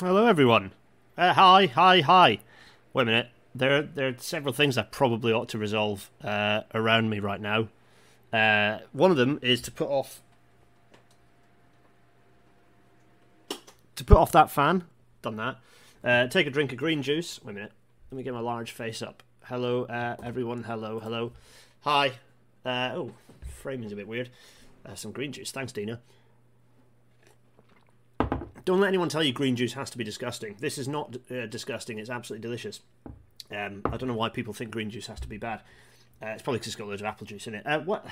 Hello, everyone. Uh, hi, hi, hi. Wait a minute. There, there are several things I probably ought to resolve uh, around me right now. Uh, one of them is to put off to put off that fan. Done that. Uh, take a drink of green juice. Wait a minute. Let me get my large face up. Hello, uh, everyone. Hello, hello. Hi. Uh, oh, framing's a bit weird. Uh, some green juice. Thanks, Dina. Don't let anyone tell you green juice has to be disgusting. This is not uh, disgusting. It's absolutely delicious. Um, I don't know why people think green juice has to be bad. Uh, it's probably because it's got loads of apple juice in it. Uh, what?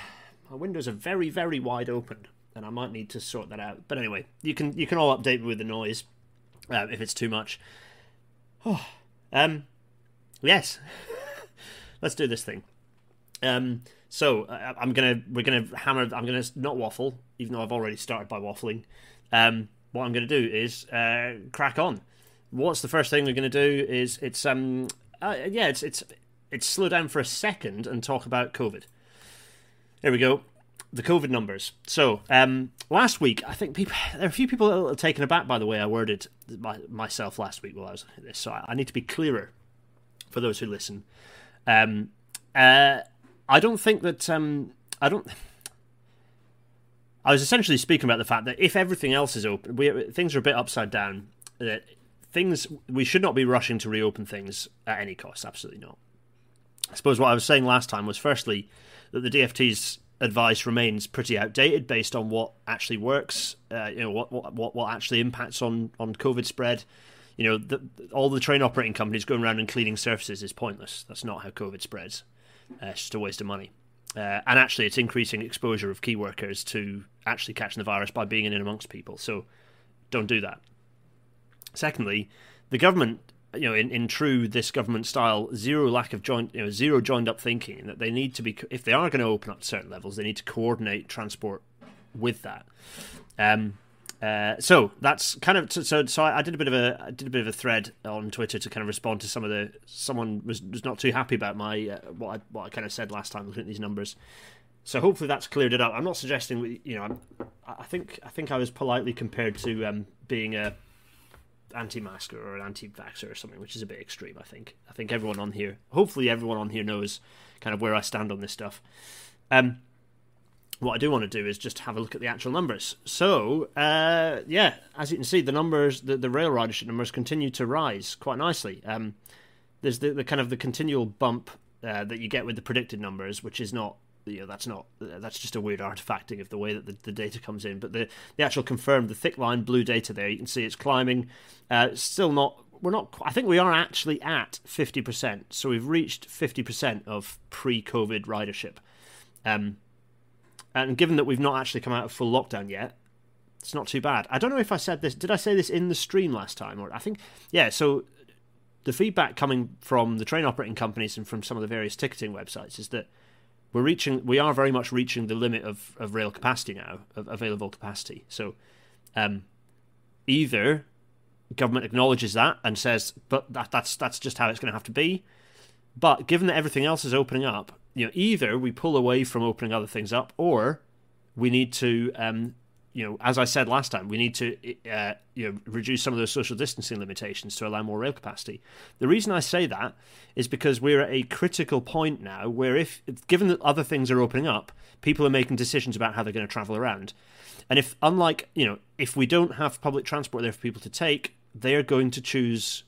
My windows are very, very wide open, and I might need to sort that out. But anyway, you can you can all update me with the noise uh, if it's too much. Oh, um, yes. Let's do this thing. Um, so uh, I'm gonna we're gonna hammer. I'm gonna not waffle, even though I've already started by waffling. Um, what I'm going to do is uh, crack on. What's the first thing we're going to do? Is it's um uh, yeah it's it's it's slow down for a second and talk about COVID. Here we go. The COVID numbers. So um, last week, I think people there are a few people taken aback by the way I worded my, myself last week while I was at this. So I, I need to be clearer for those who listen. Um, uh, I don't think that um, I don't. I was essentially speaking about the fact that if everything else is open, we, things are a bit upside down. That things we should not be rushing to reopen things at any cost. Absolutely not. I suppose what I was saying last time was firstly that the DFT's advice remains pretty outdated based on what actually works. Uh, you know what, what what actually impacts on on COVID spread. You know, the, all the train operating companies going around and cleaning surfaces is pointless. That's not how COVID spreads. Uh, it's just a waste of money. Uh, and actually, it's increasing exposure of key workers to actually catching the virus by being in and amongst people. So don't do that. Secondly, the government, you know, in, in true this government style, zero lack of joint, you know, zero joined up thinking, that they need to be, if they are going to open up certain levels, they need to coordinate transport with that. Um, uh, so that's kind of so. So I did a bit of a I did a bit of a thread on Twitter to kind of respond to some of the someone was was not too happy about my uh, what I what I kind of said last time looking at these numbers. So hopefully that's cleared it up. I'm not suggesting you know I'm, I think I think I was politely compared to um, being a anti-masker or an anti-vaxxer or something, which is a bit extreme. I think I think everyone on here, hopefully everyone on here knows kind of where I stand on this stuff. Um, what I do want to do is just have a look at the actual numbers. So, uh, yeah, as you can see, the numbers, the, the rail ridership numbers continue to rise quite nicely. Um, there's the, the kind of the continual bump uh, that you get with the predicted numbers, which is not, you know, that's not, that's just a weird artifacting of the way that the, the data comes in. But the, the actual confirmed, the thick line blue data there, you can see it's climbing. Uh, still not, we're not, I think we are actually at 50%. So we've reached 50% of pre COVID ridership. Um, and given that we've not actually come out of full lockdown yet, it's not too bad. I don't know if I said this. Did I say this in the stream last time? Or I think, yeah. So the feedback coming from the train operating companies and from some of the various ticketing websites is that we're reaching, we are very much reaching the limit of, of rail capacity now, of available capacity. So um, either government acknowledges that and says, but that, that's that's just how it's going to have to be. But given that everything else is opening up, you know, either we pull away from opening other things up, or we need to, um, you know, as I said last time, we need to, uh, you know, reduce some of those social distancing limitations to allow more rail capacity. The reason I say that is because we're at a critical point now where, if given that other things are opening up, people are making decisions about how they're going to travel around, and if, unlike, you know, if we don't have public transport there for people to take, they are going to choose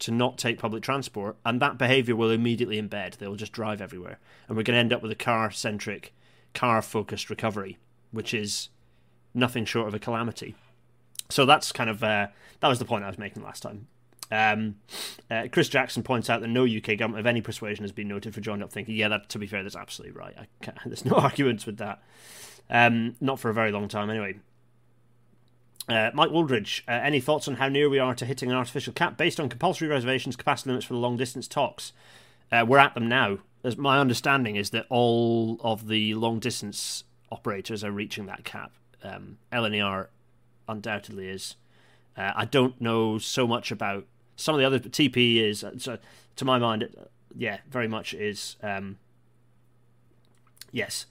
to not take public transport, and that behaviour will immediately embed. They'll just drive everywhere, and we're going to end up with a car-centric, car-focused recovery, which is nothing short of a calamity. So that's kind of uh, that was the point I was making last time. Um, uh, Chris Jackson points out that no UK government of any persuasion has been noted for joined up thinking. Yeah, that to be fair, that's absolutely right. there's no arguments with that. Um, not for a very long time, anyway. Uh, Mike Wooldridge, uh, any thoughts on how near we are to hitting an artificial cap based on compulsory reservations, capacity limits for the long distance TOCs? Uh, we're at them now. As my understanding is that all of the long distance operators are reaching that cap. Um, LNER undoubtedly is. Uh, I don't know so much about some of the other. TP is, uh, so, to my mind, yeah, very much is. Um, yes.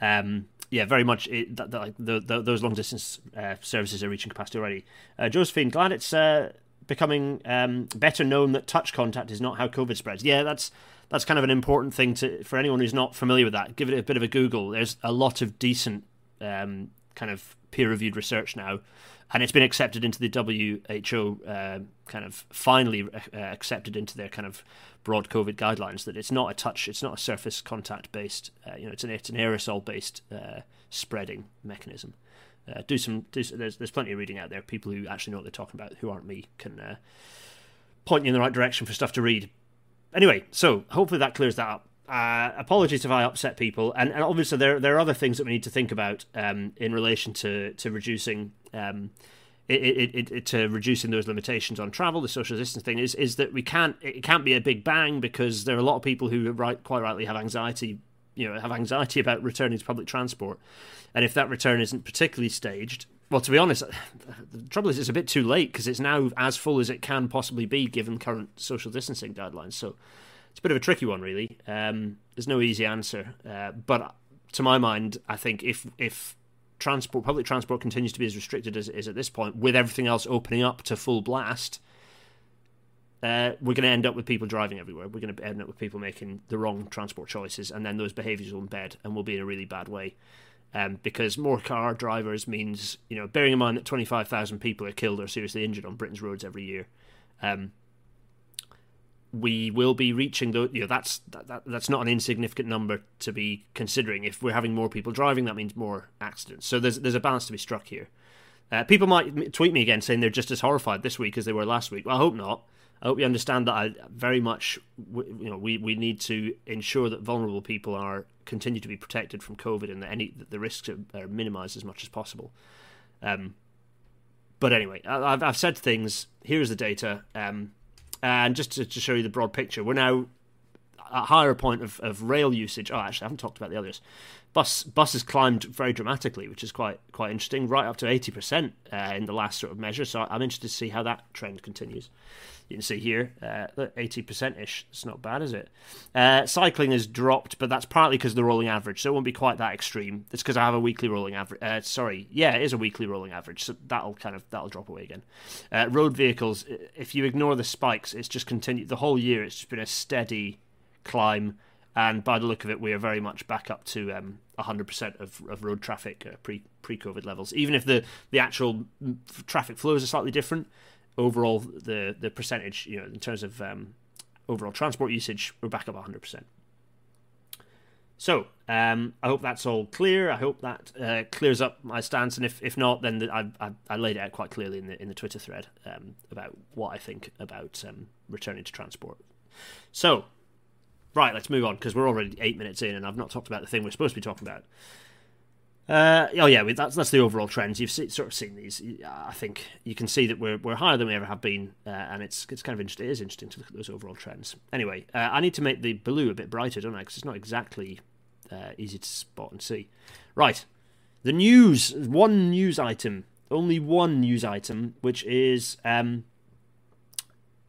Um, yeah, very much. It, that, that, the, the, those long distance uh, services are reaching capacity already. Uh, Josephine, glad it's uh, becoming um, better known that touch contact is not how COVID spreads. Yeah, that's that's kind of an important thing to for anyone who's not familiar with that. Give it a bit of a Google. There's a lot of decent um, kind of peer-reviewed research now, and it's been accepted into the WHO uh, kind of finally uh, accepted into their kind of broad COVID guidelines that it's not a touch, it's not a surface contact based, uh, you know, it's an it's an aerosol based uh, spreading mechanism. Uh, do some do, there's there's plenty of reading out there. People who actually know what they're talking about, who aren't me, can uh, point you in the right direction for stuff to read. Anyway, so hopefully that clears that up. Uh, apologies if I upset people, and, and, obviously there there are other things that we need to think about um, in relation to to reducing um, it, it, it, to reducing those limitations on travel. The social distance thing is is that we can't it can't be a big bang because there are a lot of people who right quite rightly have anxiety you know have anxiety about returning to public transport, and if that return isn't particularly staged, well, to be honest, the trouble is it's a bit too late because it's now as full as it can possibly be given current social distancing guidelines. So it's a bit of a tricky one, really. Um, there's no easy answer, uh, but to my mind, I think if if transport, public transport continues to be as restricted as it is at this point, with everything else opening up to full blast, uh, we're going to end up with people driving everywhere. We're going to end up with people making the wrong transport choices, and then those behaviours will embed and we'll be in a really bad way. Um, because more car drivers means, you know, bearing in mind that 25,000 people are killed or seriously injured on Britain's roads every year, um, we will be reaching the you know that's that, that, that's not an insignificant number to be considering. If we're having more people driving that means more accidents. So there's there's a balance to be struck here. Uh, people might tweet me again saying they're just as horrified this week as they were last week. Well i hope not. I hope you understand that i very much you know we we need to ensure that vulnerable people are continue to be protected from covid and that any that the risks are, are minimized as much as possible. Um but anyway i've, I've said things. Here's the data. Um and just to, to show you the broad picture, we're now a higher point of, of rail usage. Oh, actually, I haven't talked about the others. Bus buses climbed very dramatically, which is quite quite interesting, right up to eighty percent uh, in the last sort of measure. So I'm interested to see how that trend continues. You can see here, uh, eighty percent ish. It's not bad, is it? Uh, cycling has dropped, but that's partly because the rolling average, so it won't be quite that extreme. It's because I have a weekly rolling average. Uh, sorry, yeah, it is a weekly rolling average, so that'll kind of that'll drop away again. Road vehicles, if you ignore the spikes, it's just continued the whole year. It's just been a steady climb and by the look of it, we are very much back up to um, 100% of, of road traffic uh, pre pre COVID levels. Even if the, the actual traffic flows are slightly different, overall the the percentage, you know, in terms of um, overall transport usage, we're back up 100%. So um, I hope that's all clear. I hope that uh, clears up my stance, and if, if not, then the, I, I, I, laid it out quite clearly in the in the Twitter thread um, about what I think about um, returning to transport. So Right, let's move on because we're already eight minutes in, and I've not talked about the thing we're supposed to be talking about. Uh, oh yeah, that's that's the overall trends. You've see, sort of seen these. I think you can see that we're we're higher than we ever have been, uh, and it's it's kind of interesting. It is interesting to look at those overall trends. Anyway, uh, I need to make the blue a bit brighter, don't I? Because it's not exactly uh, easy to spot and see. Right, the news. One news item, only one news item, which is um,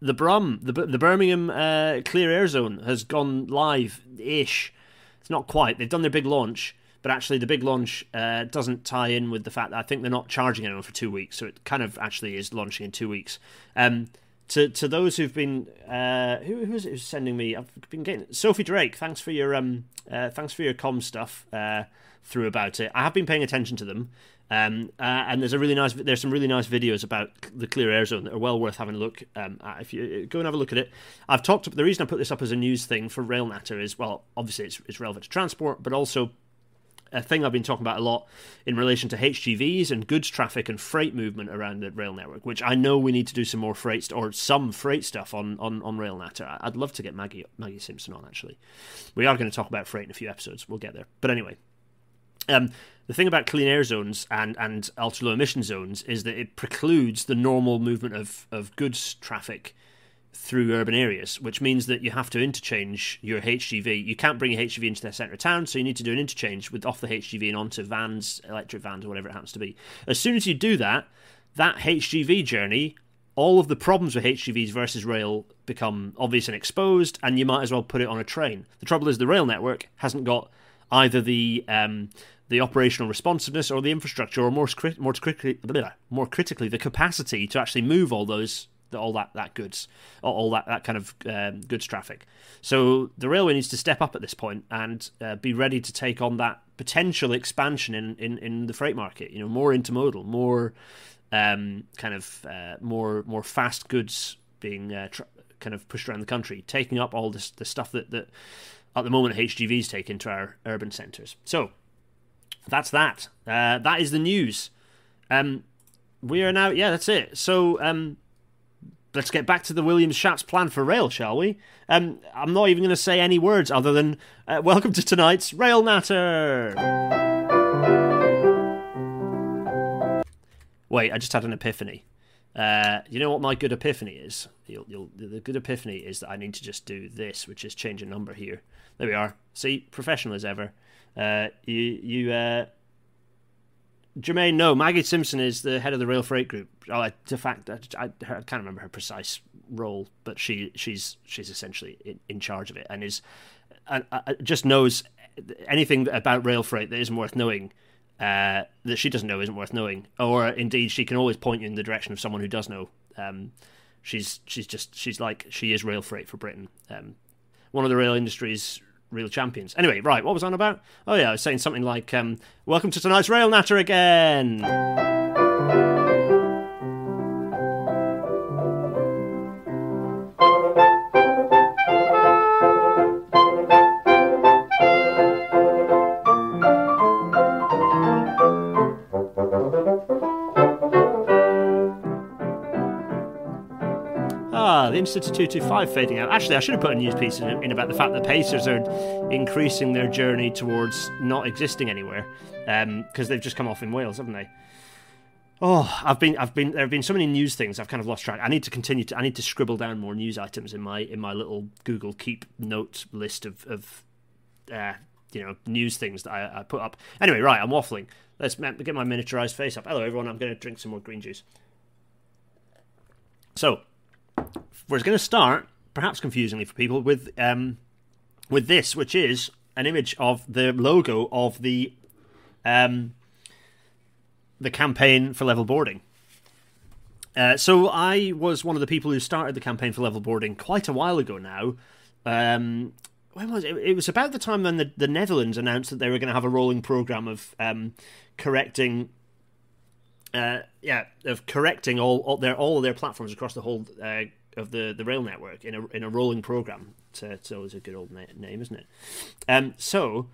the Brum, the the Birmingham uh, Clean Air Zone has gone live ish. It's not quite. They've done their big launch, but actually the big launch uh, doesn't tie in with the fact that I think they're not charging anyone for two weeks. So it kind of actually is launching in two weeks. Um, to to those who've been uh, who who is it who's sending me? I've been getting Sophie Drake. Thanks for your um uh, thanks for your com stuff uh, through about it. I have been paying attention to them. Um, uh, and there's a really nice. There's some really nice videos about the clean air zone that are well worth having a look. Um, at. if you uh, go and have a look at it, I've talked. The reason I put this up as a news thing for Rail Railnatter is well, obviously it's, it's relevant to transport, but also a thing I've been talking about a lot in relation to HGVs and goods traffic and freight movement around the rail network, which I know we need to do some more freight st- or some freight stuff on on on rail Railnatter. I'd love to get Maggie Maggie Simpson on actually. We are going to talk about freight in a few episodes. We'll get there, but anyway. Um, the thing about clean air zones and, and ultra low emission zones is that it precludes the normal movement of, of goods traffic through urban areas, which means that you have to interchange your HGV. You can't bring a HGV into the centre of town, so you need to do an interchange with off the HGV and onto vans, electric vans, or whatever it happens to be. As soon as you do that, that HGV journey, all of the problems with HGVs versus rail become obvious and exposed, and you might as well put it on a train. The trouble is the rail network hasn't got either the um, the operational responsiveness or the infrastructure, or more, more, critically, more critically, the capacity to actually move all those all that that goods, all that that kind of um, goods traffic. So the railway needs to step up at this point and uh, be ready to take on that potential expansion in, in, in the freight market. You know, more intermodal, more um, kind of uh, more more fast goods being uh, kind of pushed around the country, taking up all this the stuff that that at the moment HGVs take into our urban centres. So that's that. Uh, that is the news. Um, we are now, yeah, that's it. So um, let's get back to the Williams Shapps plan for rail, shall we? Um, I'm not even going to say any words other than uh, welcome to tonight's Rail Natter. Wait, I just had an epiphany. Uh, you know what my good epiphany is? You'll, you'll, the good epiphany is that I need to just do this, which is change a number here. There we are. See, professional as ever. Uh, you, you, uh, Jermaine, no. Maggie Simpson is the head of the Rail Freight Group. Oh, I, de fact, I, I, I, can't remember her precise role, but she she's she's essentially in, in charge of it and is and just knows anything about rail freight that isn't worth knowing. Uh, that she doesn't know isn't worth knowing, or indeed she can always point you in the direction of someone who does know. Um, she's she's just she's like she is rail freight for Britain. Um, one of the rail industry's real champions. Anyway, right, what was on about? Oh yeah, I was saying something like, um, "Welcome to tonight's Rail Natter again." InterCity 225 fading out. Actually, I should have put a news piece in, in about the fact that Pacers are increasing their journey towards not existing anywhere because um, they've just come off in Wales, haven't they? Oh, I've been, I've been. There have been so many news things. I've kind of lost track. I need to continue to. I need to scribble down more news items in my in my little Google Keep note list of of uh, you know news things that I, I put up. Anyway, right, I'm waffling. Let's get my miniaturized face up. Hello, everyone. I'm going to drink some more green juice. So, we're going to start, perhaps confusingly for people, with um, with this, which is an image of the logo of the um, the campaign for level boarding. Uh, so I was one of the people who started the campaign for level boarding quite a while ago now. Um, when was it? It was about the time when the, the Netherlands announced that they were going to have a rolling program of um, correcting uh, yeah, of correcting all, all their all of their platforms across the whole uh, of the, the rail network in a in a rolling program. It's, it's always a good old na- name, isn't it? Um, so.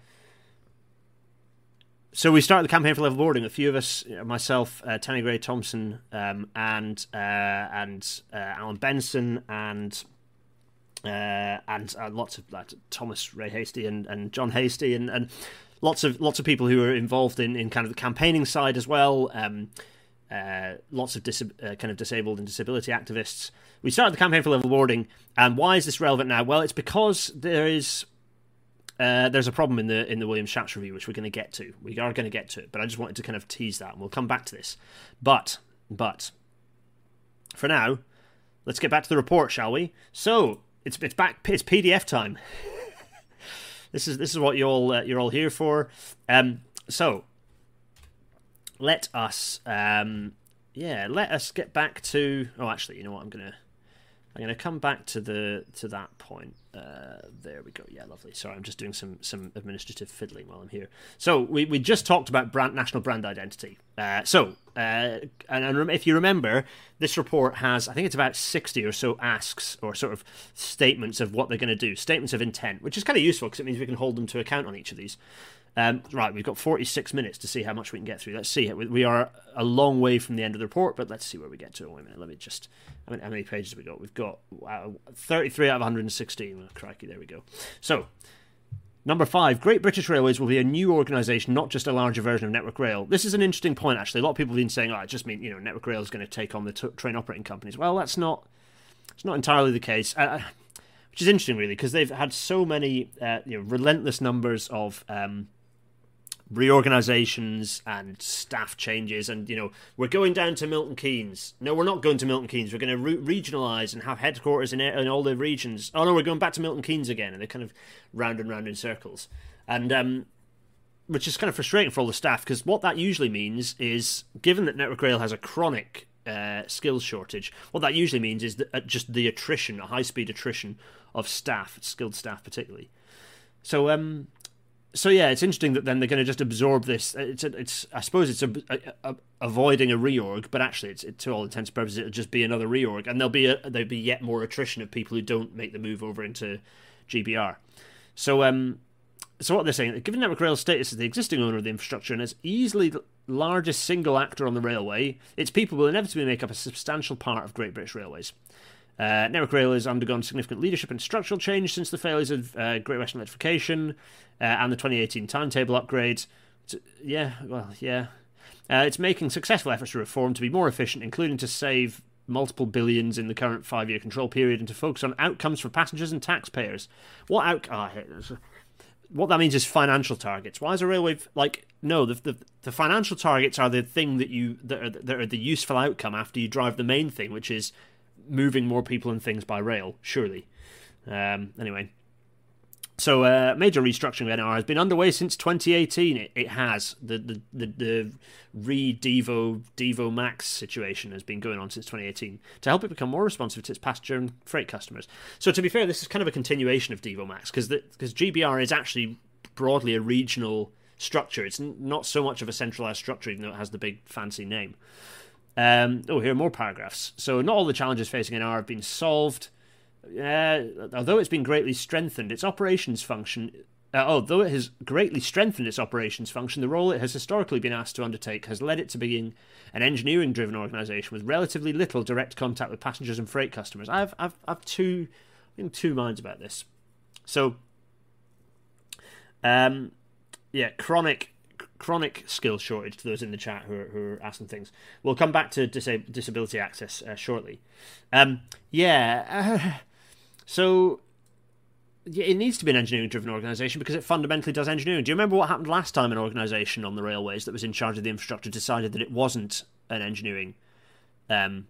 So we started the campaign for level boarding. A few of us, myself, uh, Tanni Grey-Thompson, um, and uh, and uh, Alan Benson, and uh, and uh, lots of like, Thomas Ray Hasty and, and John Hasty, and, and lots of lots of people who are involved in, in kind of the campaigning side as well. Um, uh, lots of dis- uh, kind of disabled and disability activists. We started the campaign for level boarding, and why is this relevant now? Well, it's because there is uh, there's a problem in the in the William Shapps review, which we're going to get to. We are going to get to it, but I just wanted to kind of tease that, and we'll come back to this. But but for now, let's get back to the report, shall we? So it's it's back. It's PDF time. this is this is what you all uh, you're all here for. Um, so let us um, yeah let us get back to oh actually you know what i'm gonna i'm gonna come back to the to that point. Uh, there we go. Yeah lovely. Sorry i'm just doing some some administrative fiddling while i'm here. So we, we just talked about brand national brand identity. Uh, so uh, and, and if you remember this report has i think it's about 60 or so asks or sort of statements of what they're going to do statements of intent which is kind of useful because it means we can hold them to account on each of these um, right, we've got 46 minutes to see how much we can get through. Let's see. We are a long way from the end of the report, but let's see where we get to. Wait a minute. Let me just. I mean, how many pages have we got? We've got wow, 33 out of 116. Oh, crikey, there we go. So, Number five, Great British Railways will be a new organisation, not just a larger version of Network Rail. This is an interesting point, actually. A lot of people have been saying, "Oh, it just means you know Network Rail is going to take on the t- train operating companies." Well, that's not. It's not entirely the case. Uh, uh which is interesting, really, because they've had so many, uh, you know, relentless numbers of um, reorganizations and staff changes. And you know we're going down to milton keynes. No we're not going to milton keynes. We're going to re- regionalize and have headquarters in, in all the regions. Oh no we're going back to milton keynes again. And they're kind of round and round in circles. And um, which is kind of frustrating for all the staff because what that usually means is given that network rail has a chronic uh, skills shortage. What that usually means is that, uh, just the attrition, a high speed attrition of staff, skilled staff particularly. So um, so yeah, it's interesting that then they're going to just absorb this. It's a, it's I suppose it's a, a, a, avoiding a reorg, but actually, it's it, to all intents and purposes, it'll just be another reorg, and there'll be a, there'll be yet more attrition of people who don't make the move over into GBR. So um, so what they're saying, given Network Rail's status as the existing owner of the infrastructure and as easily the largest single actor on the railway, its people will inevitably make up a substantial part of Great British Railways. Uh, Network Rail has undergone significant leadership and structural change since the failures of uh, Great Western Electrification uh, and the 2018 timetable upgrade. yeah, well, yeah. Uh, it's making successful efforts to reform to be more efficient, including to save multiple billions in the current five year control period and to focus on outcomes for passengers and taxpayers. What out? Oh, what that means is financial targets. Why is a railway like no? The, the, the financial targets are the thing that you that are, that are the useful outcome after you drive the main thing, which is moving more people and things by rail, surely. Um, anyway, so uh, major restructuring of NR has been underway since 2018. It, it has the the the, the re Devo Devo Max situation has been going on since 2018 to help it become more responsive to its passenger and freight customers. So to be fair, this is kind of a continuation of Devo Max because because GBR is actually broadly a regional structure. It's not so much of a centralized structure, even though it has the big fancy name. Um, oh, here are more paragraphs. So, not all the challenges facing NR have been solved. Uh, although it's been greatly strengthened, its operations function. Uh, although it has greatly strengthened its operations function, the role it has historically been asked to undertake has led it to being an engineering driven organisation with relatively little direct contact with passengers and freight customers. I've, I've, I've two, in two minds about this. So, um, yeah, chronic chronic skill shortage to those in the chat who are, who are asking things. We'll come back to disab- disability access uh, shortly. Um, yeah, uh, so yeah, it needs to be an engineering driven organisation because it fundamentally does engineering. Do you remember what happened last time an organisation on the railways that was in charge of the infrastructure decided that it wasn't an engineering um,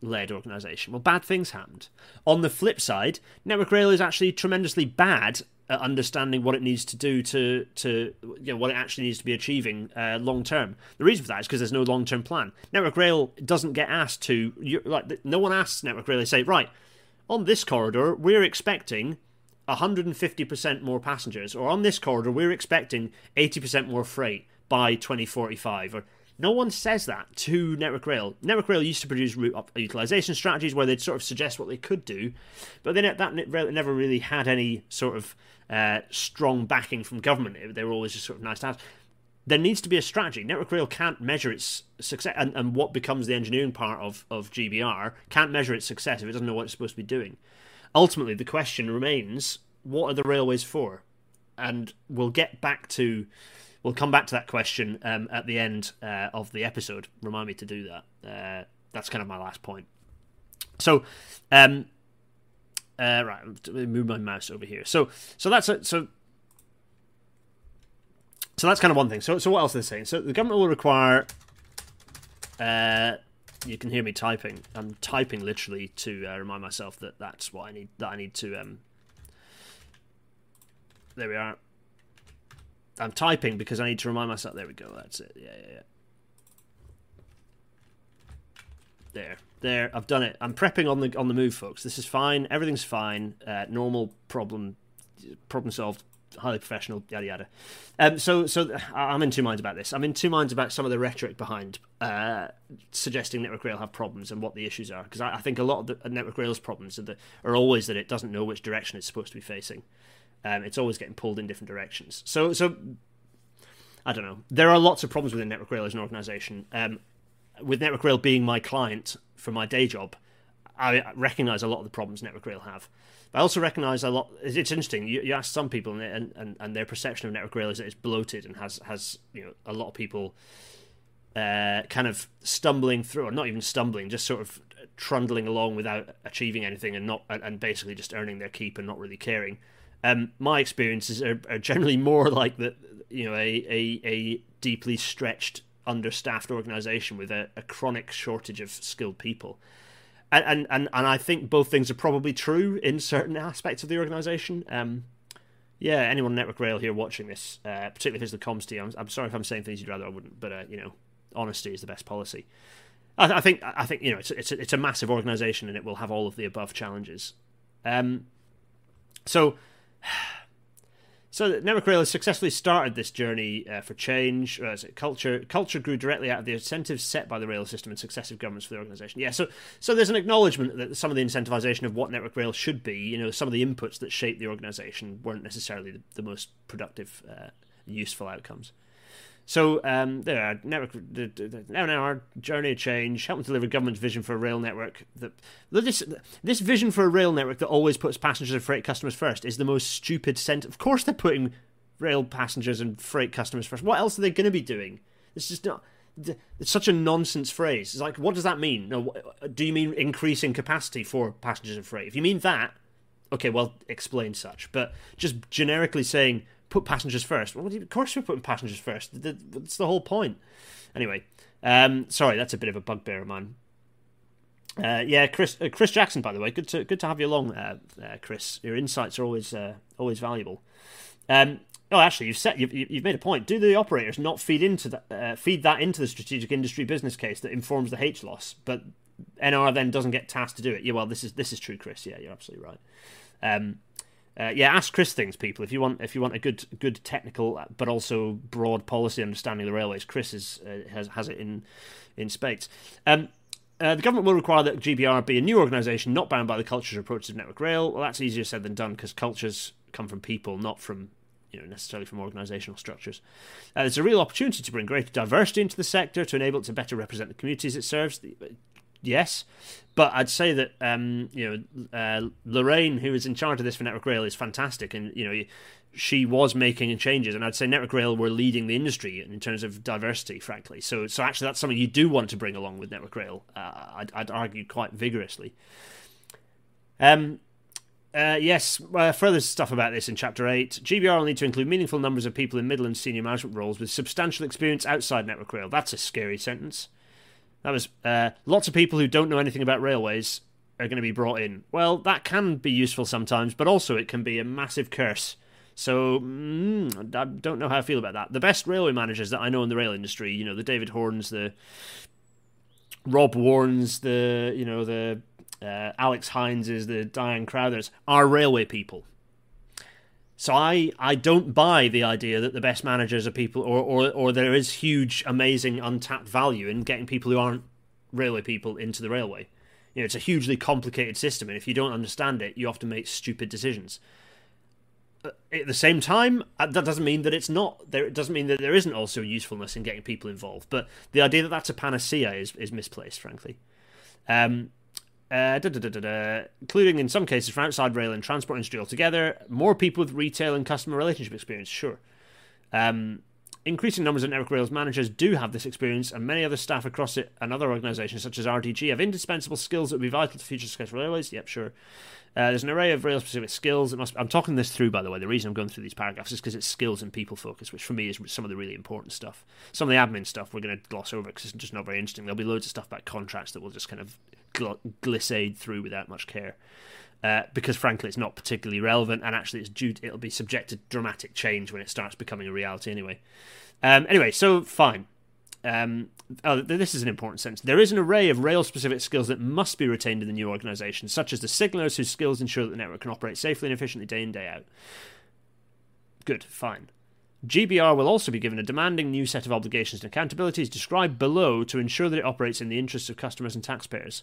led organisation? Well, bad things happened. On the flip side, Network Rail is actually tremendously bad at understanding what it needs to do to to you know what it actually needs to be achieving uh, long term. The reason for that is because there's no long term plan. Network Rail doesn't get asked to like no one asks Network Rail. They say right on this corridor we're expecting 150% more passengers, or on this corridor we're expecting 80% more freight by 2045, or no one says that to Network Rail. Network Rail used to produce route utilization strategies where they'd sort of suggest what they could do, but then that never really had any sort of uh, strong backing from government. They were always just sort of nice to have. There needs to be a strategy. Network Rail can't measure its success, and, and what becomes the engineering part of, of GBR can't measure its success if it doesn't know what it's supposed to be doing. Ultimately, the question remains what are the railways for? And we'll get back to we'll come back to that question um, at the end uh, of the episode. Remind me to do that. Uh, that's kind of my last point. So, um, uh, right, move my mouse over here. So, so that's it. So, so that's kind of one thing. So, so what else are they saying? So, the government will require. Uh, you can hear me typing. I'm typing literally to uh, remind myself that that's what I need. That I need to. Um, there we are. I'm typing because I need to remind myself. There we go. That's it. Yeah, yeah, yeah. There, there. I've done it. I'm prepping on the on the move, folks. This is fine. Everything's fine. Uh, normal problem, problem solved. Highly professional. Yada yada. Um, so, so I'm in two minds about this. I'm in two minds about some of the rhetoric behind uh, suggesting Network Rail have problems and what the issues are. Because I, I, think a lot of the Network Rail's problems are, the, are always that it doesn't know which direction it's supposed to be facing. Um, it's always getting pulled in different directions. So, so I don't know. There are lots of problems within Network Rail as an organization. Um, with Network Rail being my client for my day job, I recognize a lot of the problems Network Rail have. But I also recognize a lot. It's interesting. You, you ask some people, and, and and their perception of Network Rail is that it's bloated and has has you know a lot of people uh, kind of stumbling through, or not even stumbling, just sort of trundling along without achieving anything, and not and basically just earning their keep and not really caring. Um, my experiences are, are, generally more like that, you know, a, a, a deeply stretched, understaffed organization with a, a chronic shortage of skilled people. And, and, and, and I think both things are probably true in certain aspects of the organization. Um, yeah, anyone on Network Rail here watching this, uh, particularly if it's the comms team, I'm, I'm, sorry if I'm saying things you'd rather I wouldn't, but, uh, you know, honesty is the best policy. I, I think I think you know it's it's a, it's a massive organisation and it will have all of the above challenges. Um, so. So Network Rail has successfully started this journey uh, for change. Uh, culture culture grew directly out of the incentives set by the rail system and successive governments for the organisation. Yeah, so so there's an acknowledgement that some of the incentivisation of what Network Rail should be, you know, some of the inputs that shape the organisation weren't necessarily the, the most productive, uh, useful outcomes. So um, there are network the, now our journey of change, helping deliver government's vision for a rail network. That this this vision for a rail network that always puts passengers and freight customers first is the most stupid sent. Of course, they're putting rail passengers and freight customers first. What else are they going to be doing? It's just not. It's such a nonsense phrase. It's like, what does that mean? No, do you mean increasing capacity for passengers and freight? If you mean that, okay, well, explain such. But just generically saying put passengers first. Well, of course we're putting passengers first. That's the whole point. Anyway, um, sorry, that's a bit of a bugbear mine. Uh, yeah, Chris, uh, Chris Jackson, by the way, good to good to have you along, uh, uh Chris. Your insights are always uh, always valuable. Um, oh, actually, you've set you've, you've made a point. Do the operators not feed into that uh, feed that into the strategic industry business case that informs the HLOS, but NR then doesn't get tasked to do it? Yeah, well, this is this is true, Chris. Yeah, you're absolutely right. Um, uh, yeah, ask Chris things, people. If you want, if you want a good, good technical but also broad policy understanding of the railways, Chris is, uh, has has it in in spades. Um, uh, the government will require that GBR be a new organisation, not bound by the cultures or approaches of Network Rail. Well, that's easier said than done because cultures come from people, not from you know necessarily from organisational structures. Uh, there's a real opportunity to bring greater diversity into the sector to enable it to better represent the communities it serves yes. But I'd say that um, you know uh, Lorraine, who is in charge of this for Network Rail, is fantastic, and you know she was making changes, and I'd say Network Rail were leading the industry in terms of diversity, frankly. So, so actually, that's something you do want to bring along with Network Rail. Uh, I'd, I'd, argue quite vigorously. Um, uh, yes, uh, further stuff about this in Chapter 8. GBR will need to include meaningful numbers of people in middle and senior management roles with substantial experience outside Network Rail. That's a scary sentence. That was uh, lots of people who don't know anything about railways are going to be brought in. Well, that can be useful sometimes, but also it can be a massive curse. So mm, I don't know how I feel about that. The best railway managers that I know in the rail industry, you know, the David Hornes, the Rob Warrens, the you know the uh, Alex Hyneses, the Diane Crowthers, are railway people. So I, I don't buy the idea that the best managers are people, or, or, or there is huge, amazing, untapped value in getting people who aren't railway people into the railway. You know, it's a hugely complicated system, and if you don't understand it, you often make stupid decisions. Uh, at the same time, uh, that doesn't mean that it's not there. It doesn't mean that there isn't also usefulness in getting people involved. But the idea that that's a panacea is is misplaced, frankly. Um, uh, including in some cases from outside rail and transport industry altogether, more people with retail and customer relationship experience, sure. Um, increasing numbers of Network Rail's managers do have this experience, and many other staff across it and other organisations such as RDG have indispensable skills that would be vital to future successful railways. Yep, sure. Uh, there's an array of rail specific skills. Must, I'm talking this through, by the way. The reason I'm going through these paragraphs is because it's skills and people focus, which for me is some of the really important stuff. Some of the admin stuff we're going to gloss over because it's just not very interesting. There'll be loads of stuff about contracts that we'll just kind of gl- glissade through without much care. Uh, because frankly, it's not particularly relevant, and actually, it's due. It'll be subject to dramatic change when it starts becoming a reality. Anyway, um, anyway, so fine. Um, oh, this is an important sentence. There is an array of rail specific skills that must be retained in the new organisation, such as the signallers whose skills ensure that the network can operate safely and efficiently day in, day out. Good, fine. GBR will also be given a demanding new set of obligations and accountabilities described below to ensure that it operates in the interests of customers and taxpayers.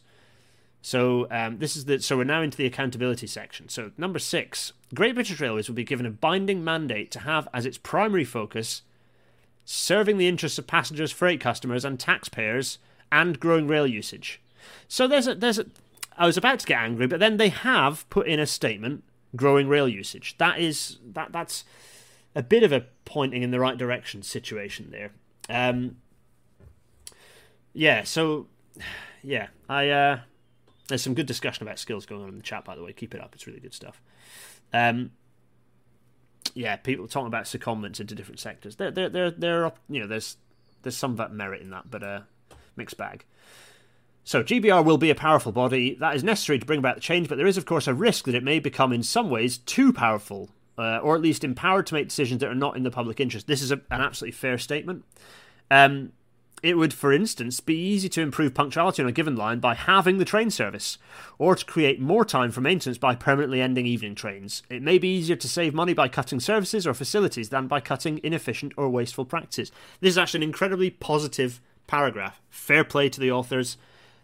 So um, this is the so we're now into the accountability section. So number six, Great British Railways will be given a binding mandate to have as its primary focus serving the interests of passengers, freight customers, and taxpayers, and growing rail usage. So there's a there's a I was about to get angry, but then they have put in a statement growing rail usage. That is that that's a bit of a pointing in the right direction situation there. Um, yeah, so yeah, I uh, there's some good discussion about skills going on in the chat. By the way, keep it up; it's really good stuff. Um, yeah, people talking about secondments into different sectors. There, there, there, there you know, there's there's some that merit in that, but uh, mixed bag. So GBR will be a powerful body that is necessary to bring about the change, but there is of course a risk that it may become in some ways too powerful, uh, or at least empowered to make decisions that are not in the public interest. This is a, an absolutely fair statement. Um, It would, for instance, be easy to improve punctuality on a given line by halving the train service, or to create more time for maintenance by permanently ending evening trains. It may be easier to save money by cutting services or facilities than by cutting inefficient or wasteful practices. This is actually an incredibly positive paragraph. Fair play to the authors.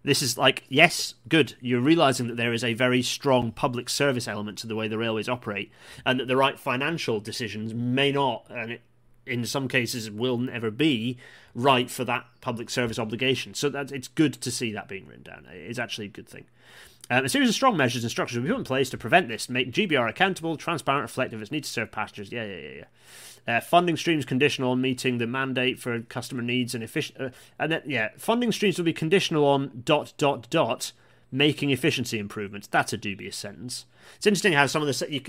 This is like, yes, good. You're realizing that there is a very strong public service element to the way the railways operate, and that the right financial decisions may not, and it, in some cases will never be right for that public service obligation. So that it's good to see that being written down. It's actually a good thing. Um, a series of strong measures and structures will be put in place to prevent this, make GBR accountable, transparent, reflective of its need to serve passengers. Yeah, yeah, yeah, yeah. Uh, funding streams conditional on meeting the mandate for customer needs and efficient. Uh, and then, yeah, funding streams will be conditional on dot dot dot making efficiency improvements. That's a dubious sentence. It's interesting how some of the you,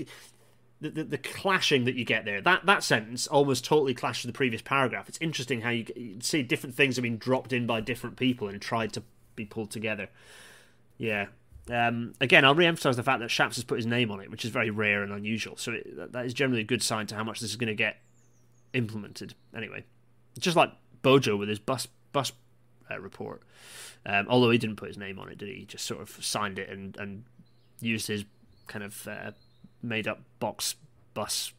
the, the, the, clashing that you get there. That that sentence almost totally clashes with the previous paragraph. It's interesting how you, you see different things have been dropped in by different people and tried to be pulled together. Yeah, um, again, I'll re-emphasize the fact that Shapps has put his name on it, which is very rare and unusual. So it, that is generally a good sign to how much this is going to get implemented. Anyway, just like Bojo with his bus bus uh, report, um, although he didn't put his name on it, did he? He just sort of signed it and and used his kind of uh, made up box bus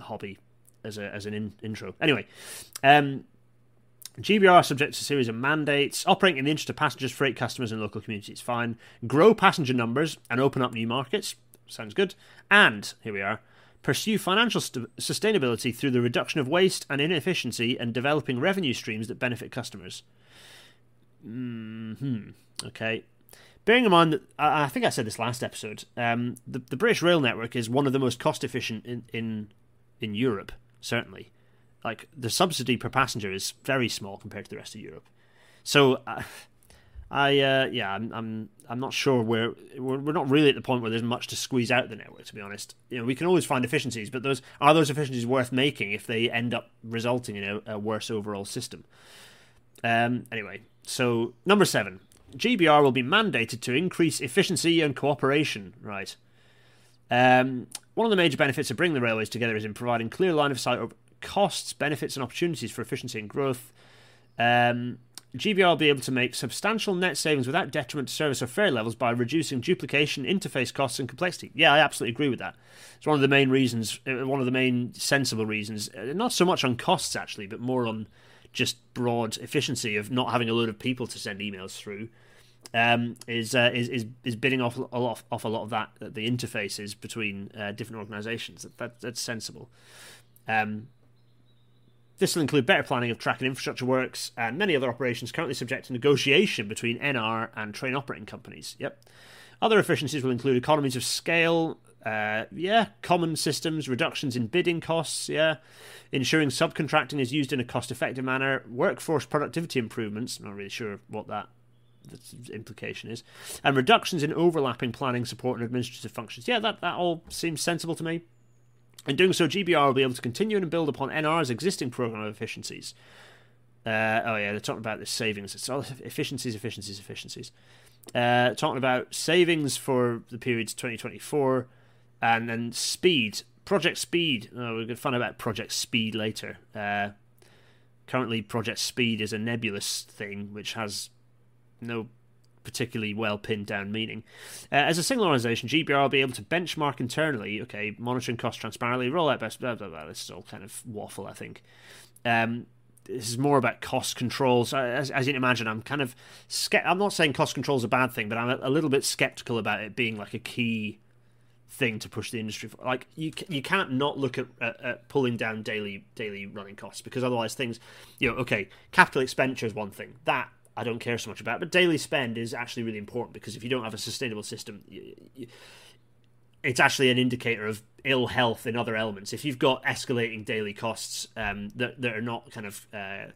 hobby as a as an in, intro. Anyway, um, GBR subject to a series of mandates, operating in the interest of passengers, freight customers, and local communities. Fine. Grow passenger numbers and open up new markets. Sounds good. And, here we are, pursue financial st- sustainability through the reduction of waste and inefficiency and developing revenue streams that benefit customers. Mm hmm. Okay. Bearing in mind that, I think I said this last episode, um, the, the British rail network is one of the most cost efficient in, in, in Europe, certainly like the subsidy per passenger is very small compared to the rest of Europe. So uh, I uh, yeah I'm, I'm I'm not sure where we're, we're not really at the point where there's much to squeeze out the network to be honest. You know we can always find efficiencies, but those are those efficiencies worth making if they end up resulting in a, a worse overall system. Um, anyway, so number seven, GBR will be mandated to increase efficiency and cooperation. Right. Um, one of the major benefits of bringing the railways together is in providing clear line of sight of costs, benefits, and opportunities for efficiency and growth. Um, GBR will be able to make substantial net savings without detriment to service or fare levels by reducing duplication, interface costs, and complexity. Yeah, I absolutely agree with that. It's one of the main reasons, uh, one of the main sensible reasons, uh, not so much on costs actually, but more on just broad efficiency of not having a load of people to send emails through. Um, is, uh, is is is bidding off a lot off a lot of that the interfaces between uh, different organisations. That, that, that's sensible. Um, this will include better planning of track and infrastructure works and many other operations currently subject to negotiation between NR and train operating companies. Yep. Other efficiencies will include economies of scale, uh, yeah, common systems, reductions in bidding costs, yeah, ensuring subcontracting is used in a cost effective manner, workforce productivity improvements, not really sure what that implication is, and reductions in overlapping planning, support, and administrative functions. Yeah, that, that all seems sensible to me. In doing so, GBR will be able to continue and build upon NR's existing program of efficiencies. Uh, oh yeah, they're talking about the savings. It's all efficiencies, efficiencies, efficiencies. Uh, talking about savings for the period 2024 and then speed. Project Speed. Oh, we're to find out about Project Speed later. Uh, currently, Project Speed is a nebulous thing which has no particularly well pinned down meaning. Uh, as a single organization, GBR will be able to benchmark internally, okay, monitoring costs transparently, roll out best, blah, blah, blah. This is all kind of waffle, I think. Um, this is more about cost controls. As, as, you can imagine, I'm kind of ske- I'm not saying cost control is a bad thing, but I'm a, a, little bit skeptical about it being like a key thing to push the industry. For. Like you, you can't not look at, at, at, pulling down daily daily running costs because otherwise things, you know, okay, capital expenditure is one thing that I don't care so much about. But daily spend is actually really important because if you don't have a sustainable system, you, you, it's actually an indicator of ill health in other elements. If you've got escalating daily costs um, that that are not kind of uh,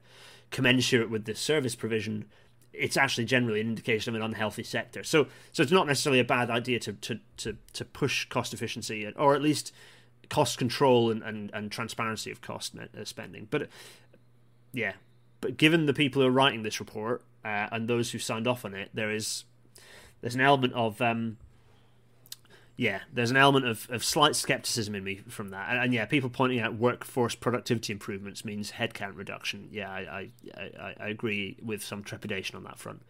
commensurate with the service provision, it's actually generally an indication of an unhealthy sector. So so it's not necessarily a bad idea to to to, to push cost efficiency or at least cost control and, and, and transparency of cost uh, spending. But yeah, but given the people who are writing this report uh, and those who signed off on it, there is there's an element of um, yeah, there's an element of, of slight skepticism in me from that, and, and, yeah, people pointing out workforce productivity improvements means headcount reduction. Yeah, I I, I, I agree with some trepidation on that front.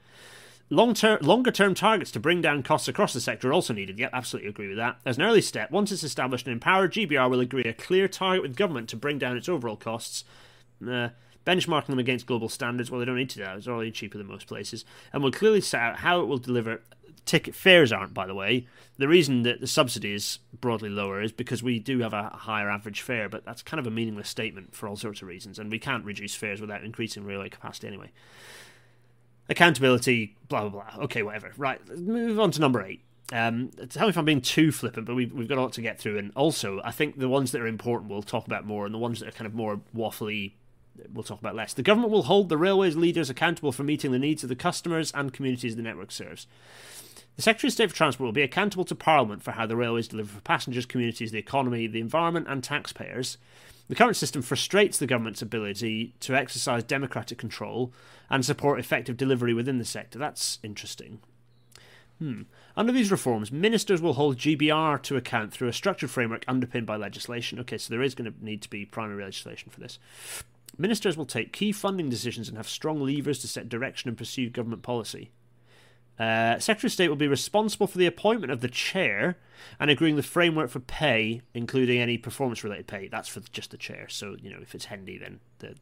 Long term, longer term targets to bring down costs across the sector are also needed. Yep, absolutely agree with that. As an early step, once it's established and empowered, GBR will agree a clear target with government to bring down its overall costs. Uh, benchmarking them against global standards. Well, they don't need to do that. It's already cheaper than most places. And we'll clearly set out how it will deliver. Ticket fares aren't, by the way. The reason that the subsidy is broadly lower is because we do have a higher average fare, but that's kind of a meaningless statement for all sorts of reasons, and we can't reduce fares without increasing railway capacity anyway. Accountability, blah blah blah. Okay, whatever. Right, let's move on to number eight. Um, tell me if I'm being too flippant, but we've, we've got a lot to get through. And also, I think the ones that are important we'll talk about more, and the ones that are kind of more waffly we'll talk about less. The government will hold the railways leaders accountable for meeting the needs of the customers and communities the network serves. The Secretary of State for Transport will be accountable to Parliament for how the railways deliver for passengers, communities, the economy, the environment, and taxpayers. The current system frustrates the government's ability to exercise democratic control and support effective delivery within the sector. That's interesting. Hmm. Under these reforms, ministers will hold GBR to account through a structured framework underpinned by legislation. Okay, so there is going to need to be primary legislation for this. Ministers will take key funding decisions and have strong levers to set direction and pursue government policy. Uh, Secretary of State will be responsible for the appointment of the chair and agreeing the framework for pay, including any performance-related pay. That's for just the chair. So you know, if it's Hendy, then the,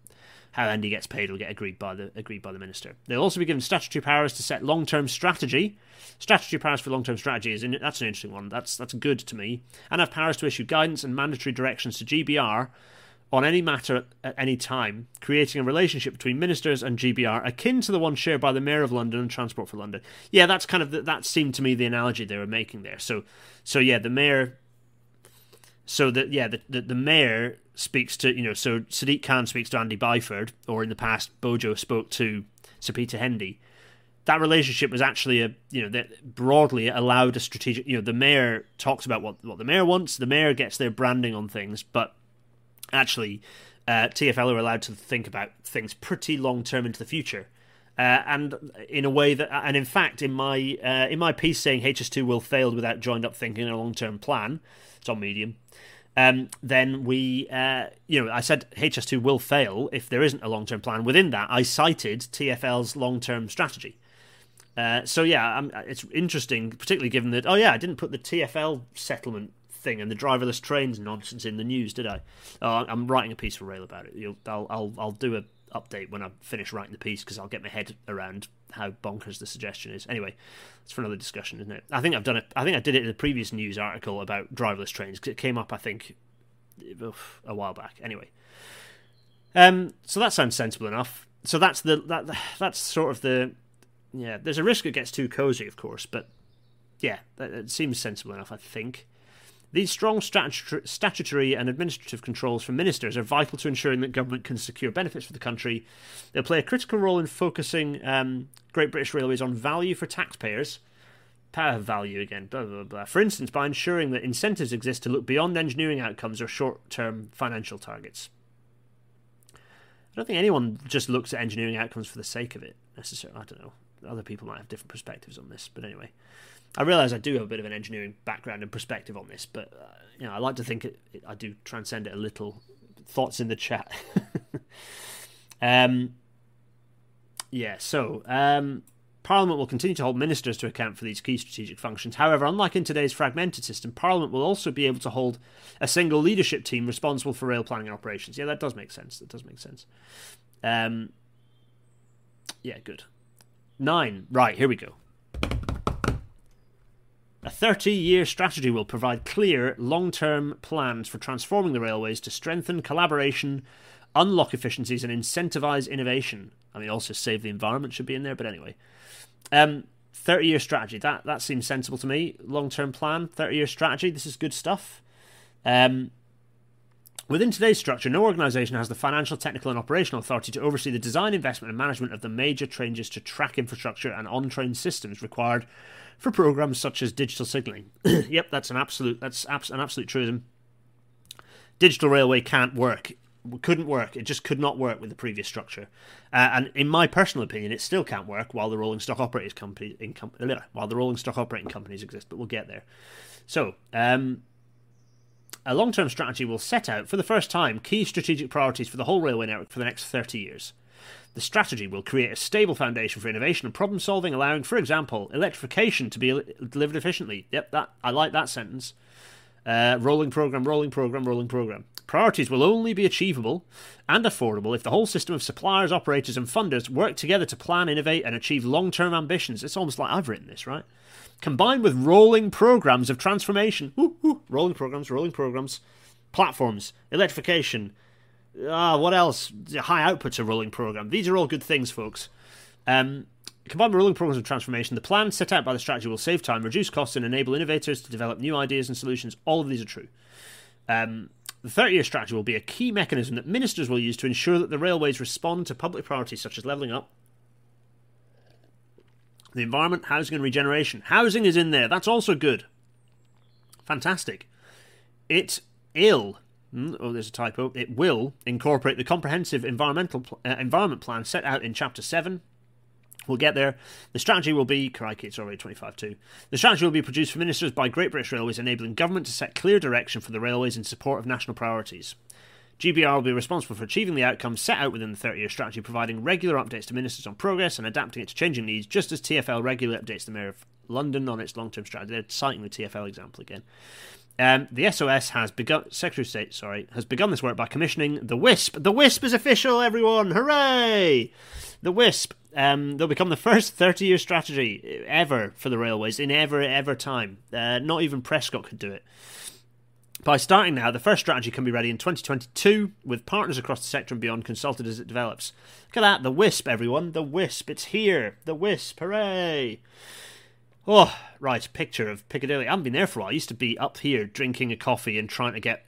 how Hendy gets paid will get agreed by the agreed by the minister. They'll also be given statutory powers to set long-term strategy. Statutory powers for long-term strategy is in, that's an interesting one. That's that's good to me. And have powers to issue guidance and mandatory directions to GBR on any matter at any time, creating a relationship between ministers and GBR akin to the one shared by the Mayor of London and Transport for London. Yeah, that's kind of the, that seemed to me the analogy they were making there. So, so yeah, the mayor. So that yeah, the, the, the mayor speaks to you know so Sadiq Khan speaks to Andy Byford, or in the past Bojo spoke to Sir Peter Hendy. That relationship was actually a you know that broadly allowed a strategic you know the mayor talks about what what the mayor wants, the mayor gets their branding on things, but actually uh, TFL are allowed to think about things pretty long term into the future. Uh, and in a way that, and in fact, in my uh, in my piece saying HS2 will fail without joined up thinking and a long term plan, it's on Medium. Um, then we, uh, you know, I said HS2 will fail if there isn't a long term plan. Within that, I cited TFL's long term strategy. Uh, so yeah, it's interesting, particularly given that. Oh yeah, I didn't put the TFL settlement thing and the driverless trains nonsense in the news, did I? Uh, I'm writing a piece for Rail about it. You'll, I'll, I'll, I'll do a update when I finish writing the piece because I'll get my head around how bonkers the suggestion is. Anyway, it's for another discussion, isn't it? I think I've done it. I think I did it in a previous news article about driverless trains because it came up, I think, a while back. Anyway, um, so that sounds sensible enough. So that's the that that's sort of the yeah. There's a risk it gets too cozy, of course, but yeah, it seems sensible enough. I think. These strong statutory and administrative controls from ministers are vital to ensuring that government can secure benefits for the country. They'll play a critical role in focusing um, Great British Railways on value for taxpayers. Power value again, blah, blah, blah. For instance, by ensuring that incentives exist to look beyond engineering outcomes or short term financial targets. I don't think anyone just looks at engineering outcomes for the sake of it, necessarily. I don't know. Other people might have different perspectives on this, but anyway. I realise I do have a bit of an engineering background and perspective on this, but uh, you know, I like to think it, it, I do transcend it a little. Thoughts in the chat. um, yeah, so um, Parliament will continue to hold ministers to account for these key strategic functions. However, unlike in today's fragmented system, Parliament will also be able to hold a single leadership team responsible for rail planning and operations. Yeah, that does make sense. That does make sense. Um, yeah, good. Nine. Right, here we go. A 30 year strategy will provide clear, long term plans for transforming the railways to strengthen collaboration, unlock efficiencies, and incentivise innovation. I mean, also save the environment should be in there, but anyway. Um, 30 year strategy, that, that seems sensible to me. Long term plan, 30 year strategy, this is good stuff. Um, Within today's structure, no organisation has the financial, technical, and operational authority to oversee the design, investment, and management of the major changes to track infrastructure and on-train systems required for programs such as digital signalling. yep, that's an absolute that's an absolute truism. Digital railway can't work couldn't work. It just could not work with the previous structure. Uh, and in my personal opinion, it still can't work while the rolling stock operating company in com- while the rolling stock operating companies exist. But we'll get there. So. Um, a long term strategy will set out, for the first time, key strategic priorities for the whole railway network for the next 30 years. The strategy will create a stable foundation for innovation and problem solving, allowing, for example, electrification to be delivered efficiently. Yep, that I like that sentence. Uh, rolling program, rolling program, rolling program. Priorities will only be achievable and affordable if the whole system of suppliers, operators, and funders work together to plan, innovate, and achieve long term ambitions. It's almost like I've written this, right? Combined with rolling programs of transformation. rolling programs, rolling programs. Platforms, electrification, Ah, what else? High outputs of rolling program. These are all good things, folks. Um, combined with rolling programs of transformation, the plan set out by the strategy will save time, reduce costs, and enable innovators to develop new ideas and solutions. All of these are true. Um, the 30 year strategy will be a key mechanism that ministers will use to ensure that the railways respond to public priorities such as levelling up, the environment, housing, and regeneration. Housing is in there. That's also good. Fantastic. It ill oh, there's a typo. It will incorporate the comprehensive environmental pl- uh, environment plan set out in Chapter 7. We'll get there. The strategy will be, crikey, it's already 25 2. The strategy will be produced for ministers by Great British Railways, enabling government to set clear direction for the railways in support of national priorities. GBR will be responsible for achieving the outcomes set out within the 30 year strategy, providing regular updates to ministers on progress and adapting it to changing needs, just as TFL regularly updates the Mayor of London on its long term strategy. They're citing the TFL example again. Um, the SOS has begun. Secretary of State, sorry, has begun this work by commissioning the WISP. The WISP is official, everyone! Hooray! The WISP. Um, they'll become the first 30-year strategy ever for the railways in ever ever time. Uh, not even Prescott could do it. By starting now, the first strategy can be ready in 2022 with partners across the sector and beyond consulted as it develops. Look at that, the WISP, everyone. The WISP. It's here. The WISP. Hooray! Oh, right, picture of Piccadilly. I haven't been there for a while. I used to be up here drinking a coffee and trying to get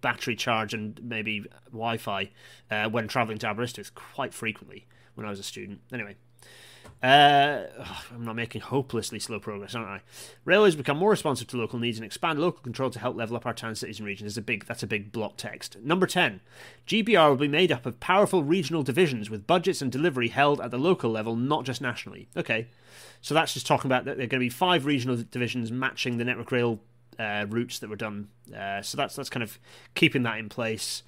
battery charge and maybe Wi Fi uh, when travelling to Aberystwyth quite frequently when I was a student. Anyway, uh, I'm not making hopelessly slow progress, aren't I? Railways become more responsive to local needs and expand local control to help level up our towns, cities, and regions. Is a big that's a big block text. Number ten, GBR will be made up of powerful regional divisions with budgets and delivery held at the local level, not just nationally. Okay, so that's just talking about that there are going to be five regional divisions matching the Network Rail uh, routes that were done. Uh, so that's that's kind of keeping that in place.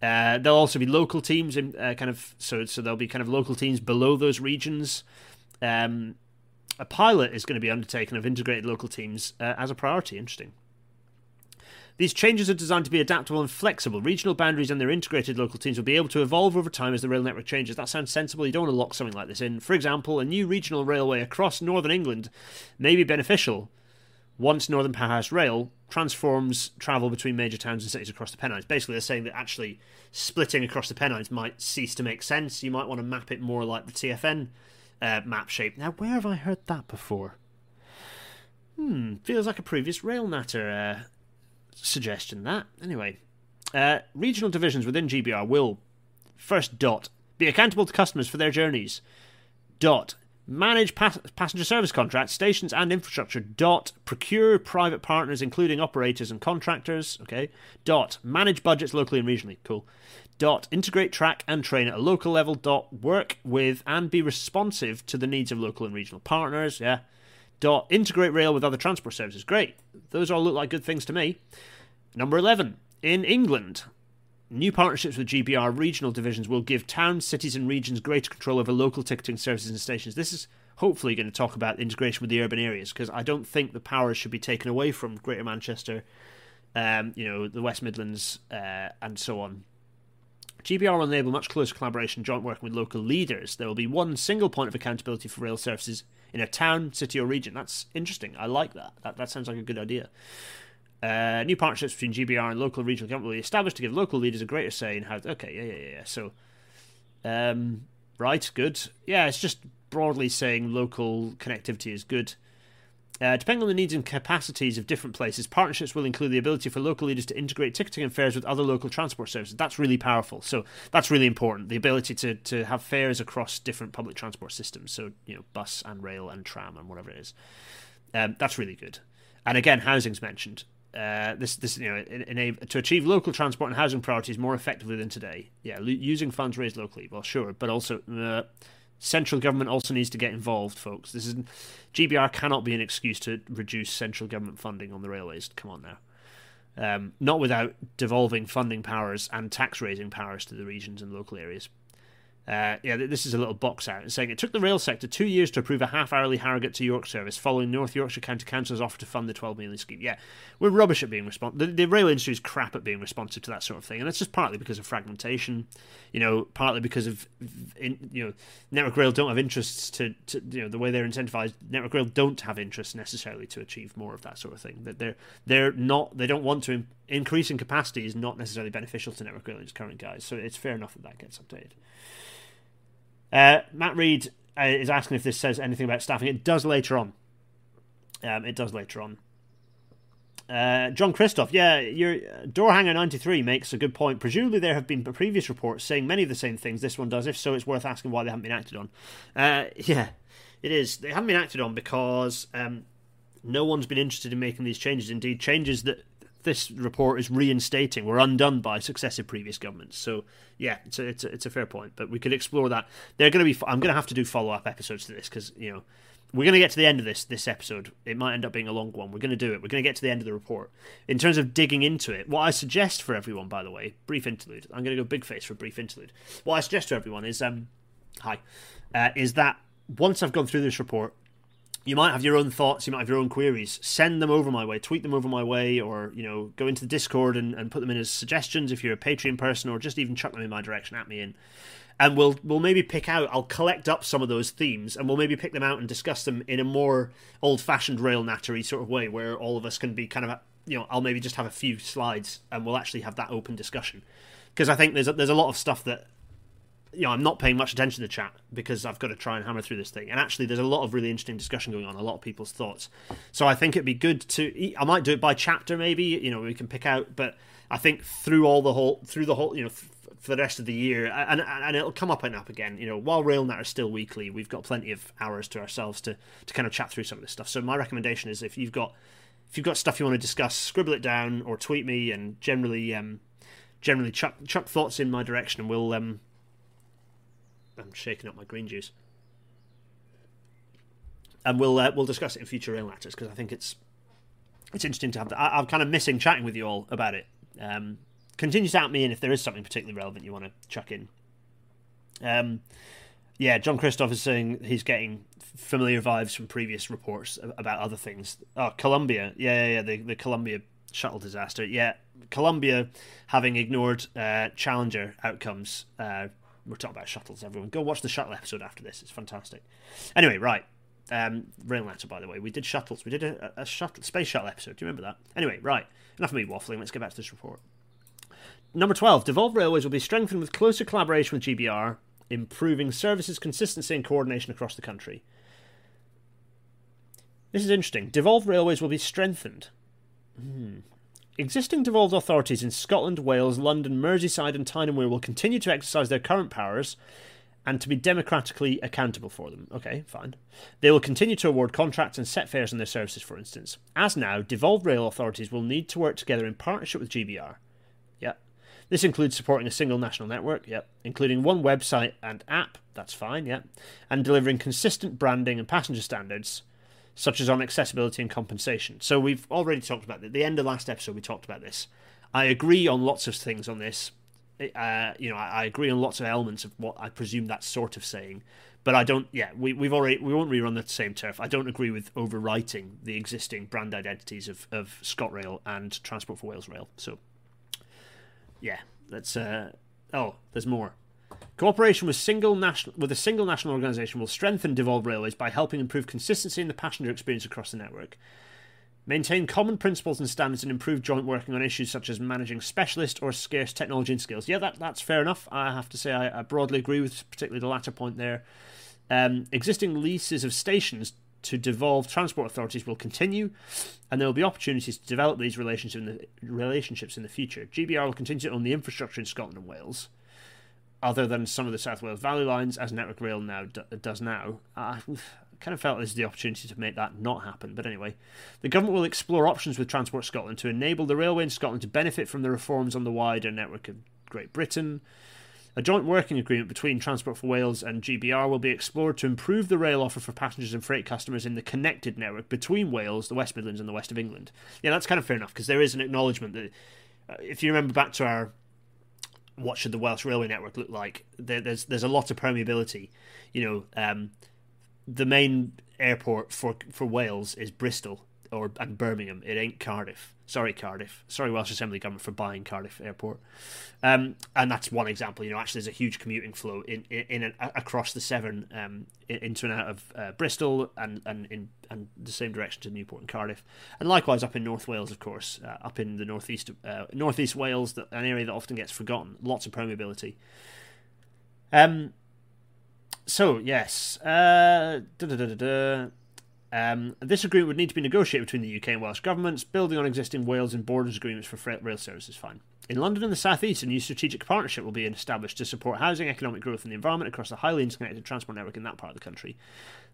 Uh, there'll also be local teams in uh, kind of so so there'll be kind of local teams below those regions. Um, a pilot is going to be undertaken of integrated local teams uh, as a priority. Interesting. These changes are designed to be adaptable and flexible. Regional boundaries and their integrated local teams will be able to evolve over time as the rail network changes. That sounds sensible. You don't want to lock something like this in. For example, a new regional railway across northern England may be beneficial once Northern Powerhouse Rail transforms travel between major towns and cities across the Pennines. Basically, they're saying that actually splitting across the Pennines might cease to make sense. You might want to map it more like the TFN uh, map shape. Now, where have I heard that before? Hmm, feels like a previous Rail Natter uh, suggestion that. Anyway, uh, regional divisions within GBR will first dot be accountable to customers for their journeys. Dot manage pas- passenger service contracts, stations, and infrastructure. Dot procure private partners, including operators and contractors. Okay. Dot manage budgets locally and regionally. Cool. Dot integrate, track, and train at a local level. Dot work with and be responsive to the needs of local and regional partners. Yeah. Dot integrate rail with other transport services. Great. Those all look like good things to me. Number 11. In England, new partnerships with GBR regional divisions will give towns, cities, and regions greater control over local ticketing services and stations. This is hopefully going to talk about integration with the urban areas because I don't think the power should be taken away from Greater Manchester, um, you know, the West Midlands, uh, and so on. GBR will enable much closer collaboration, joint working with local leaders. There will be one single point of accountability for rail services in a town, city, or region. That's interesting. I like that. That, that sounds like a good idea. Uh, new partnerships between GBR and local regional government will be established to give local leaders a greater say in how. Okay, yeah, yeah, yeah. So, um, right, good. Yeah, it's just broadly saying local connectivity is good. Uh, depending on the needs and capacities of different places, partnerships will include the ability for local leaders to integrate ticketing and fares with other local transport services. That's really powerful. So that's really important. The ability to, to have fares across different public transport systems. So, you know, bus and rail and tram and whatever it is. Um, that's really good. And again, housing's mentioned. uh, this this you know enable to achieve local transport and housing priorities more effectively than today. Yeah, using funds raised locally. Well, sure, but also uh, central government also needs to get involved, folks. This is GBR cannot be an excuse to reduce central government funding on the railways. Come on now. Um, not without devolving funding powers and tax raising powers to the regions and local areas. Uh, yeah, this is a little box out saying it took the rail sector two years to approve a half hourly Harrogate to York service following North Yorkshire County Council's offer to fund the 12 million scheme. Yeah, we're rubbish at being responsive. The, the, rail industry is crap at being responsive to that sort of thing, and that's just partly because of fragmentation, you know, partly because of, in, you know, Network Rail don't have interests to, to, you know, the way they're incentivized. Network Rail don't have interests necessarily to achieve more of that sort of thing. That they're they're not they don't want to increasing capacity is not necessarily beneficial to Network Rail in its current guise. So it's fair enough that that gets updated. Uh, Matt Reed uh, is asking if this says anything about staffing. It does later on. Um, it does later on. Uh, John Christoph, yeah, your uh, Doorhanger 93 makes a good point. Presumably, there have been previous reports saying many of the same things this one does. If so, it's worth asking why they haven't been acted on. Uh, yeah, it is. They haven't been acted on because um, no one's been interested in making these changes. Indeed, changes that this report is reinstating were undone by successive previous governments. So yeah, it's a, it's a, it's a fair point, but we could explore that. They're going to be. I'm going to have to do follow up episodes to this because you know we're going to get to the end of this this episode. It might end up being a long one. We're going to do it. We're going to get to the end of the report. In terms of digging into it, what I suggest for everyone, by the way, brief interlude. I'm going to go big face for a brief interlude. What I suggest to everyone is um, hi, uh, is that once I've gone through this report, you might have your own thoughts, you might have your own queries. Send them over my way, tweet them over my way, or you know, go into the Discord and, and put them in as suggestions if you're a Patreon person, or just even chuck them in my direction at me in. And we'll we'll maybe pick out. I'll collect up some of those themes, and we'll maybe pick them out and discuss them in a more old-fashioned rail nattery sort of way, where all of us can be kind of, you know, I'll maybe just have a few slides, and we'll actually have that open discussion. Because I think there's a, there's a lot of stuff that you know, I'm not paying much attention to chat because I've got to try and hammer through this thing. And actually, there's a lot of really interesting discussion going on, a lot of people's thoughts. So I think it'd be good to. I might do it by chapter, maybe. You know, we can pick out. But I think through all the whole, through the whole, you know, for the rest of the year, and and it'll come up and up again. You know, while RailNet are still weekly, we've got plenty of hours to ourselves to to kind of chat through some of this stuff. So my recommendation is if you've got if you've got stuff you want to discuss, scribble it down or tweet me, and generally um generally chuck chuck thoughts in my direction, and we'll um I'm shaking up my green juice. And we'll uh, we'll discuss it in future Rail Natters because I think it's it's interesting to have that. I, am kind of missing chatting with you all about it. Um, continue to out me in if there is something particularly relevant you want to chuck in. Um, yeah, John Christoph is saying he's getting familiar vibes from previous reports about other things. Oh, Columbia, yeah, yeah, yeah the the Columbia shuttle disaster. Yeah, Columbia having ignored uh, Challenger outcomes uh, we're talking about shuttles, everyone. Go watch the shuttle episode after this. It's fantastic. Anyway, right. Um, Rail Natter, by the way. We did shuttles. We did a, a shuttle, space shuttle episode. Do you remember that? Anyway, right. Enough of me waffling. Let's get back to this report. Number 12. Devolved Railways will be strengthened with closer collaboration with GBR, improving services consistency and coordination across the country. This is interesting. Devolved Railways will be strengthened. Hmm. Existing devolved authorities in Scotland, Wales, London, Merseyside, and Tyne and Wear will continue to exercise their current powers and to be democratically accountable for them. Okay, fine. They will continue to award contracts and set fares on their services, for instance. As now, devolved rail authorities will need to work together in partnership with GBR. Yep. This includes supporting a single national network, yep, including one website and app, that's fine, yep, and delivering consistent branding and passenger standards such as on accessibility and compensation. So we've already talked about that. At the end of last episode, we talked about this. I agree on lots of things on this. Uh, you know, I, I, agree on lots of elements of what I presume that's sort of saying, but I don't. Yeah, we, we've already we won't rerun the same turf. I don't agree with overwriting the existing brand identities of of ScotRail and Transport for Wales Rail. So, yeah, let's. Uh, oh, there's more. Cooperation with, single national, with a single national organisation will strengthen devolved railways by helping improve consistency in the passenger experience across the network. Maintain common principles and standards and improve joint working on issues such as managing specialist or scarce technology and skills. Yeah, that, that's fair enough. I have to say I, I broadly agree with particularly the latter point there. Um, existing leases of stations to devolve transport authorities will continue, and there will be opportunities to develop these relationships in the, relationships in the future. GBR will continue to own the infrastructure in Scotland and Wales other than some of the South Wales Valley lines, as Network Rail now does now. Uh, kind of felt this is the opportunity to make that not happen. But anyway, the government will explore options with Transport Scotland to enable the railway in Scotland to benefit from the reforms on the wider network of Great Britain. A joint working agreement between Transport for Wales and GBR will be explored to improve the rail offer for passengers and freight customers in the connected network between Wales, the West Midlands, and the west of England. Yeah, that's kind of fair enough because there is an acknowledgement that uh, if you remember back to our what should the Welsh railway network look like, there, there's there's a lot of permeability. You know, um, the main airport for for Wales is Bristol or and Birmingham. It ain't Cardiff. Sorry, Cardiff. Sorry, Welsh Assembly government for buying Cardiff Airport. Um, and that's one example. You know, actually, there's a huge commuting flow in in, in an, across the Severn um, into and out of uh, Bristol and and in and the same direction to Newport and Cardiff, and likewise up in North Wales, of course, uh, up in the northeast uh, northeast Wales, an area that often gets forgotten. Lots of permeability. Um. So yes. Uh. Da, da, da, um, this agreement would need to be negotiated between the UK and Welsh governments, building on existing Wales and Borders agreements for freight rail services. Fine. In London and the South East, a new strategic partnership will be established to support housing, economic growth, and the environment across the highly interconnected transport network in that part of the country.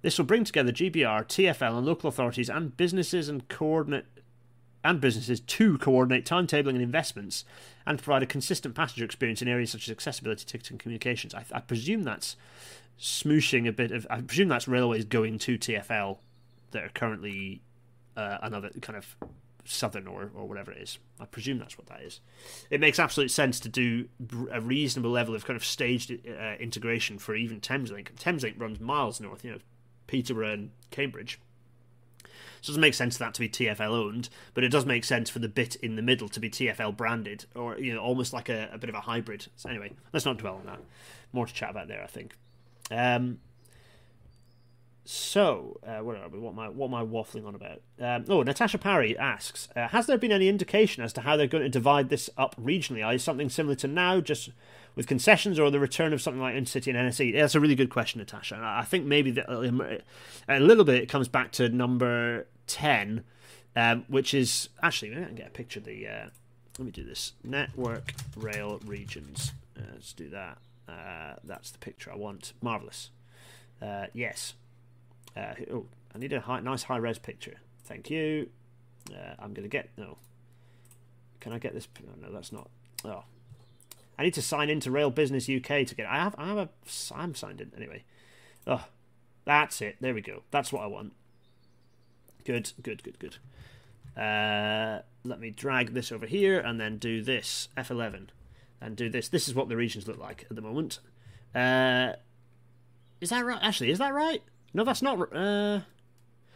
This will bring together GBR, TfL, and local authorities and businesses and coordinate and businesses to coordinate timetabling and investments and provide a consistent passenger experience in areas such as accessibility, ticketing, and communications. I, I presume that's smooshing a bit of. I presume that's railways going to TfL that are currently uh, another kind of southern or, or whatever it is. I presume that's what that is. It makes absolute sense to do a reasonable level of kind of staged uh, integration for even Thameslink. Thameslink runs miles north, you know, Peterborough and Cambridge. So it doesn't make sense for that to be TFL owned, but it does make sense for the bit in the middle to be TFL branded, or you know, almost like a, a bit of a hybrid. So anyway, let's not dwell on that. More to chat about there, I think. Um, so, uh, what are? What am I? What am I waffling on about? Um, oh, Natasha Parry asks: uh, Has there been any indication as to how they're going to divide this up regionally? Is something similar to now, just with concessions, or the return of something like Intercity and NSE? That's a really good question, Natasha. I think maybe that um, a little bit it comes back to number ten, um, which is actually I can get a picture of the. Uh, let me do this. Network rail regions. Uh, let's do that. Uh, that's the picture I want. Marvelous. Uh, yes. Uh, oh, I need a high, nice high res picture. Thank you. Uh, I'm going to get. No. Can I get this? No, that's not. Oh. I need to sign into Rail Business UK to get. I have. I have a. I'm signed in anyway. Oh, that's it. There we go. That's what I want. Good. Good. Good. Good. Uh, let me drag this over here and then do this F11 and do this. This is what the regions look like at the moment. Uh, is that right? Actually, is that right? No, that's not. Uh,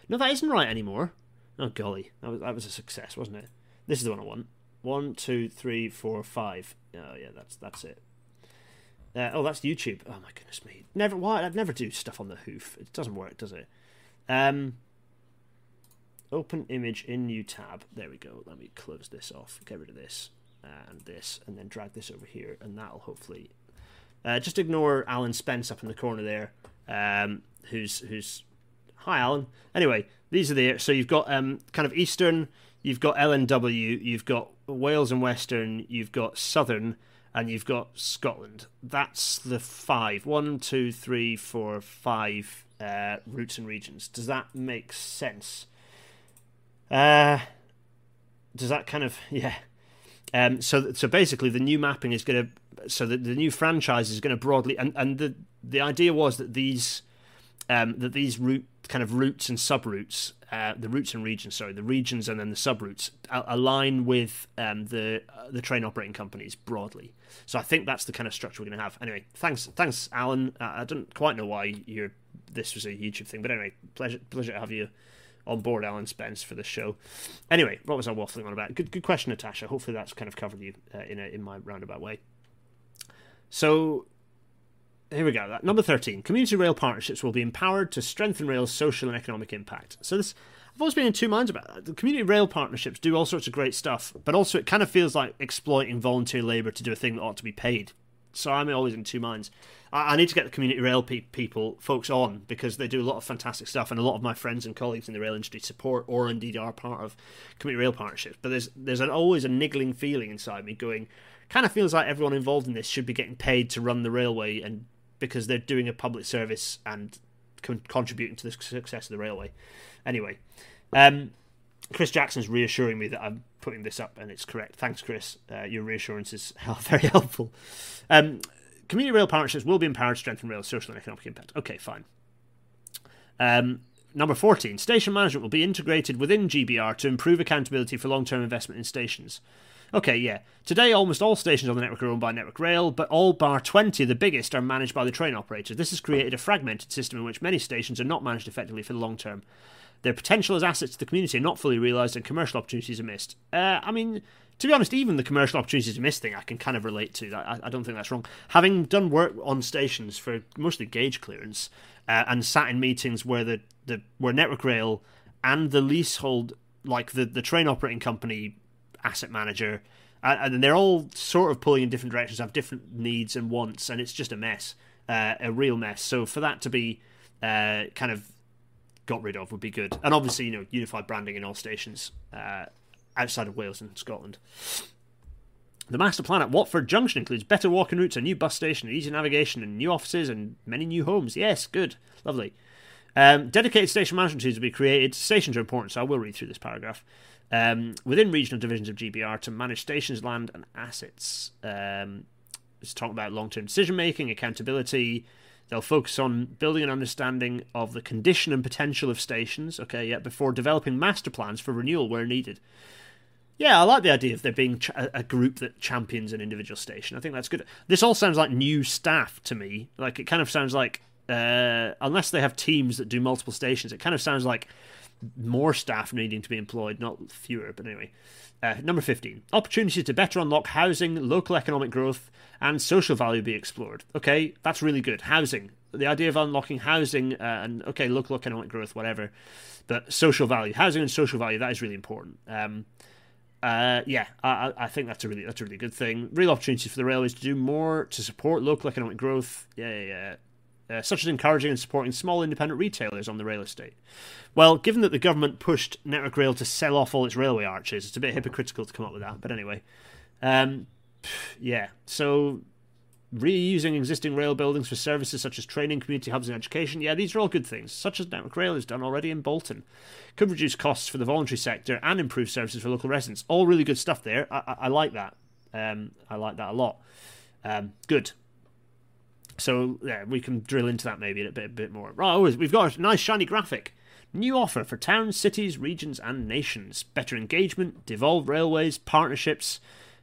no, that isn't right anymore. Oh golly, that was that was a success, wasn't it? This is the one I want. One, two, three, four, five. Oh yeah, that's that's it. Uh, oh, that's YouTube. Oh my goodness me! Never. Why? I'd never do stuff on the hoof. It doesn't work, does it? Um. Open image in new tab. There we go. Let me close this off. Get rid of this and this, and then drag this over here, and that'll hopefully. Uh, just ignore Alan Spence up in the corner there. Um, who's who's hi Alan. Anyway, these are the so you've got um kind of Eastern, you've got LNW, you've got Wales and Western, you've got Southern, and you've got Scotland. That's the five. One, two, three, four, five uh, routes and regions. Does that make sense? Uh, does that kind of yeah? Um, so so basically, the new mapping is going to so that the new franchise is going to broadly and and the the idea was that these um, that these route kind of routes and subroutes, uh, the routes and regions, sorry, the regions and then the subroutes align with um, the uh, the train operating companies broadly. So I think that's the kind of structure we're going to have. Anyway, thanks, thanks, Alan. Uh, I don't quite know why you're this was a YouTube thing, but anyway, pleasure pleasure to have you on board, Alan Spence, for this show. Anyway, what was I waffling on about? Good good question, Natasha. Hopefully that's kind of covered you uh, in a, in my roundabout way. So here we go. Number 13. Community rail partnerships will be empowered to strengthen rail's social and economic impact. So this I've always been in two minds about that. The community rail partnerships do all sorts of great stuff, but also it kind of feels like exploiting volunteer labour to do a thing that ought to be paid. So I'm always in two minds. I, I need to get the community rail pe- people, folks, on because they do a lot of fantastic stuff, and a lot of my friends and colleagues in the rail industry support or indeed are part of community rail partnerships. But there's there's an, always a niggling feeling inside me going, kind of feels like everyone involved in this should be getting paid to run the railway and because they're doing a public service and con- contributing to the success of the railway. Anyway, um, Chris Jackson's reassuring me that I'm putting this up and it's correct. Thanks, Chris. Uh, your reassurance is very helpful. Um, community rail partnerships will be empowered to strengthen rail's social and economic impact. Okay, fine. Um, number 14. Station management will be integrated within GBR to improve accountability for long term investment in stations. Okay, yeah. Today, almost all stations on the network are owned by Network Rail, but all bar 20, the biggest, are managed by the train operators. This has created a fragmented system in which many stations are not managed effectively for the long term. Their potential as assets to the community are not fully realised, and commercial opportunities are missed. Uh, I mean, to be honest, even the commercial opportunities are missed thing, I can kind of relate to. I, I don't think that's wrong. Having done work on stations for mostly gauge clearance uh, and sat in meetings where the, the where Network Rail and the leasehold, like the the train operating company asset manager, and they're all sort of pulling in different directions, have different needs and wants, and it's just a mess, uh, a real mess. So for that to be uh, kind of got rid of would be good, and obviously you know unified branding in all stations uh, outside of Wales and Scotland. The master plan at Watford Junction includes better walking routes, a new bus station, easy navigation, and new offices and many new homes. Yes, good, lovely. Um, dedicated station management teams will be created. Stations are important, so I will read through this paragraph um, within regional divisions of GBR to manage stations, land, and assets. Um, it's talking about long term decision making, accountability. They'll focus on building an understanding of the condition and potential of stations, okay, yeah, before developing master plans for renewal where needed. Yeah, I like the idea of there being a group that champions an individual station. I think that's good. This all sounds like new staff to me. Like, it kind of sounds like, uh, unless they have teams that do multiple stations, it kind of sounds like more staff needing to be employed, not fewer. But anyway, uh, number 15 opportunities to better unlock housing, local economic growth, and social value be explored. Okay, that's really good. Housing, the idea of unlocking housing uh, and, okay, local economic growth, whatever, but social value, housing and social value, that is really important. Um, uh, yeah, I, I think that's a really that's a really good thing. Real opportunities for the railways to do more to support local economic growth. Yeah, yeah, yeah uh, such as encouraging and supporting small independent retailers on the rail estate. Well, given that the government pushed Network Rail to sell off all its railway arches, it's a bit hypocritical to come up with that. But anyway, um, yeah. So reusing existing rail buildings for services such as training, community hubs, and education. Yeah, these are all good things, such as Network Rail has done already in Bolton. Could reduce costs for the voluntary sector and improve services for local residents. All really good stuff there. I, I, I like that. Um, I like that a lot. Um, good. So yeah, we can drill into that maybe a bit, a bit more. Oh, we've got a nice shiny graphic. New offer for towns, cities, regions, and nations. Better engagement, devolved railways, partnerships,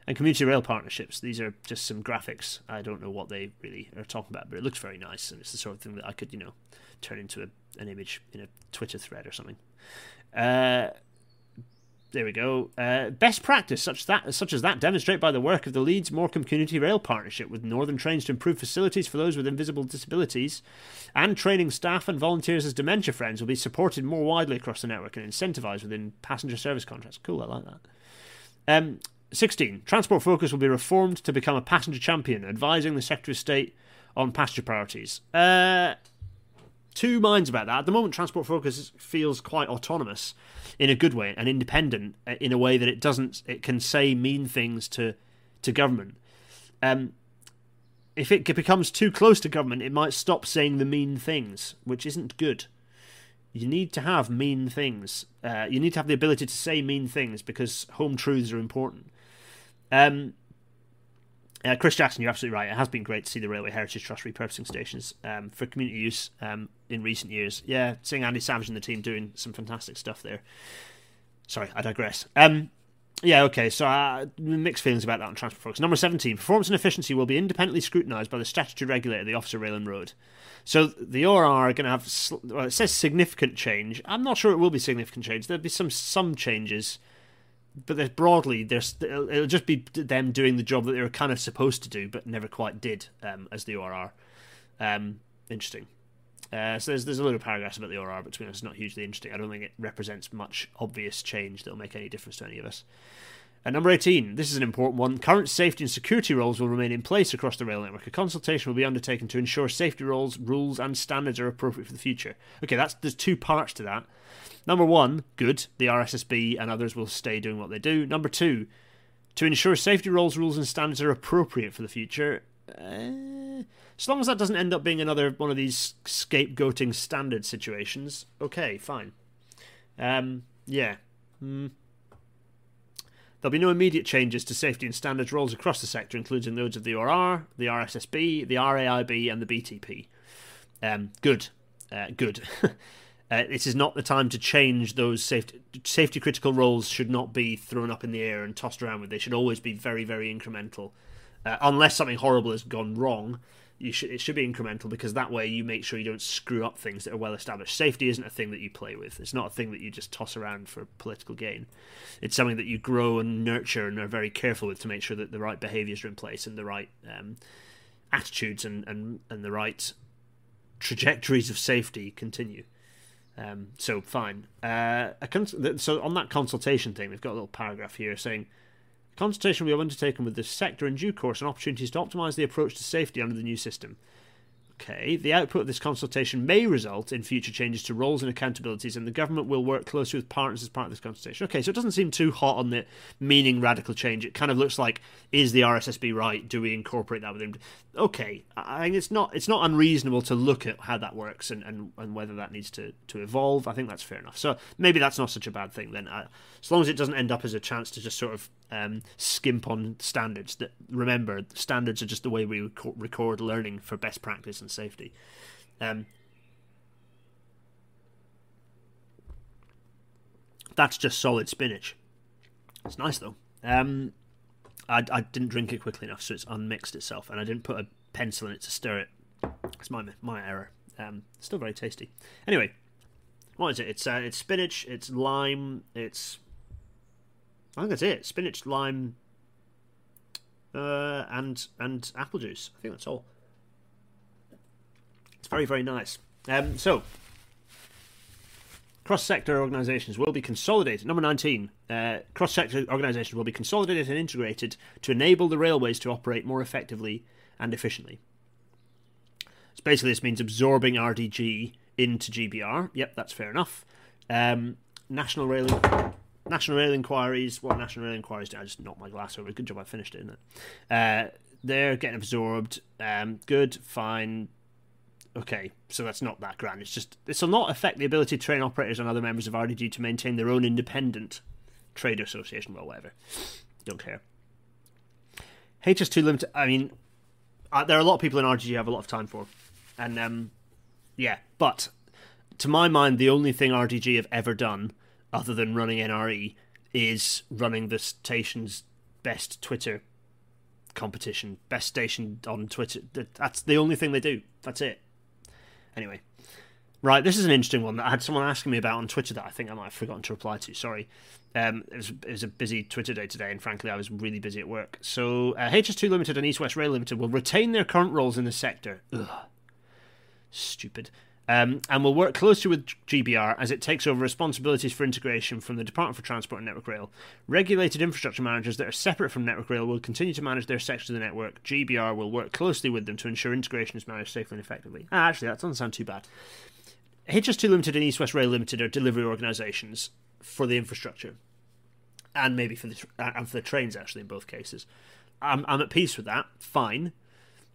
and community rail partnerships. These are just some graphics. I don't know what they really are talking about, but it looks very nice, and it's the sort of thing that I could, you know, turn into a, an image in a Twitter thread or something. Uh, there we go. Uh, best practice, such that such as that, demonstrated by the work of the Leeds Morecambe Community Rail Partnership with Northern Trains to improve facilities for those with invisible disabilities, and training staff and volunteers as dementia friends will be supported more widely across the network and incentivised within passenger service contracts. Cool, I like that. Um, 16. Transport Focus will be reformed to become a passenger champion, advising the Secretary of State on passenger priorities. Uh, two minds about that. At the moment, Transport Focus feels quite autonomous in a good way and independent uh, in a way that it doesn't. It can say mean things to to government. Um, if it becomes too close to government, it might stop saying the mean things, which isn't good. You need to have mean things. Uh, you need to have the ability to say mean things because home truths are important. Um, uh, Chris Jackson, you're absolutely right. It has been great to see the Railway Heritage Trust repurposing stations um, for community use um, in recent years. Yeah, seeing Andy Savage and the team doing some fantastic stuff there. Sorry, I digress. Um, yeah, okay, so uh, mixed feelings about that on Transport Focus. Number 17, performance and efficiency will be independently scrutinised by the statutory regulator, the Office of Rail and Road. So the ORR are going to have, well, it says significant change. I'm not sure it will be significant change. There'll be some some changes but there's broadly there's it'll just be them doing the job that they were kind of supposed to do but never quite did um, as the ORR. Um, interesting. Uh, so there's there's a little paragraphs about the ORR, but to be honest, it's not hugely interesting. I don't think it represents much obvious change that will make any difference to any of us. And number 18, this is an important one. Current safety and security roles will remain in place across the rail network. A consultation will be undertaken to ensure safety roles, rules, and standards are appropriate for the future. Okay, that's there's two parts to that. Number one, good. The RSSB and others will stay doing what they do. Number two, to ensure safety roles, rules, and standards are appropriate for the future. Uh, As long as that doesn't end up being another one of these scapegoating standard situations, okay, fine. Um, yeah. Mm. There'll be no immediate changes to safety and standards roles across the sector, including those of the ORR, the RSSB, the RAIB, and the BTP. Um, good. Uh, good. uh, this is not the time to change those safety safety critical roles. Should not be thrown up in the air and tossed around with. They should always be very very incremental, uh, unless something horrible has gone wrong you should it should be incremental because that way you make sure you don't screw up things that are well established. Safety isn't a thing that you play with. It's not a thing that you just toss around for political gain. It's something that you grow and nurture and are very careful with to make sure that the right behaviours are in place and the right um, attitudes and, and, and the right trajectories of safety continue. Um, so fine. Uh, so on that consultation thing, they've got a little paragraph here saying Consultation we have undertaken with the sector in due course on opportunities to optimise the approach to safety under the new system. Okay, the output of this consultation may result in future changes to roles and accountabilities, and the government will work closely with partners as part of this consultation. Okay, so it doesn't seem too hot on the meaning radical change. It kind of looks like, is the RSSB right? Do we incorporate that within? Okay, I think it's not it's not unreasonable to look at how that works and, and, and whether that needs to, to evolve. I think that's fair enough. So maybe that's not such a bad thing then, uh, as long as it doesn't end up as a chance to just sort of um, skimp on standards. That remember, standards are just the way we record learning for best practice and safety. Um, that's just solid spinach. It's nice though. Um, I, I didn't drink it quickly enough, so it's unmixed itself, and I didn't put a pencil in it to stir it. It's my my error. Um, still very tasty. Anyway, what is it? It's uh, it's spinach, it's lime, it's I think that's it. Spinach, lime, uh, and and apple juice. I think that's all. It's very very nice. Um, so cross-sector organisations will be consolidated. Number nineteen. Uh, cross-sector organisations will be consolidated and integrated to enable the railways to operate more effectively and efficiently. So basically, this means absorbing RDG into GBR. Yep, that's fair enough. Um, National Rail National Rail Inquiries. What National Rail Inquiries? I just knocked my glass over. Good job I finished it, isn't it? Uh, they're getting absorbed. Um, good, fine. Okay, so that's not that grand. It's just this will not affect the ability of train operators and other members of RDG to maintain their own independent trade association. Well, whatever. Don't care. HS2 Limited. I mean, uh, there are a lot of people in RDG have a lot of time for, and um, yeah. But to my mind, the only thing RDG have ever done other than running NRE, is running the station's best Twitter competition, best station on Twitter. That's the only thing they do. That's it. Anyway, right, this is an interesting one that I had someone asking me about on Twitter that I think I might have forgotten to reply to. Sorry. Um, it, was, it was a busy Twitter day today, and frankly, I was really busy at work. So, uh, HS2 Limited and East West Rail Limited will retain their current roles in the sector. Ugh. Stupid um, and will work closely with GBR as it takes over responsibilities for integration from the Department for Transport and Network Rail. Regulated infrastructure managers that are separate from Network Rail will continue to manage their section of the network. GBR will work closely with them to ensure integration is managed safely and effectively. Ah, actually, that doesn't sound too bad. HS2 Limited and East West Rail Limited are delivery organisations for the infrastructure, and maybe for the and for the trains actually in both cases. I'm I'm at peace with that. Fine,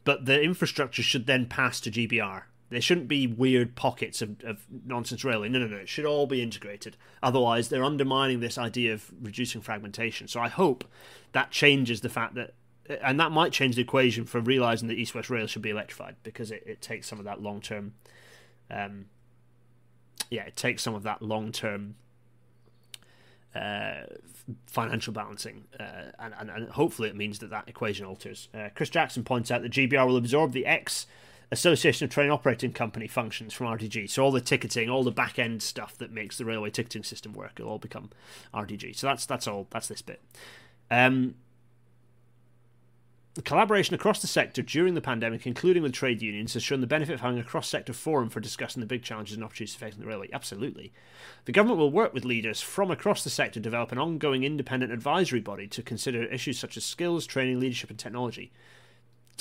but the infrastructure should then pass to GBR there shouldn't be weird pockets of, of nonsense railway. No, no, no. It should all be integrated. Otherwise, they're undermining this idea of reducing fragmentation. So I hope that changes the fact that, and that might change the equation for realizing that East West Rail should be electrified because it, it takes some of that long term, um, yeah, it takes some of that long term uh, financial balancing, uh, and, and, and, hopefully it means that that equation alters. Uh, Chris Jackson points out that GBR will absorb the X Association of Train Operating Company functions from RDG. So all the ticketing, all the back end stuff that makes the railway ticketing system work, it'll all become RDG. So that's that's all. That's this bit. Um, collaboration across the sector during the pandemic, including with trade unions, has shown the benefit of having a cross sector forum for discussing the big challenges and opportunities facing the railway. Absolutely. The government will work with leaders from across the sector to develop an ongoing independent advisory body to consider issues such as skills, training, leadership, and technology.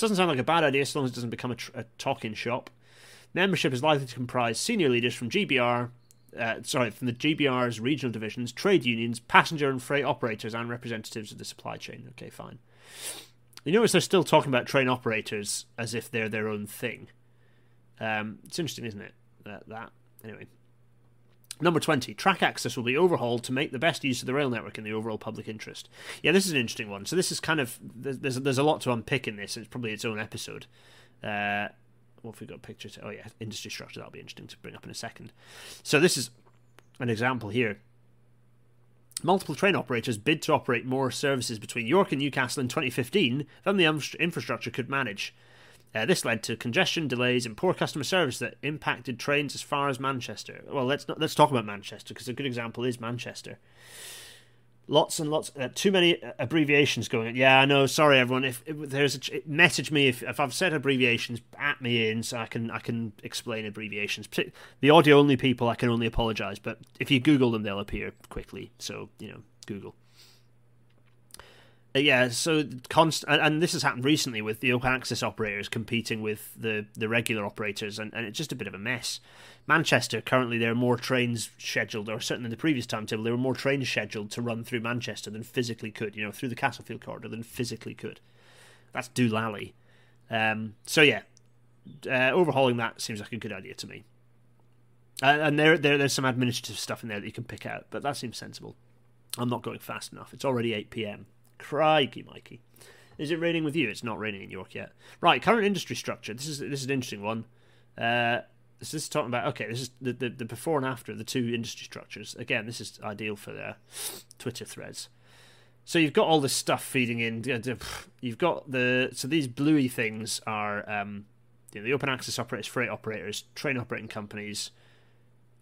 Doesn't sound like a bad idea, as long as it doesn't become a, tr- a talking shop. Membership is likely to comprise senior leaders from GBR, uh, sorry, from the GBR's regional divisions, trade unions, passenger and freight operators, and representatives of the supply chain. Okay, fine. you notice they're still talking about train operators as if they're their own thing. Um, it's interesting, isn't it? That, that anyway. Number 20, track access will be overhauled to make the best use of the rail network in the overall public interest. Yeah, this is an interesting one. So, this is kind of, there's, there's a lot to unpick in this. It's probably its own episode. Uh, what have we got pictures? Oh, yeah, industry structure. That'll be interesting to bring up in a second. So, this is an example here. Multiple train operators bid to operate more services between York and Newcastle in 2015 than the infrastructure could manage. Uh, this led to congestion, delays, and poor customer service that impacted trains as far as Manchester. Well, let's not, let's talk about Manchester because a good example is Manchester. Lots and lots, uh, too many abbreviations going. On. Yeah, I know. Sorry, everyone. If, if there's a message me if, if I've said abbreviations, at me in so I can I can explain abbreviations. The audio only people, I can only apologise. But if you Google them, they'll appear quickly. So you know, Google. Yeah, so const and, and, this has happened recently with the open access operators competing with the, the regular operators, and, and it's just a bit of a mess. Manchester currently there are more trains scheduled, or certainly in the previous timetable there were more trains scheduled to run through Manchester than physically could, you know, through the Castlefield corridor than physically could. That's doolally. Um, so yeah, uh, overhauling that seems like a good idea to me. Uh, and there, there, there's some administrative stuff in there that you can pick out, but that seems sensible. I'm not going fast enough. It's already 8 p.m. Crikey, Mikey. Is it raining with you? It's not raining in York yet. Right, current industry structure. This is this is an interesting one. Uh, this is talking about okay. This is the, the, the before and after the two industry structures. Again, this is ideal for their Twitter threads. So you've got all this stuff feeding in. You've got the so these bluey things are um, you know, the open access operators, freight operators, train operating companies,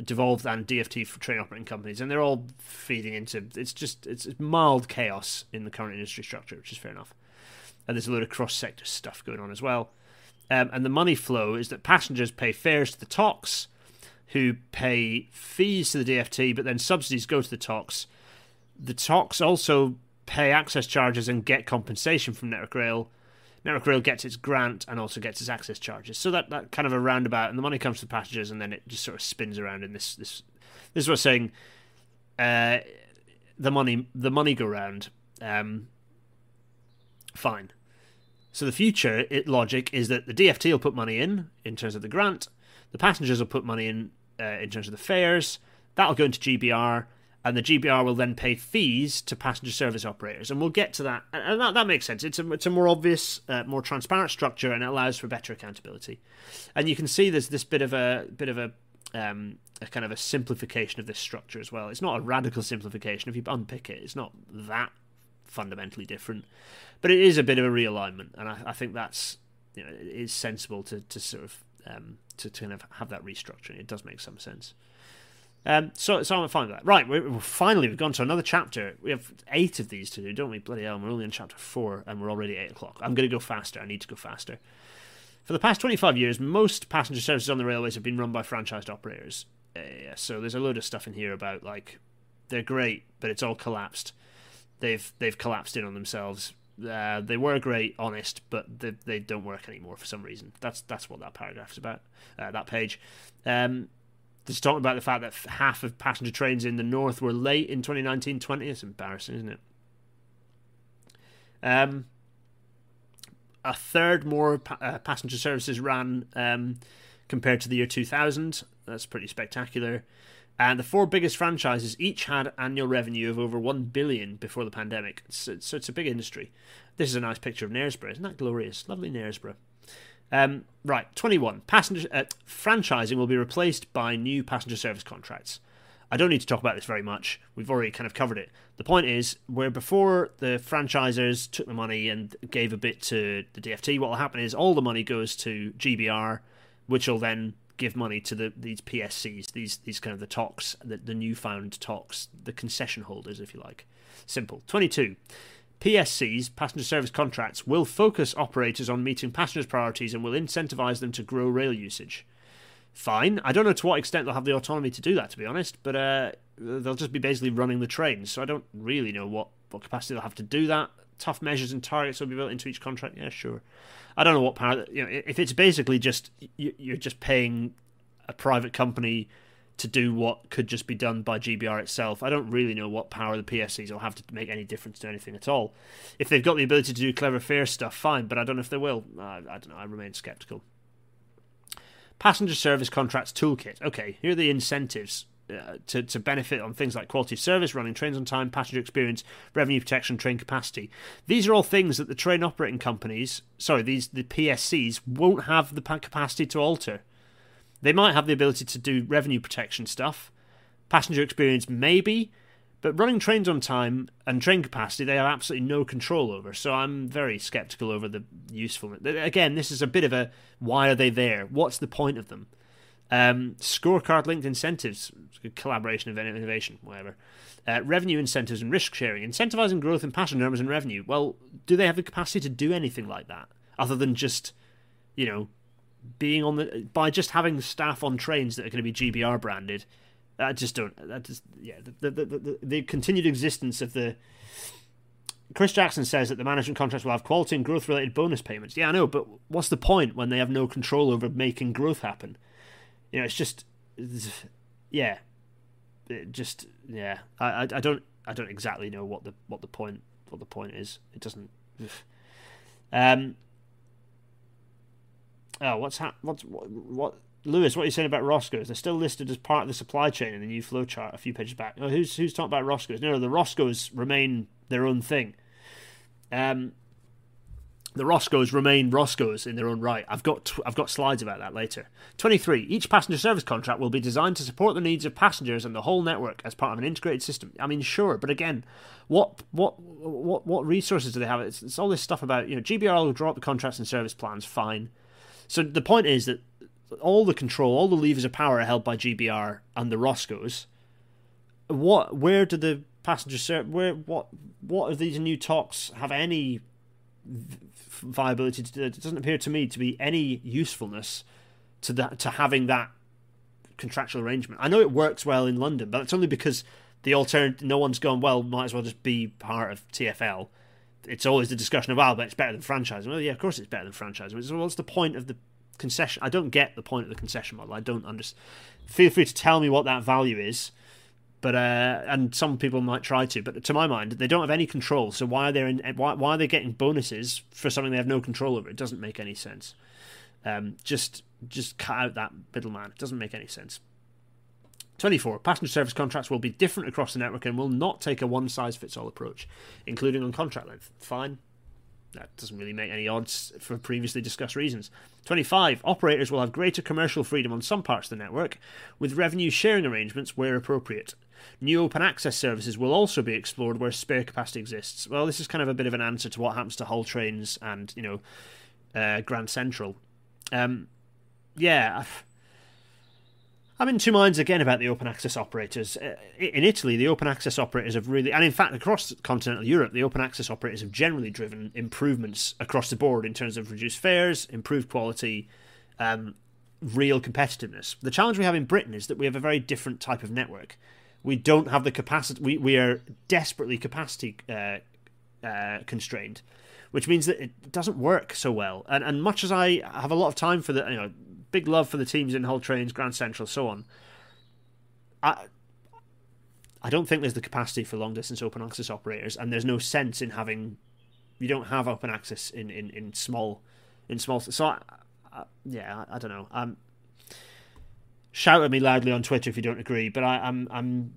devolved and DFT for train operating companies, and they're all feeding into it's just it's mild chaos in the current industry structure, which is fair enough. And there's a load of cross sector stuff going on as well. Um, and the money flow is that passengers pay fares to the TOCs, who pay fees to the DFT, but then subsidies go to the TOCs. The TOCs also pay access charges and get compensation from Network Rail, Network Rail gets its grant and also gets its access charges. So that, that kind of a roundabout, and the money comes to the passengers, and then it just sort of spins around in this this. This is what I'm saying. Uh, the money the money go round. Um, fine. So the future it, logic is that the DFT will put money in in terms of the grant, the passengers will put money in uh, in terms of the fares. That'll go into GBR and the GBR will then pay fees to passenger service operators. And we'll get to that, and that, that makes sense. It's a, it's a more obvious, uh, more transparent structure, and it allows for better accountability. And you can see there's this bit of a bit of a, um, a kind of a simplification of this structure as well. It's not a radical simplification. If you unpick it, it's not that fundamentally different, but it is a bit of a realignment, and I, I think that's you know, it is sensible to to sort of um, to, to kind of have that restructuring. It does make some sense. Um, so, so I'm fine with that. Right, we're, we're, finally we've gone to another chapter. We have eight of these to do, don't we? Bloody hell, we're only in chapter four, and we're already eight o'clock. I'm going to go faster. I need to go faster. For the past 25 years, most passenger services on the railways have been run by franchised operators. Uh, so there's a load of stuff in here about like they're great, but it's all collapsed. They've they've collapsed in on themselves. Uh, they were great, honest, but they, they don't work anymore for some reason. That's that's what that paragraph's about. Uh, that page. Um, just talking about the fact that half of passenger trains in the north were late in 2019-20. It's embarrassing, isn't it? Um, a third more pa- uh, passenger services ran um, compared to the year 2000. That's pretty spectacular. And the four biggest franchises each had annual revenue of over one billion before the pandemic. So, so it's a big industry. This is a nice picture of Knaresborough. Isn't that glorious? Lovely Knaresborough. Um, right, 21. Passenger uh, franchising will be replaced by new passenger service contracts. I don't need to talk about this very much. We've already kind of covered it. The point is, where before the franchisers took the money and gave a bit to the DFT, what will happen is all the money goes to GBR, which will then give money to the these PSCs, these these kind of the TOCs, the, the newfound TOCs, the concession holders, if you like. Simple. 22. PSCs, passenger service contracts, will focus operators on meeting passengers' priorities and will incentivise them to grow rail usage. Fine. I don't know to what extent they'll have the autonomy to do that, to be honest, but uh, they'll just be basically running the trains, so I don't really know what, what capacity they'll have to do that. Tough measures and targets will be built into each contract. Yeah, sure. I don't know what power. You know, if it's basically just you're just paying a private company to do what could just be done by GBR itself. I don't really know what power the PSCs will have to make any difference to anything at all. If they've got the ability to do clever fare stuff, fine, but I don't know if they will. I, I don't know. I remain skeptical. Passenger service contracts toolkit. Okay, here are the incentives uh, to, to benefit on things like quality of service, running trains on time, passenger experience, revenue protection, train capacity. These are all things that the train operating companies, sorry, these the PSCs won't have the capacity to alter. They might have the ability to do revenue protection stuff, passenger experience maybe, but running trains on time and train capacity they have absolutely no control over. So I'm very skeptical over the usefulness. Again, this is a bit of a why are they there? What's the point of them? Um, scorecard linked incentives, collaboration of innovation, whatever. Uh, revenue incentives and risk sharing, incentivizing growth in passenger numbers and revenue. Well, do they have the capacity to do anything like that other than just, you know, being on the by just having staff on trains that are going to be GBR branded. I just don't. That just yeah. The the, the the, the continued existence of the. Chris Jackson says that the management contracts will have quality and growth related bonus payments. Yeah, I know, but what's the point when they have no control over making growth happen? You know, it's just, it's, yeah, it just yeah. I, I I don't I don't exactly know what the what the point what the point is. It doesn't. Um, Oh, what's hap- what's what, what Lewis? What are you saying about ROSCOs? They're still listed as part of the supply chain in the new flow chart a few pages back. Oh, who's who's talking about ROSCOs? No, no, the ROSCOs remain their own thing. Um, the ROSCOs remain ROSCOs in their own right. I've got tw- I've got slides about that later. Twenty three. Each passenger service contract will be designed to support the needs of passengers and the whole network as part of an integrated system. I mean, sure, but again, what what what what resources do they have? It's, it's all this stuff about you know GBR will draw up the contracts and service plans. Fine so the point is that all the control, all the levers of power are held by GBR and the ROSCOs. What? Where do the passenger serve? Where? What? What of these new TOCs have any viability? To, it doesn't appear to me to be any usefulness to that to having that contractual arrangement. I know it works well in London, but it's only because the alternative. No one's gone. Well, might as well just be part of TFL it's always the discussion of, well, but it's better than franchising. Well, yeah, of course it's better than franchising. So what's the point of the concession? I don't get the point of the concession model. I don't understand. Feel free to tell me what that value is. But uh, and some people might try to, but to my mind, they don't have any control. So why are they in, why why are they getting bonuses for something they have no control over? It doesn't make any sense. Um, just just cut out that middleman. It doesn't make any sense. 24. Passenger service contracts will be different across the network and will not take a one size fits all approach, including on contract length. Fine. That doesn't really make any odds for previously discussed reasons. 25. Operators will have greater commercial freedom on some parts of the network, with revenue sharing arrangements where appropriate. New open access services will also be explored where spare capacity exists. Well, this is kind of a bit of an answer to what happens to Hull Trains and, you know, uh, Grand Central. Um, yeah, I'm in two minds again about the open access operators. Uh, in Italy, the open access operators have really, and in fact, across continental Europe, the open access operators have generally driven improvements across the board in terms of reduced fares, improved quality, um, real competitiveness. The challenge we have in Britain is that we have a very different type of network. We don't have the capacity, we, we are desperately capacity uh, uh, constrained which means that it doesn't work so well. And and much as I have a lot of time for the you know big love for the teams in Hull Trains, Grand Central, so on. I I don't think there's the capacity for long distance open access operators, and there's no sense in having. You don't have open access in, in, in small, in small. So I, I, yeah, I, I, don't know. Um, shout at me loudly on Twitter if you don't agree, but I, I'm I'm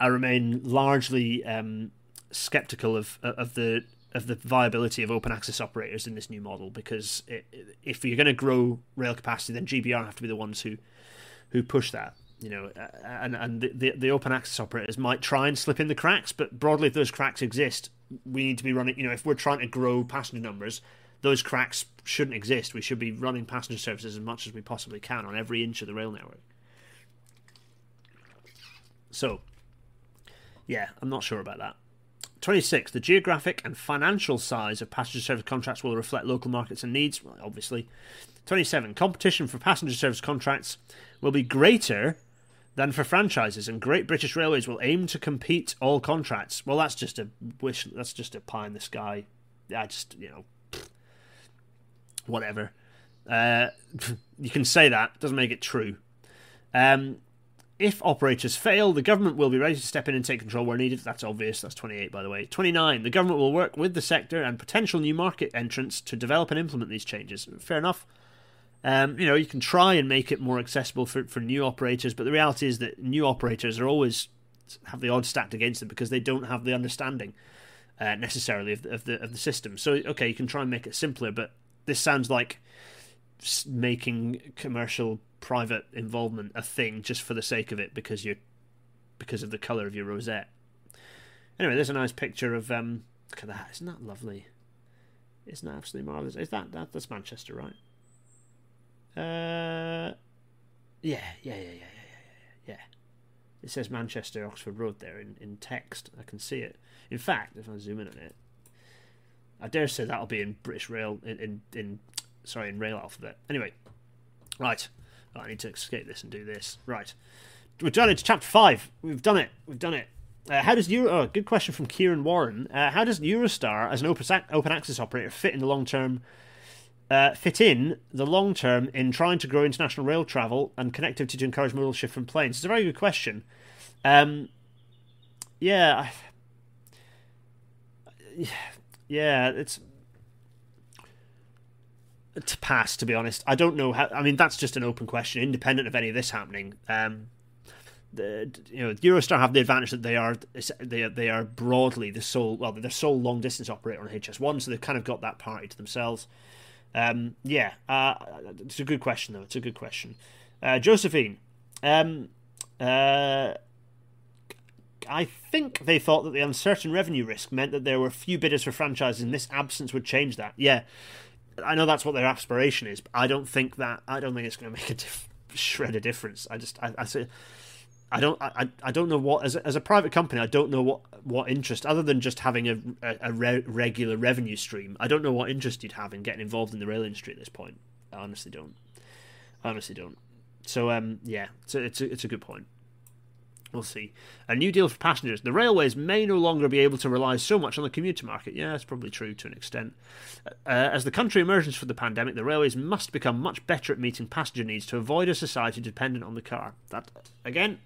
I remain largely um, skeptical of of the of the viability of open access operators in this new model because it, if you're going to grow rail capacity, then GBR have to be the ones who who push that. You know, and and the, the, the open access operators might try and slip in the cracks, but broadly, if those cracks exist, we need to be running. You know, if we're trying to grow passenger numbers, those cracks shouldn't exist. We should be running passenger services as much as we possibly can on every inch of the rail network. So, yeah, I'm not sure about that. 26. The geographic and financial size of passenger service contracts will reflect local markets and needs, well, obviously. 27. Competition for passenger service contracts will be greater than for franchises, and Great British Railways will aim to compete all contracts. Well, that's just a wish. That's just a pie in the sky. I just you know, whatever. Uh, you can say that doesn't make it true. Um, if operators fail, the government will be ready to step in and take control where needed. That's obvious. That's 28, by the way. 29. The government will work with the sector and potential new market entrants to develop and implement these changes. Fair enough. Um, you know, you can try and make it more accessible for, for new operators, but the reality is that new operators are always have the odds stacked against them because they don't have the understanding uh, necessarily of the, of the of the system. So, okay, you can try and make it simpler, but this sounds like making commercial private involvement a thing just for the sake of it because you're because of the color of your rosette. Anyway, there's a nice picture of um. Look at that! Isn't that lovely? Isn't that absolutely marvelous? Is that that that's Manchester, right? Uh, yeah, yeah, yeah, yeah, yeah, yeah, yeah. It says Manchester Oxford Road there in, in text. I can see it. In fact, if I zoom in on it, I dare say that'll be in British Rail in in, in sorry in Rail alphabet. Anyway, right. I need to escape this and do this. Right. We've done it. Chapter 5. We've done it. We've done it. Uh, how does Euro? Oh, good question from Kieran Warren. Uh, how does Eurostar, as an open, open access operator, fit in the long term? Uh, fit in the long term in trying to grow international rail travel and connectivity to encourage modal shift from planes? It's a very good question. Um, yeah, yeah, it's to pass. To be honest, I don't know how. I mean, that's just an open question, independent of any of this happening. Um, the you know Eurostar have the advantage that they are they they are broadly the sole well they're sole long distance operator on HS1, so they've kind of got that party to themselves. Um, yeah, uh, it's a good question though. It's a good question. Uh, Josephine, um, uh, I think they thought that the uncertain revenue risk meant that there were few bidders for franchises, and this absence would change that. Yeah, I know that's what their aspiration is, but I don't think that I don't think it's going to make a shred of difference. I just I, I say I don't I, I don't know what as a, as a private company I don't know what what interest other than just having a a, re- regular revenue stream. I don't know what interest you'd have in getting involved in the rail industry at this point. I honestly don't. I honestly don't. So um yeah, so it's a, it's a good point. We'll see. A new deal for passengers. The railways may no longer be able to rely so much on the commuter market. Yeah, that's probably true to an extent. Uh, as the country emerges from the pandemic, the railways must become much better at meeting passenger needs to avoid a society dependent on the car. That, again,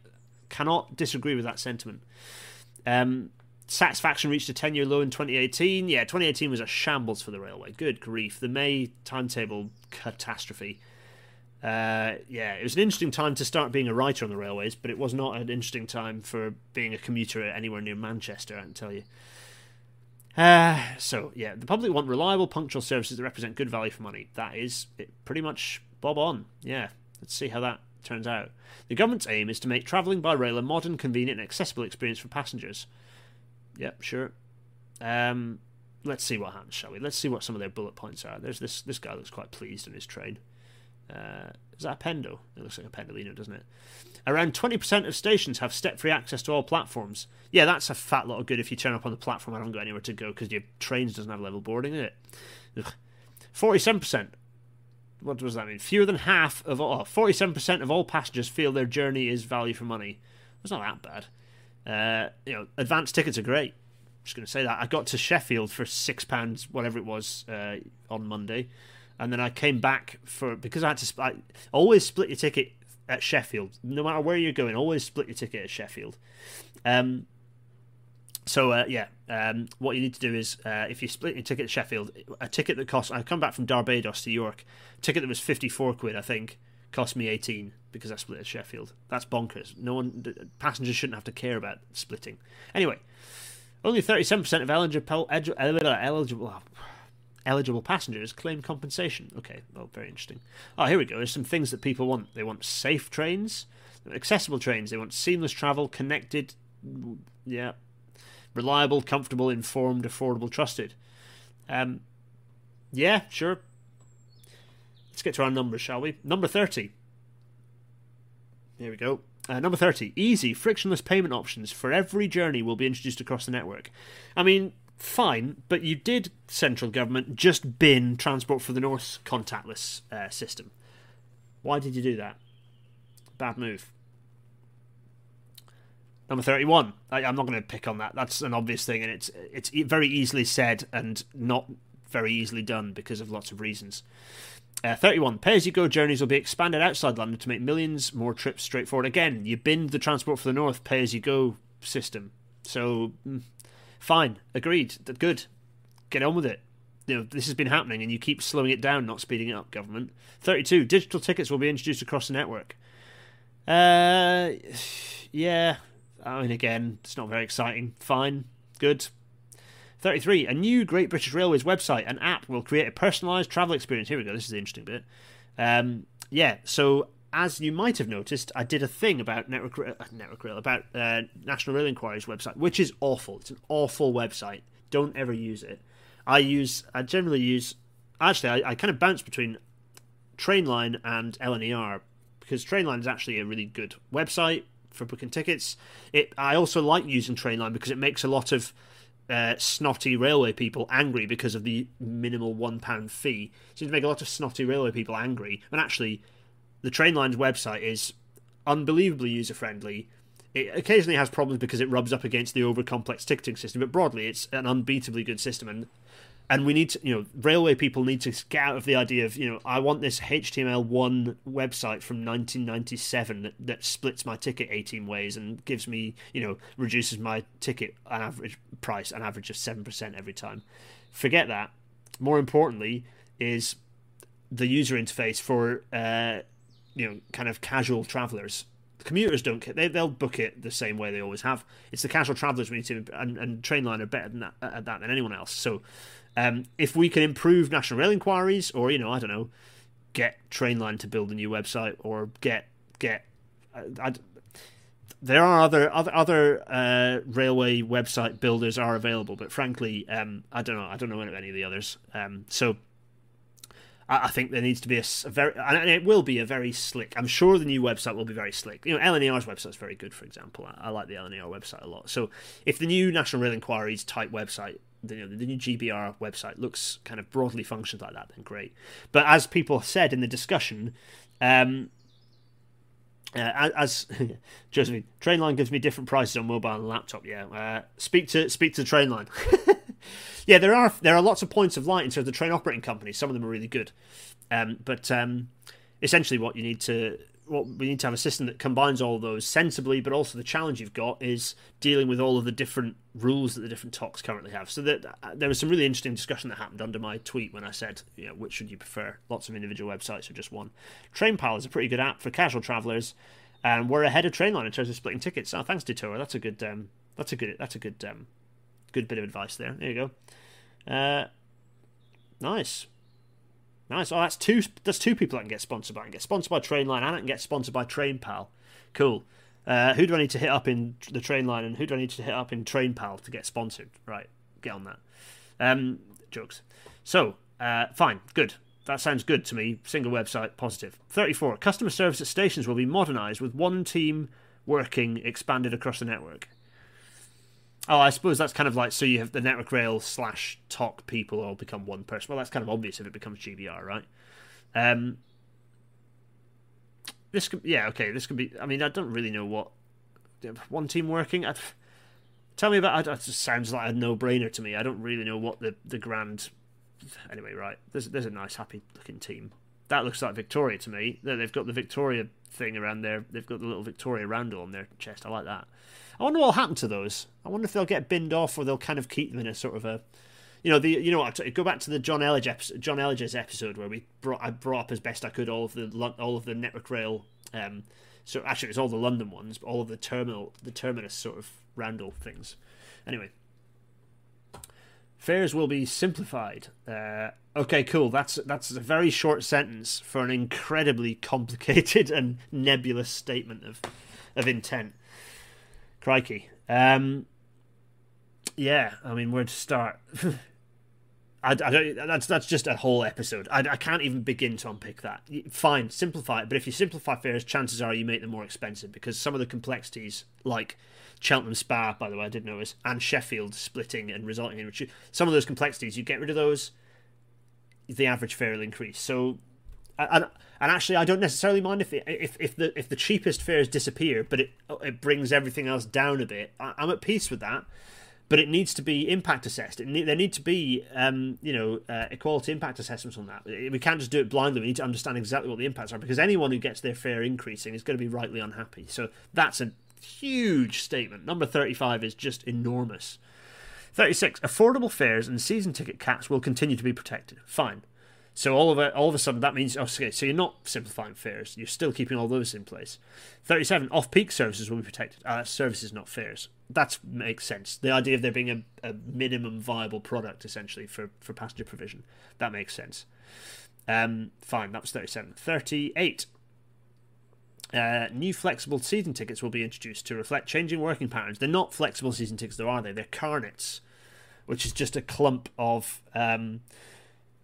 cannot disagree with that sentiment. Um, satisfaction reached a 10 year low in 2018. Yeah, 2018 was a shambles for the railway. Good grief. The May timetable catastrophe uh, yeah, it was an interesting time to start being a writer on the railways, but it was not an interesting time for being a commuter anywhere near Manchester, I can tell you. Uh, so, yeah, the public want reliable, punctual services that represent good value for money. That is pretty much bob on. Yeah, let's see how that turns out. The government's aim is to make travelling by rail a modern, convenient, and accessible experience for passengers. Yep, sure. Um, let's see what happens, shall we? Let's see what some of their bullet points are. There's this this guy looks quite pleased in his train. Uh, is that a Pendo? It looks like a Pendolino, doesn't it? Around 20% of stations have step free access to all platforms. Yeah, that's a fat lot of good if you turn up on the platform and haven't got anywhere to go because your trains doesn't have level boarding in it. Ugh. 47%. What does that mean? Fewer than half of all. 47% of all passengers feel their journey is value for money. It's not that bad. Uh, you know, advanced tickets are great. I'm just going to say that. I got to Sheffield for £6, whatever it was, uh, on Monday and then I came back for because I had to I, always split your ticket at Sheffield, no matter where you're going. Always split your ticket at Sheffield. Um, so uh, yeah, um, what you need to do is uh, if you split your ticket at Sheffield, a ticket that cost I come back from Barbados to York, ticket that was fifty four quid, I think, cost me eighteen because I split at Sheffield. That's bonkers. No one passengers shouldn't have to care about splitting. Anyway, only thirty seven percent of eligible eligible eligible passengers claim compensation. Okay, well, very interesting. Oh, here we go. There's some things that people want. They want safe trains, accessible trains. They want seamless travel, connected, yeah, reliable, comfortable, informed, affordable, trusted. Um, yeah, sure. Let's get to our numbers, shall we? Number 30. Here we go. Uh, number 30. Easy, frictionless payment options for every journey will be introduced across the network. I mean, fine, but you did, central government, just bin Transport for the North contactless uh, system. Why did you do that? Bad move. Number 31. I, am not going to pick on that. That's an obvious thing, and it's it's very easily said and not very easily done because of lots of reasons. Uh, 31. Pay as you go journeys will be expanded outside London to make millions more trips straightforward. Again, you binned the Transport for the North pay as you go system. So, mm, fine. Agreed. Good. Get on with it. You know, this has been happening and you keep slowing it down, not speeding it up, government. 32. Digital tickets will be introduced across the network. Uh, yeah. I mean, again, it's not very exciting. Fine. Good. 33. A new Great British Railways website and app will create a personalised travel experience. Here we go. This is the interesting bit. Um, yeah, so as you might have noticed, I did a thing about Network, uh, Network Rail, about uh, National Rail Enquiries website, which is awful. It's an awful website. Don't ever use it. I use, I generally use, actually, I, I kind of bounce between Trainline and LNER because Trainline is actually a really good website for booking tickets. It, I also like using Trainline because it makes a lot of uh, snotty railway people angry because of the minimal one pound fee. It seems to make a lot of snotty railway people angry. And actually, the Trainline's website is unbelievably user friendly. It occasionally has problems because it rubs up against the over complex ticketing system, but broadly, it's an unbeatably good system. And and we need to, you know, railway people need to get out of the idea of, you know, I want this HTML1 website from 1997 that, that splits my ticket 18 ways and gives me, you know, reduces my ticket an average price an average of 7% every time. Forget that. More importantly, is the user interface for, uh, you know, kind of casual travelers The commuters don't. They, they'll book it the same way they always have. It's the casual travellers we need to, and, and Trainline are better than that, at that than anyone else. So um, if we can improve National Rail Enquiries, or you know, I don't know, get Trainline to build a new website, or get get, uh, I, there are other other other uh, railway website builders are available, but frankly, um, I don't know. I don't know any of the others. Um, so I, think there needs to be a, a, very, and it will be a very slick. I'm sure the new website will be very slick. You know, LNER's website is very good, for example. I, I like the LNER website a lot. So if the new National Rail Enquiries type website the, you know, the new GBR website looks kind of broadly functions like that, then great. But as people said in the discussion, um, uh, as Josephine, Trainline gives me different prices on mobile and laptop. Yeah, uh, speak to speak to Trainline. yeah, there are there are lots of points of light in terms of the train operating companies. Some of them are really good, um, but um, essentially what you need to what we need to have a system that combines all those sensibly, but also the challenge you've got is dealing with all of the different rules that the different TOCs currently have. So that uh, there was some really interesting discussion that happened under my tweet when I said, you know, which should you prefer? Lots of individual websites or just one. TrainPal is a pretty good app for casual travellers, and we're ahead of Trainline in terms of splitting tickets. Oh, thanks, Detour. That's a good. Um, that's a good. That's a good. Um, good bit of advice there. There you go. Uh, nice. Nice. Oh, that's two. That's two people I can get sponsored by. I can get sponsored by Trainline, and I can get sponsored by TrainPal. Cool. Uh, who do I need to hit up in the Trainline, and who do I need to hit up in TrainPal to get sponsored? Right, get on that. Um, jokes. So, uh, fine, good. That sounds good to me. Single website, positive. Thirty-four. Customer service at stations will be modernised with one team working expanded across the network. Oh, I suppose that's kind of like so you have the network rail slash TOC people all become one person. Well, that's kind of obvious if it becomes GBR, right? Um, this could, yeah, okay. This could be. I mean, I don't really know what one team working. I'd, tell me about. It just sounds like a no-brainer to me. I don't really know what the the grand. Anyway, right. There's there's a nice, happy looking team. That looks like Victoria to me. They've got the Victoria thing around there. They've got the little Victoria roundel on their chest. I like that. I wonder what'll happen to those. I wonder if they'll get binned off or they'll kind of keep them in a sort of a, you know, the you know what? Go back to the John Elledge episode, John Elledge's episode where we brought I brought up as best I could all of the all of the network rail. Um, so actually, it's all the London ones, but all of the terminal, the terminus sort of roundel things. Anyway, fares will be simplified. Uh, okay, cool. That's that's a very short sentence for an incredibly complicated and nebulous statement of of intent. Crikey. Um, yeah, I mean, where to start? I, I, don't. That's that's just a whole episode. I, I can't even begin to unpick that. Fine, simplify it. But if you simplify fares, chances are you make them more expensive because some of the complexities, like Cheltenham Spa, by the way, I did notice, and Sheffield splitting and resulting in which some of those complexities, you get rid of those, the average fare will increase. So and and actually, I don't necessarily mind if it, if if the if the cheapest fares disappear, but it it brings everything else down a bit. I, am at peace with that. but it needs to be impact assessed. There need to be, um, you know, uh, equality impact assessments on that. We can't just do it blindly. We need to understand exactly what the impacts are because anyone who gets their fare increasing is going to be rightly unhappy. So that's a huge statement. Number 35 is just enormous. 36. Affordable fares and season ticket caps will continue to be protected. Fine. So all of it, all of a sudden, that means okay. So you're not simplifying fares; you're still keeping all those in place. Thirty-seven off-peak services will be protected. Uh, services, not fares. That makes sense. The idea of there being a, a minimum viable product, essentially, for for passenger provision, that makes sense. Um, fine, that was thirty-seven. Thirty-eight. Uh, new flexible season tickets will be introduced to reflect changing working patterns. They're not flexible season tickets, though, are they? They're carnets, which is just a clump of. Um,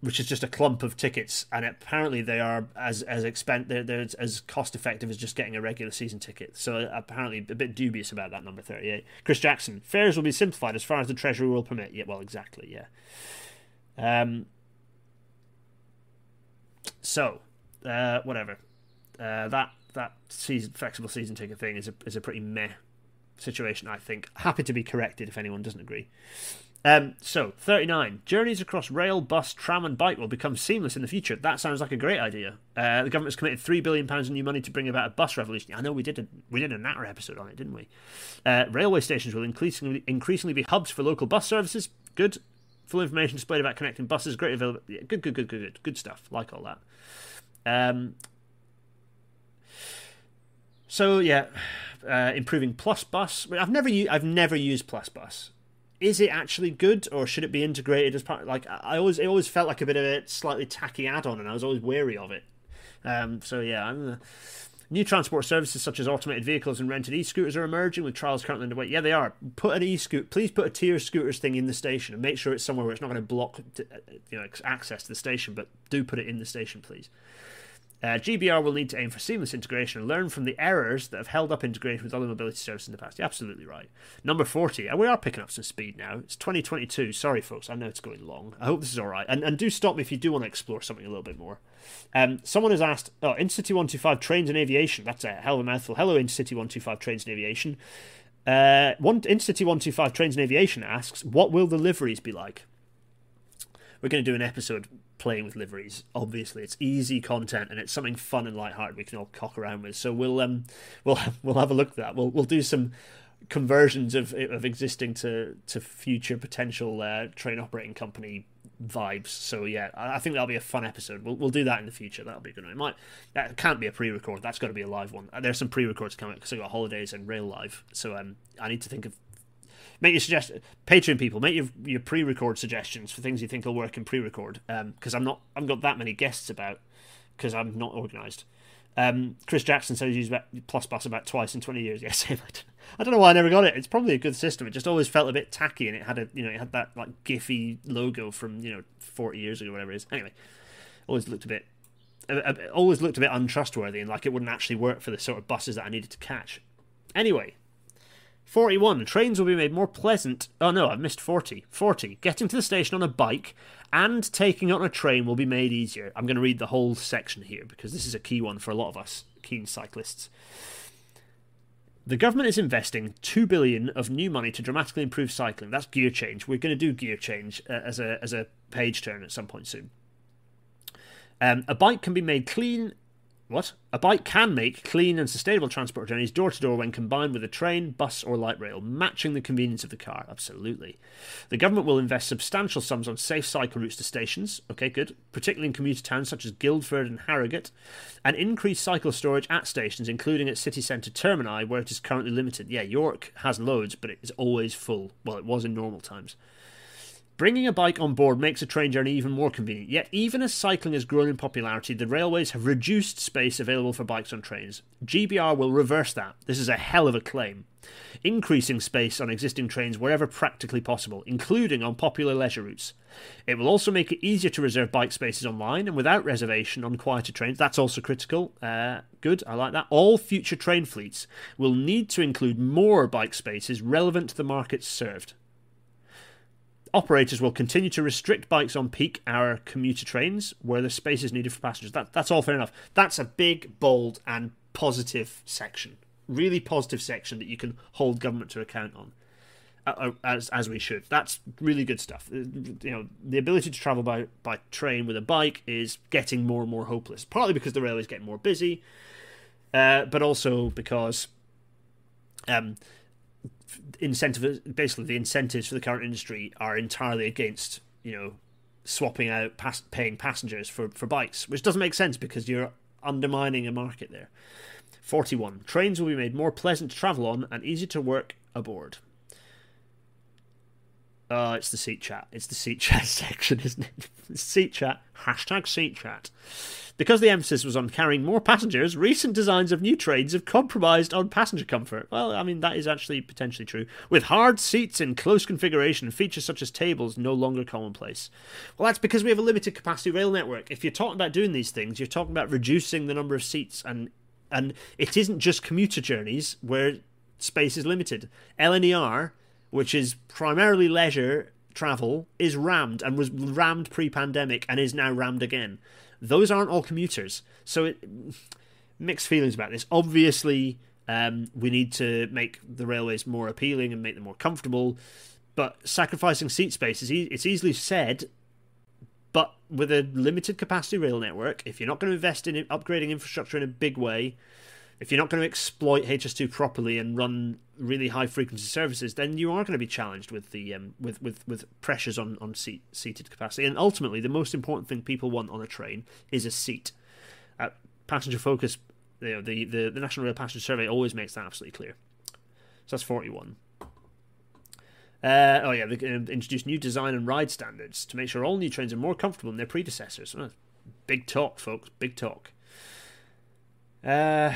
which is just a clump of tickets, and apparently they are as as expen- they're, they're as cost effective as just getting a regular season ticket. So apparently a bit dubious about that number thirty eight. Chris Jackson, fares will be simplified as far as the Treasury will permit. Yeah, well, exactly, yeah. Um. So, uh, whatever. Uh, that that season flexible season ticket thing is a is a pretty meh situation. I think. Happy to be corrected if anyone doesn't agree. Um, so, 39. Journeys across rail, bus, tram, and bike will become seamless in the future. That sounds like a great idea. Uh, the government's committed £3 billion in new money to bring about a bus revolution. I know we did a, we did a Natter episode on it, didn't we? Uh, railway stations will increasingly, increasingly be hubs for local bus services. Good. Full information displayed about connecting buses. Great availability. Yeah, good, good, good, good, good. Good stuff. Like all that. Um, so, yeah. Uh, improving Plus Bus. I've never, u- I've never used Plus Bus is it actually good or should it be integrated as part like i always it always felt like a bit of a slightly tacky add-on and i was always wary of it. Um, so yeah I'm, uh, new transport services such as automated vehicles and rented e-scooters are emerging with trials currently underway. Yeah they are. Put an e-scooter please put a tier scooters thing in the station and make sure it's somewhere where it's not going to block uh, you know access to the station but do put it in the station please uh, GBR will need to aim for seamless integration and learn from the errors that have held up integration with other mobility services in the past. You're absolutely right. Number 40, and we are picking up some speed now. It's 2022. Sorry, folks. I know it's going long. I hope this is all right. And, and do stop me if you do want to explore something a little bit more. Um, someone has asked, oh, Intercity 125 Trains and Aviation. That's a hell of a mouthful. Hello, Intercity 125 Trains and Aviation. Uh, one, Intercity 125 Trains and Aviation asks, what will the liveries be like? We're going to do an episode playing with liveries. Obviously, it's easy content and it's something fun and light-hearted we can all cock around with. So we'll um we'll we'll have a look at that. We'll we'll do some conversions of of existing to to future potential uh, train operating company vibes. So yeah, I think that'll be a fun episode. We'll we'll do that in the future. That'll be good. It might that can't be a pre-record. That's got to be a live one. There's some pre-records coming because I got holidays and real live. So um I need to think of make your suggest Patreon people make your your pre-record suggestions for things you think will work in pre-record. Because um, I'm not I've got that many guests about because I'm not organised. Um, Chris Jackson says he's about Plus Bus about twice in 20 years. Yes, I don't, I don't know why I never got it. It's probably a good system. It just always felt a bit tacky, and it had a you know it had that like Giphy logo from you know 40 years ago, whatever it is. Anyway, always looked a bit, always looked a bit untrustworthy, and like it wouldn't actually work for the sort of buses that I needed to catch. Anyway, 41. Trains will be made more pleasant. Oh no, I've missed 40. 40. Getting to the station on a bike and taking on a train will be made easier. I'm going to read the whole section here because this is a key one for a lot of us keen cyclists. The government is investing 2 billion of new money to dramatically improve cycling. That's gear change. We're going to do gear change uh, as a as a page turn at some point soon. Um, a bike can be made clean what? A bike can make clean and sustainable transport journeys door to door when combined with a train, bus, or light rail, matching the convenience of the car. Absolutely. The government will invest substantial sums on safe cycle routes to stations. Okay, good. Particularly in commuter towns such as Guildford and Harrogate, and increase cycle storage at stations, including at city centre termini, where it is currently limited. Yeah, York has loads, but it is always full. Well, it was in normal times. Bringing a bike on board makes a train journey even more convenient, yet, even as cycling has grown in popularity, the railways have reduced space available for bikes on trains. GBR will reverse that. This is a hell of a claim. Increasing space on existing trains wherever practically possible, including on popular leisure routes. It will also make it easier to reserve bike spaces online and without reservation on quieter trains. That's also critical. Uh, good, I like that. All future train fleets will need to include more bike spaces relevant to the markets served. Operators will continue to restrict bikes on peak hour commuter trains where the space is needed for passengers. That, that's all fair enough. That's a big, bold, and positive section. Really positive section that you can hold government to account on. uh, as as we should. That's really good stuff. Uh, you know, the ability to travel by by train with a bike is getting more and more hopeless. Partly because the railways get more busy, uh, but also because um, incentive basically the incentives for the current industry are entirely against you know swapping out paying passengers for for bikes, which doesn't make sense because you're undermining a market there. 41. Trains will be made more pleasant to travel on and easier to work aboard. Oh, it's the seat chat. It's the seat chat section, isn't it? seat chat. Hashtag seat chat. Because the emphasis was on carrying more passengers, recent designs of new trains have compromised on passenger comfort. Well, I mean, that is actually potentially true. With hard seats in close configuration, features such as tables no longer commonplace. Well, that's because we have a limited capacity rail network. If you're talking about doing these things, you're talking about reducing the number of seats, and and it isn't just commuter journeys where space is limited. LNER which is primarily leisure travel, is rammed and was rammed pre pandemic and is now rammed again. Those aren't all commuters. So it, mixed feelings about this. Obviously, um, we need to make the railways more appealing and make them more comfortable. But sacrificing seat space is e- it's easily said. But with a limited capacity rail network, if you're not going to invest in upgrading infrastructure in a big way, if you're not going to exploit HS2 properly and run really high frequency services, then you are going to be challenged with the um, with, with with pressures on on seat, seated capacity. And ultimately, the most important thing people want on a train is a seat. Uh, passenger focus, you know, the, the the National Rail Passenger Survey always makes that absolutely clear. So that's forty one. Uh, oh yeah, they uh, introduced new design and ride standards to make sure all new trains are more comfortable than their predecessors. Oh, big talk, folks. Big talk. Uh,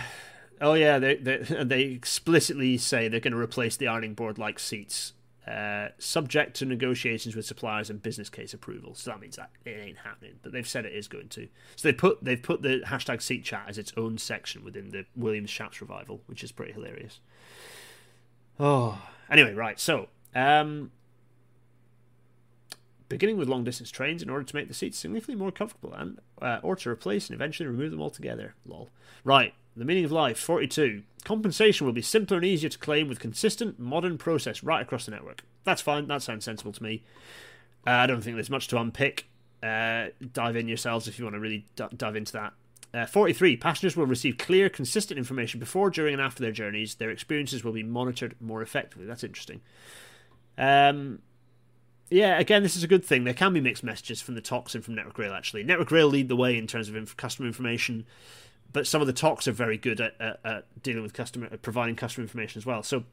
Oh yeah, they they they explicitly say they're going to replace the ironing board like seats, uh, subject to negotiations with suppliers and business case approval. So that means that it ain't happening, but they've said it is going to. So they put they've put the hashtag seat chat as its own section within the Williams Shapps revival, which is pretty hilarious. Oh, anyway, right. So, um, beginning with long distance trains in order to make the seats significantly more comfortable and uh, or to replace and eventually remove them altogether. Lol. Right. The meaning of life, 42. Compensation will be simpler and easier to claim with consistent, modern process right across the network. That's fine. That sounds sensible to me. Uh, I don't think there's much to unpick. Uh, dive in yourselves if you want to really d- dive into that. Uh, 43. Passengers will receive clear, consistent information before, during, and after their journeys. Their experiences will be monitored more effectively. That's interesting. Um, yeah, again, this is a good thing. There can be mixed messages from the TOCs and from Network Rail, actually. Network Rail lead the way in terms of inf- customer information but some of the TOCs are very good at, at, at dealing with customer, providing customer information as well. So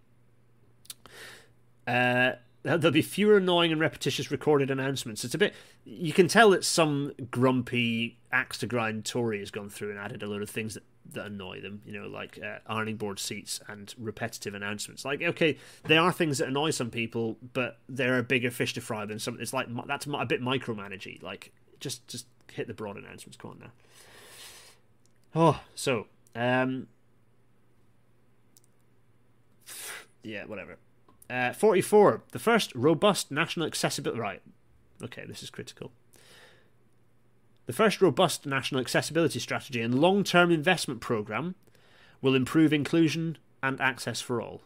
uh, there'll be fewer annoying and repetitious recorded announcements. It's a bit you can tell that some grumpy axe to grind Tory has gone through and added a load of things that, that annoy them. You know, like uh, ironing board seats and repetitive announcements. Like, okay, they are things that annoy some people, but they're a bigger fish to fry than some. It's like that's a bit micromanagey. Like, just just hit the broad announcements. Come on now. Oh, so um, yeah, whatever. Uh, Forty-four. The first robust national accessibility. Right. Okay, this is critical. The first robust national accessibility strategy and long-term investment program will improve inclusion and access for all.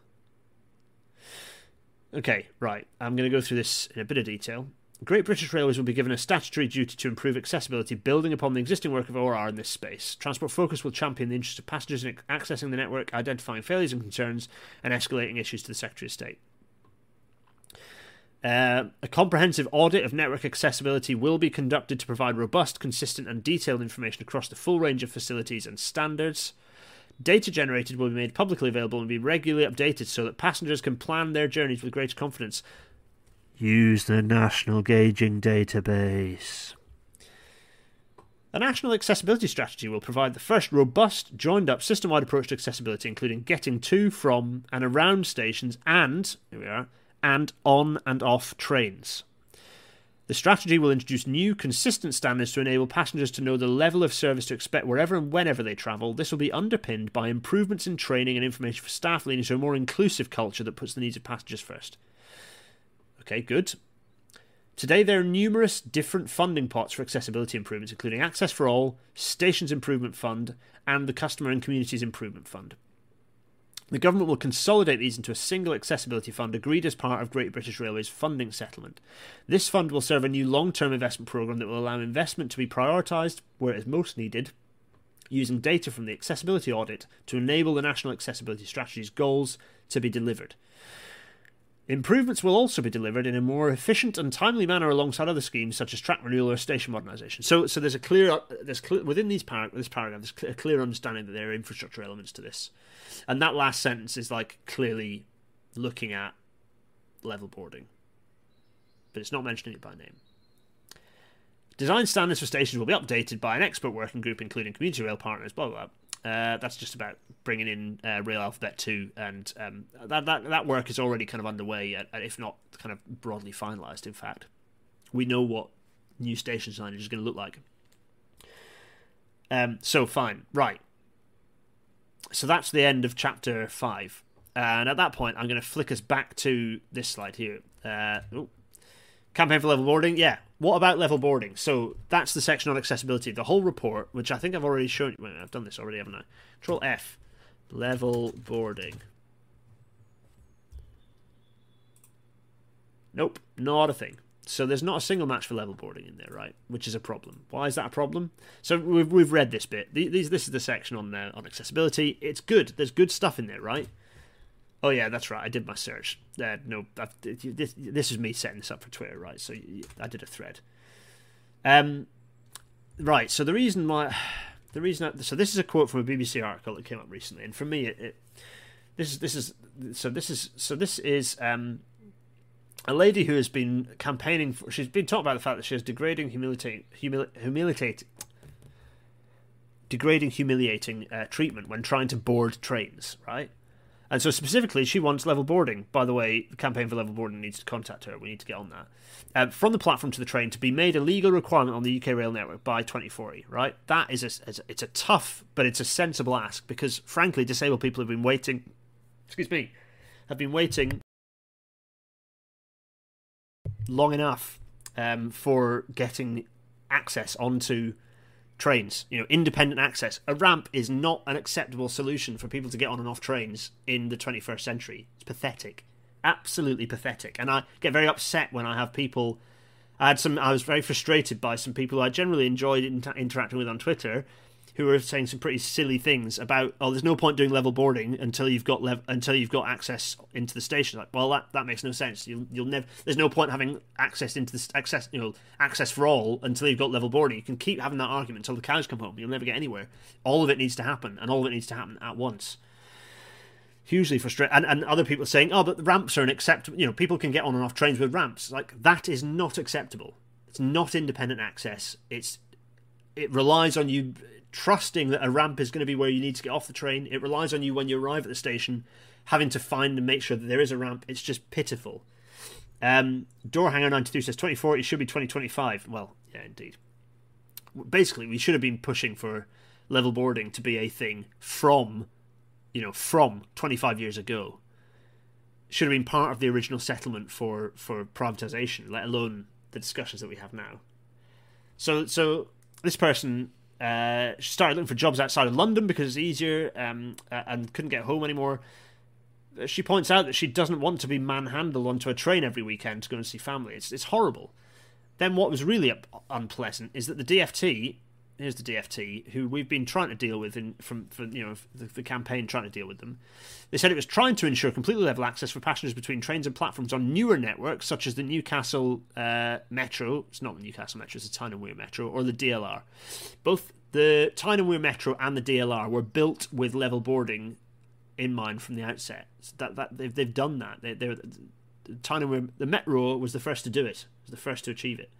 Okay, right. I'm going to go through this in a bit of detail. Great British Railways will be given a statutory duty to improve accessibility, building upon the existing work of ORR in this space. Transport Focus will champion the interests of passengers in accessing the network, identifying failures and concerns, and escalating issues to the Secretary of State. Uh, a comprehensive audit of network accessibility will be conducted to provide robust, consistent, and detailed information across the full range of facilities and standards. Data generated will be made publicly available and be regularly updated so that passengers can plan their journeys with greater confidence. Use the National Gauging Database. The National Accessibility Strategy will provide the first robust, joined up, system wide approach to accessibility, including getting to, from, and around stations and, here we are, and on and off trains. The strategy will introduce new, consistent standards to enable passengers to know the level of service to expect wherever and whenever they travel. This will be underpinned by improvements in training and information for staff, leading to a more inclusive culture that puts the needs of passengers first. Okay, good. Today, there are numerous different funding pots for accessibility improvements, including Access for All, Stations Improvement Fund, and the Customer and Communities Improvement Fund. The government will consolidate these into a single accessibility fund agreed as part of Great British Railways funding settlement. This fund will serve a new long term investment programme that will allow investment to be prioritised where it is most needed, using data from the accessibility audit to enable the National Accessibility Strategy's goals to be delivered. Improvements will also be delivered in a more efficient and timely manner alongside other schemes such as track renewal or station modernisation. So, so there's a clear, there's clear, within these par- this paragraph, there's a clear understanding that there are infrastructure elements to this. And that last sentence is like clearly looking at level boarding, but it's not mentioning it by name. Design standards for stations will be updated by an expert working group, including community rail partners. Blah blah. blah. Uh, that's just about bringing in uh, Rail Alphabet 2, and um, that, that that work is already kind of underway, if not kind of broadly finalised. In fact, we know what new station signage is going to look like. Um, so fine, right. So that's the end of chapter five. And at that point, I'm going to flick us back to this slide here. Uh, oh, campaign for level boarding. Yeah. What about level boarding? So that's the section on accessibility. The whole report, which I think I've already shown you. I've done this already, haven't I? Control F. Level boarding. Nope, not a thing. So there's not a single match for level boarding in there, right? Which is a problem. Why is that a problem? So we've, we've read this bit. These, this is the section on uh, on accessibility. It's good. There's good stuff in there, right? Oh yeah, that's right. I did my search. Uh, no, I've, this this is me setting this up for Twitter, right? So I did a thread. Um, right. So the reason why, the reason I, so this is a quote from a BBC article that came up recently, and for me, it, it this is this is so this is so this is um a lady who has been campaigning for, she's been talking about the fact that she has degrading, humiliating, humili- humiliating, degrading, humiliating uh, treatment when trying to board trains, right? And so specifically, she wants level boarding. By the way, the campaign for level boarding needs to contact her. We need to get on that. Um, from the platform to the train to be made a legal requirement on the UK rail network by 2040. Right? That is a, it's a tough, but it's a sensible ask because, frankly, disabled people have been waiting. Excuse me, have been waiting long enough um, for getting access onto trains. You know, independent access. A ramp is not an acceptable solution for people to get on and off trains in the 21st century. It's pathetic, absolutely pathetic. And I get very upset when I have people. I had some. I was very frustrated by some people I generally enjoyed inter- interacting with on Twitter who are saying some pretty silly things about oh there's no point doing level boarding until you've got lev- until you've got access into the station. Like well that, that makes no sense. You'll you'll never there's no point having access into this access you know access for all until you've got level boarding. You can keep having that argument until the cows come home. You'll never get anywhere. All of it needs to happen and all of it needs to happen at once. Hugely frustrating. And, and other people saying oh but the ramps are an acceptable you know people can get on and off trains with ramps. Like that is not acceptable. It's not independent access. It's it relies on you trusting that a ramp is going to be where you need to get off the train. It relies on you when you arrive at the station having to find and make sure that there is a ramp. It's just pitiful. Um, Doorhanger 92 says 2040 should be 2025. Well, yeah, indeed. Basically, we should have been pushing for level boarding to be a thing from, you know, from 25 years ago. Should have been part of the original settlement for for privatization, let alone the discussions that we have now. So, so this person uh, she started looking for jobs outside of London because it's easier um, and couldn't get home anymore. She points out that she doesn't want to be manhandled onto a train every weekend to go and see family. It's, it's horrible. Then what was really unpleasant is that the DFT here's the DFT, who we've been trying to deal with in, from, you know the, the, campaign trying to deal with them. They said it was trying to ensure completely level access for passengers between trains and platforms on newer networks such as the Newcastle uh, Metro. It's not the Newcastle Metro; it's the Tyne and Wear Metro or the DLR. Both the Tyne and Wear Metro and the DLR were built with level boarding in mind from the outset. So that that they've they've done that. They, they're the Tyne and Wear, the Metro was the first to do it. Was the first to achieve it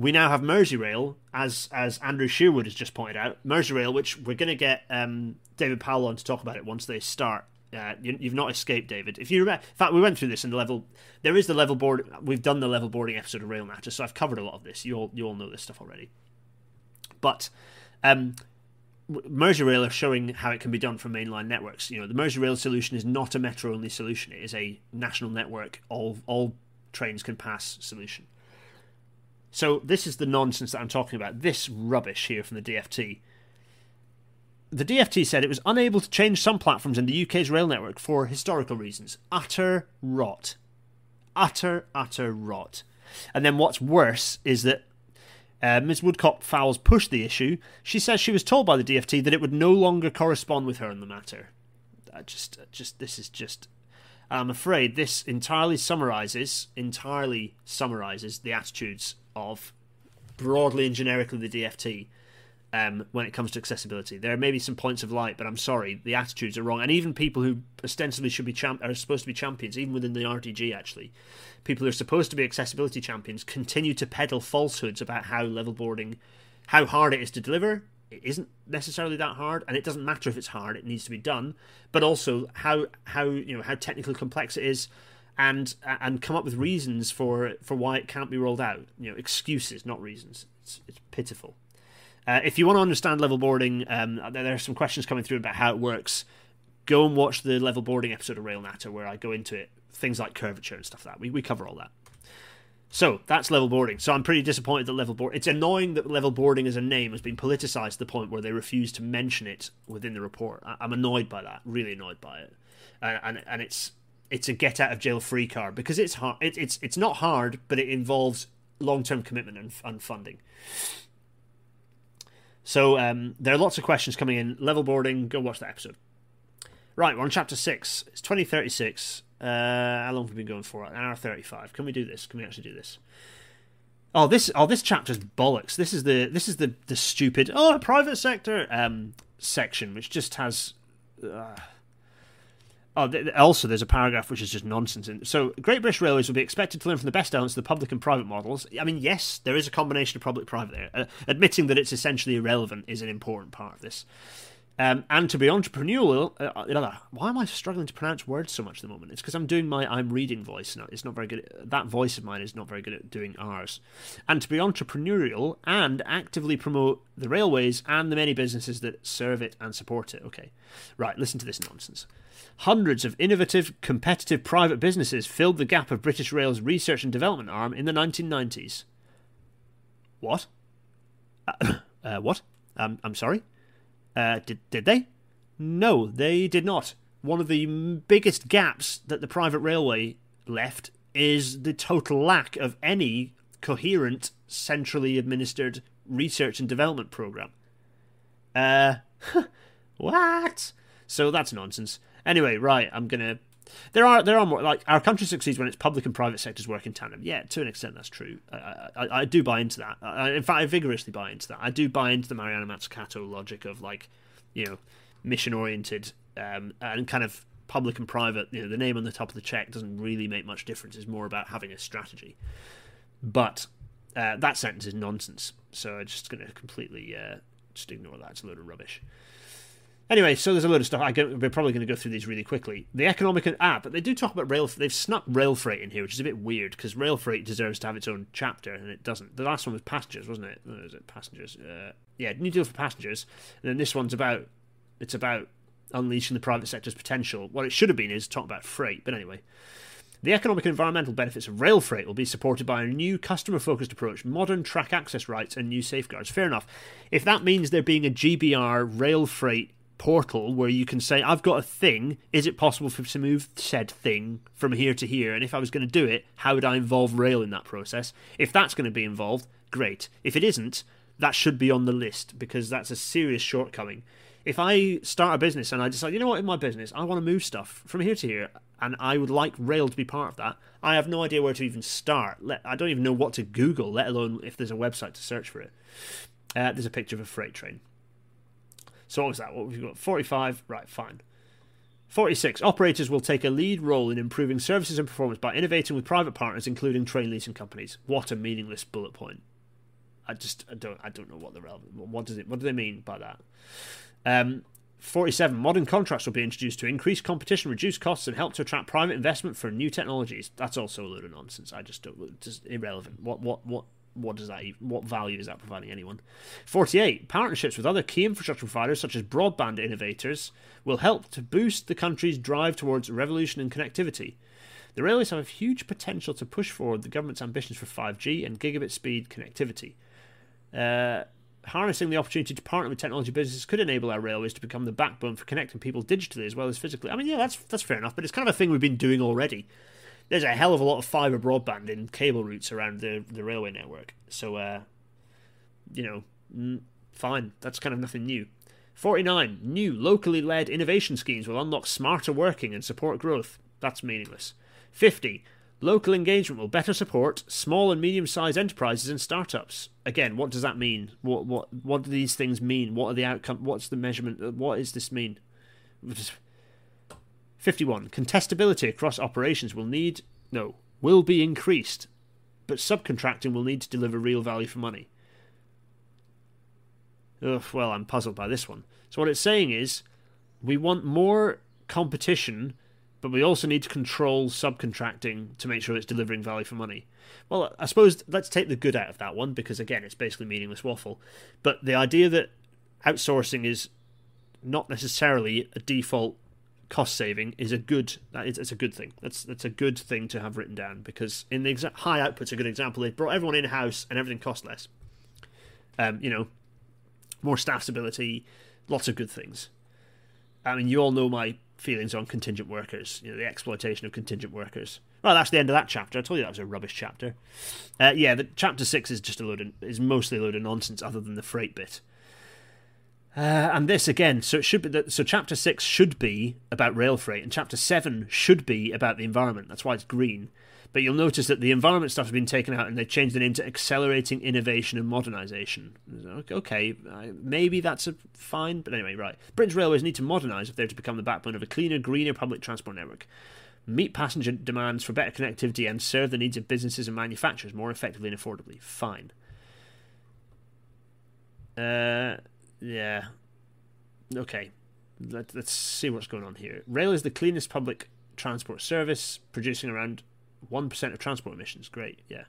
we now have Merseyrail, as as Andrew Sherwood has just pointed out. Merseyrail, which we're going to get um, David Powell on to talk about it once they start. Uh, you, have not escaped, David. If you remember, in fact, we went through this in the level. There is the level board. We've done the level boarding episode of Rail Natter, so I've covered a lot of this. You all you all know this stuff already. But um, Merseyrail are showing how it can be done for mainline networks. You know, the Merseyrail solution is not a metro only solution. It is a national network. All all trains can pass solution. So this is the nonsense that I'm talking about. This rubbish here from the DFT. the DFT said it was unable to change some platforms in the UK's rail network for historical reasons. Utter rot. Utter, utter rot. And then what's worse is that uh, Ms. Woodcock Fowles pushed the issue. She says she was told by the DFT that it would no longer correspond with her on the matter. I just, just this is just. I'm afraid this entirely summarizes, entirely summarizes the attitudes of broadly and generically the DFT um, when it comes to accessibility. There may be some points of light, but I'm sorry, the attitudes are wrong. And even people who ostensibly should be champ- are supposed to be champions, even within the RTG, actually, people who are supposed to be accessibility champions continue to peddle falsehoods about how level boarding, how hard it is to deliver. It isn't necessarily that hard, and it doesn't matter if it's hard; it needs to be done. But also how how you know how technically complex it is, and and come up with reasons for for why it can't be rolled out. You know, excuses, not reasons. It's it's pitiful. Uh, if you want to understand level boarding, um, there are some questions coming through about how it works. Go and watch the level boarding episode of Rail Natter where I go into it, things like curvature and stuff like that. We, we cover all that. So that's level boarding. So I'm pretty disappointed that level board. It's annoying that level boarding as a name has been politicized to the point where they refuse to mention it within the report. I, am annoyed by that. Really annoyed by it. And and, and it's it's a get out of jail free card because it's hard. It, it's it's not hard, but it involves long term commitment and, and funding. So um, there are lots of questions coming in. Level boarding, go watch that episode. Right, we're on chapter 6. It's 2036. Uh, how long have we been going for? An hour 35. Can we do this? Can we actually do this? Oh, this oh this chapter's bollocks. This is the this is the the stupid oh private sector um section which just has uh, Oh, also, there's a paragraph which is just nonsense. So, Great British Railways will be expected to learn from the best elements of the public and private models. I mean, yes, there is a combination of public-private there. Uh, admitting that it's essentially irrelevant is an important part of this. Um, and to be entrepreneurial, uh, uh why am I struggling to pronounce words so much at the moment? It's because I'm doing my I'm reading voice. No, it's not very good. At, that voice of mine is not very good at doing R's. And to be entrepreneurial and actively promote the railways and the many businesses that serve it and support it. Okay, right. Listen to this nonsense. Hundreds of innovative, competitive private businesses filled the gap of British Rail's research and development arm in the 1990s. What? Uh, uh, what? Um, I'm sorry? Uh, did, did they? No, they did not. One of the biggest gaps that the private railway left is the total lack of any coherent, centrally administered research and development program. Uh, what? So that's nonsense. Anyway, right, I'm gonna. There are there are more like our country succeeds when its public and private sectors work in tandem. Yeah, to an extent that's true. I, I, I do buy into that. I, in fact, I vigorously buy into that. I do buy into the Mariana Mazzucato logic of like, you know, mission oriented um, and kind of public and private. You know, the name on the top of the check doesn't really make much difference. It's more about having a strategy. But uh, that sentence is nonsense. So I'm just going to completely uh, just ignore that. It's a load of rubbish. Anyway, so there's a load of stuff. I get, we're probably going to go through these really quickly. The economic ah, but they do talk about rail. They've snuck rail freight in here, which is a bit weird because rail freight deserves to have its own chapter, and it doesn't. The last one was passengers, wasn't it? Was it passengers? Uh, yeah, new deal for passengers, and then this one's about it's about unleashing the private sector's potential. What it should have been is talk about freight, but anyway. The economic and environmental benefits of rail freight will be supported by a new customer focused approach, modern track access rights, and new safeguards. Fair enough. If that means there being a GBR rail freight portal where you can say, I've got a thing. Is it possible for me to move said thing from here to here? And if I was going to do it, how would I involve Rail in that process? If that's going to be involved, great. If it isn't, that should be on the list because that's a serious shortcoming. If I start a business and I decide, you know what, in my business, I want to move stuff from here to here, and I would like Rail to be part of that, I have no idea where to even start. I don't even know what to Google, let alone if there's a website to search for it. Uh, there's a picture of a freight train. So what was that? What we've got? 45. Right, fine. 46. Operators will take a lead role in improving services and performance by innovating with private partners, including train leasing companies. What a meaningless bullet point. I just I don't I don't know what the relevant what does it what do they mean by that? Um, 47. Modern contracts will be introduced to increase competition, reduce costs, and help to attract private investment for new technologies. That's also a load of nonsense. I just don't. Just irrelevant. What what what what does that even, what value is that providing anyone 48 partnerships with other key infrastructure providers such as broadband innovators will help to boost the country's drive towards revolution in connectivity the railways have a huge potential to push forward the government's ambitions for 5g and gigabit speed connectivity uh, harnessing the opportunity to partner with technology businesses could enable our railways to become the backbone for connecting people digitally as well as physically. I mean, yeah, that's that's fair enough, but it's kind of a thing we've been doing already. There's a hell of a lot of fiber broadband in cable routes around the the railway network, so uh, you know, fine. That's kind of nothing new. 49. New locally led innovation schemes will unlock smarter working and support growth. That's meaningless. 50. Local engagement will better support small and medium sized enterprises and startups. Again, what does that mean? What what what do these things mean? What are the outcome? What's the measurement? What does this mean? 51. Contestability across operations will need no will be increased, but subcontracting will need to deliver real value for money. Ugh, well, I'm puzzled by this one. So what it's saying is, we want more competition, but we also need to control subcontracting to make sure it's delivering value for money. Well, I suppose let's take the good out of that one because again, it's basically meaningless waffle. But the idea that outsourcing is not necessarily a default cost saving is a good that is it's a good thing. That's that's a good thing to have written down because in the exa- high output's a good example. They brought everyone in house and everything cost less. Um, you know, more staff stability, lots of good things. I mean, you all know my feelings on contingent workers, you know, the exploitation of contingent workers. Well, that's the end of that chapter. I told you that was a rubbish chapter. Uh, yeah, the chapter six is just a load of, is mostly a load of nonsense, other than the freight bit. Uh, and this again, so it should be that. So chapter six should be about rail freight, and chapter seven should be about the environment. That's why it's green. But you'll notice that the environment stuff has been taken out and they've changed the name to accelerating innovation and modernisation. Okay, maybe that's a fine, but anyway, right. Britain's railways need to modernise if they're to become the backbone of a cleaner, greener public transport network, meet passenger demands for better connectivity, and serve the needs of businesses and manufacturers more effectively and affordably. Fine. Uh, yeah. Okay. Let, let's see what's going on here. Rail is the cleanest public transport service, producing around 1% of transport emissions. Great, yeah.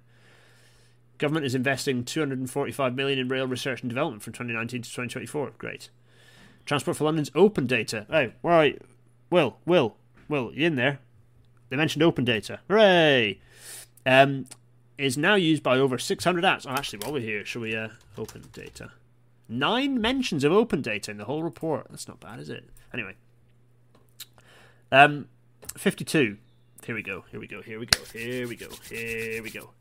Government is investing 245 million in rail research and development from 2019 to 2024. Great. Transport for London's open data. Oh, where are you? Will, Will, Will, you in there? They mentioned open data. Hooray! Um, is now used by over 600 apps. Oh, actually, while we're here, shall we uh, open data? Nine mentions of open data in the whole report. That's not bad, is it? Anyway. Um, 52. Here we go, here we go, here we go, here we go, here we go.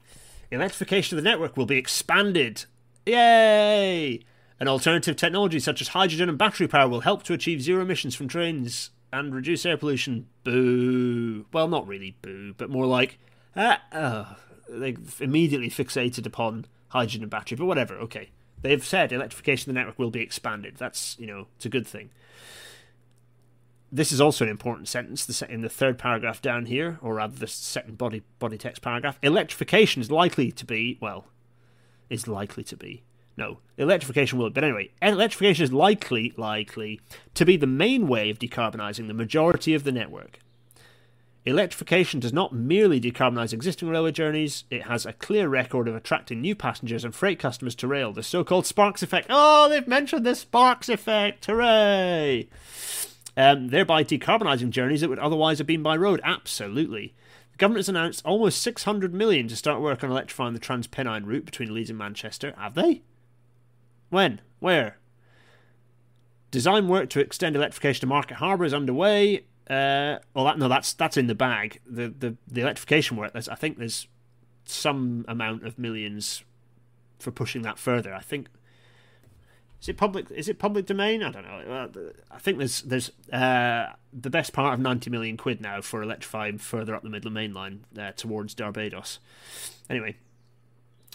Electrification of the network will be expanded. Yay! An alternative technology such as hydrogen and battery power will help to achieve zero emissions from trains and reduce air pollution. Boo. Well, not really boo, but more like, ah, uh, they immediately fixated upon hydrogen and battery, but whatever, okay. They've said electrification of the network will be expanded. That's, you know, it's a good thing this is also an important sentence in the third paragraph down here, or rather the second body body text paragraph. Electrification is likely to be well, is likely to be no electrification will. But anyway, electrification is likely likely to be the main way of decarbonising the majority of the network. Electrification does not merely decarbonise existing railway journeys, it has a clear record of attracting new passengers and freight customers to rail, the so called Sparks effect. Oh, they've mentioned the Sparks effect! Hooray! um, thereby decarbonising journeys that would otherwise have been by road. Absolutely. The government has announced almost 600 million to start work on electrifying the Trans Pennine route between Leeds and Manchester. Have they? When? Where? Design work to extend electrification to Market Harborough is underway. Uh, well, that, no, that's that's in the bag. The the, the electrification work. I think there's some amount of millions for pushing that further. I think is it public? Is it public domain? I don't know. I think there's there's uh, the best part of ninety million quid now for electrifying further up the Midland Main Line uh, towards Barbados. Anyway,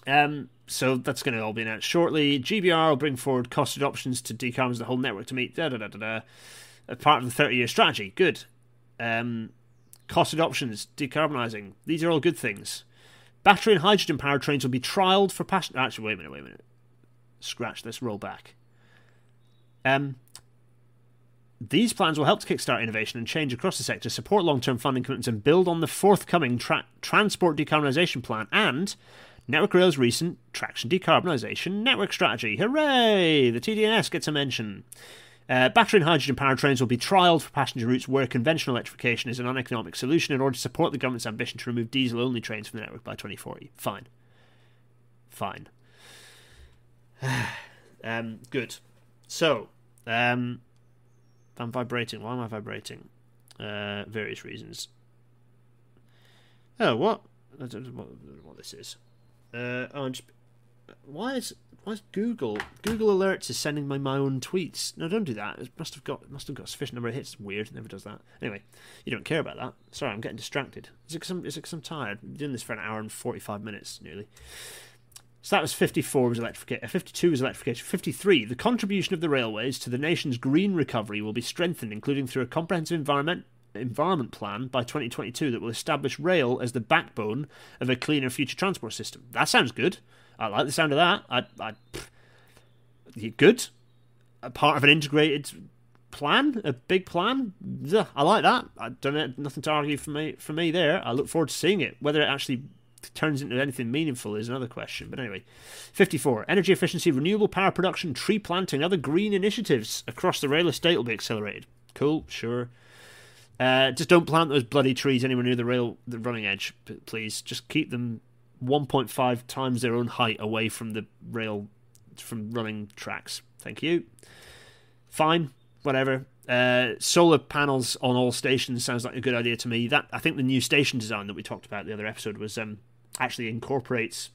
um, so that's going to all be announced shortly. GBR will bring forward costed options to decarbonise the whole network to meet da da da da da. Part of the thirty-year strategy. Good. Um, costed options, decarbonising. These are all good things. Battery and hydrogen powered trains will be trialled for passenger. Actually, wait a minute. Wait a minute scratch this, roll back. Um, these plans will help to kickstart innovation and change across the sector, support long term funding commitments, and build on the forthcoming tra- Transport Decarbonisation Plan and Network Rail's recent Traction Decarbonisation Network Strategy. Hooray! The TDNS gets a mention. Uh, battery and hydrogen powered trains will be trialled for passenger routes where conventional electrification is an uneconomic solution in order to support the government's ambition to remove diesel only trains from the network by 2040. Fine. Fine. Um, good. So, um, I'm vibrating. Why am I vibrating? Uh, various reasons. Oh, what? I don't know what, what this is. Uh, oh, just, why is why is Google Google Alerts is sending me my own tweets? No, don't do that. It must have got must have got a sufficient number of hits. It's weird. It never does that. Anyway, you don't care about that. Sorry, I'm getting distracted. Is it because I'm, is it because I'm tired? I'm doing this for an hour and forty five minutes nearly. So that was 54 was electrification, uh, 52 was electrification. 53, the contribution of the railways to the nation's green recovery will be strengthened, including through a comprehensive environment environment plan by 2022 that will establish rail as the backbone of a cleaner future transport system. That sounds good. I like the sound of that. I, I good. A part of an integrated plan, a big plan. I like that. I don't nothing to argue for me for me there. I look forward to seeing it. Whether it actually turns into anything meaningful is another question. But anyway, 54. Energy efficiency, renewable power production, tree planting, other green initiatives across the rail estate will be accelerated. Cool, sure. Uh, just don't plant those bloody trees anywhere near the rail, the running edge, please. Just keep them 1.5 times their own height away from the rail, from running tracks. Thank you. Fine, whatever. Uh, solar panels on all stations sounds like a good idea to me. That I think the new station design that we talked about the other episode was um, actually incorporates.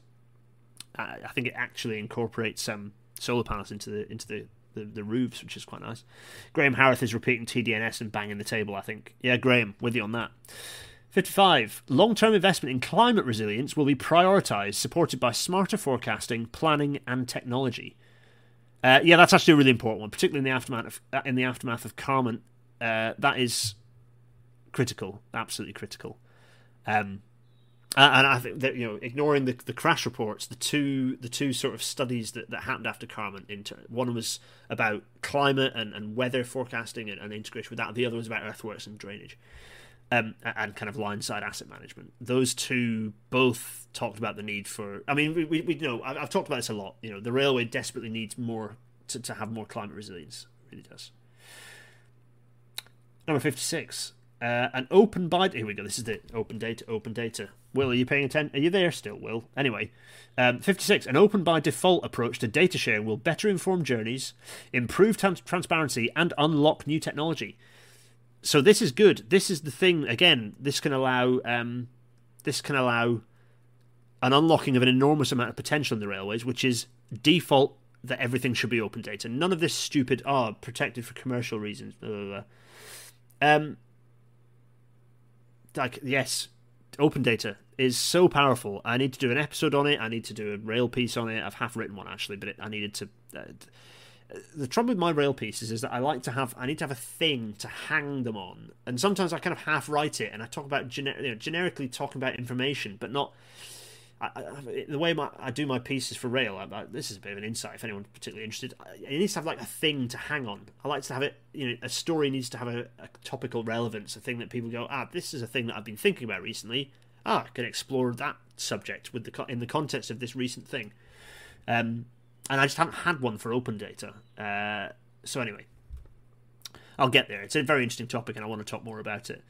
Uh, I think it actually incorporates um, solar panels into the into the, the, the roofs, which is quite nice. Graham Harris is repeating TDNS and banging the table. I think. Yeah, Graham, with you on that. 55. Long term investment in climate resilience will be prioritised, supported by smarter forecasting, planning, and technology. Uh, yeah, that's actually a really important one, particularly in the aftermath of, uh, in the aftermath of Carmont. Uh, that is critical, absolutely critical. Um, and I think that you know, ignoring the, the crash reports, the two the two sort of studies that, that happened after Carmont, inter- one was about climate and, and weather forecasting and, and integration with that. The other was about earthworks and drainage um, and kind of line side asset management. Those two both talked about the need for. I mean, we, we, we know I've, I've talked about this a lot. You know, the railway desperately needs more to, to have more climate resilience. It really does. Number fifty six. Uh, an open by here we go. This is the open data. Open data. Will, are you paying attention? Are you there still, Will? Anyway, um, 56. An open by default approach to data sharing will better inform journeys, improve trans- transparency, and unlock new technology so this is good. This is the thing. Again, this can allow um, this can allow an unlocking of an enormous amount of potential in the railways, which is default that everything should be open data. None of this stupid ah oh, protected for commercial reasons. Blah, blah, blah. Um, like yes, open data is so powerful. I need to do an episode on it. I need to do a rail piece on it. I've half written one actually, but it, I needed to. Uh, the trouble with my rail pieces is that I like to have I need to have a thing to hang them on, and sometimes I kind of half write it and I talk about gener- you know, generically talking about information, but not. I, I, the way my, I do my pieces for rail, I, this is a bit of an insight if anyone's particularly interested. It needs to have like a thing to hang on. I like to have it. You know, a story needs to have a, a topical relevance, a thing that people go, ah, this is a thing that I've been thinking about recently. Ah, I can explore that subject with the in the context of this recent thing. Um, and I just haven't had one for open data. Uh, so anyway, I'll get there. It's a very interesting topic, and I want to talk more about it.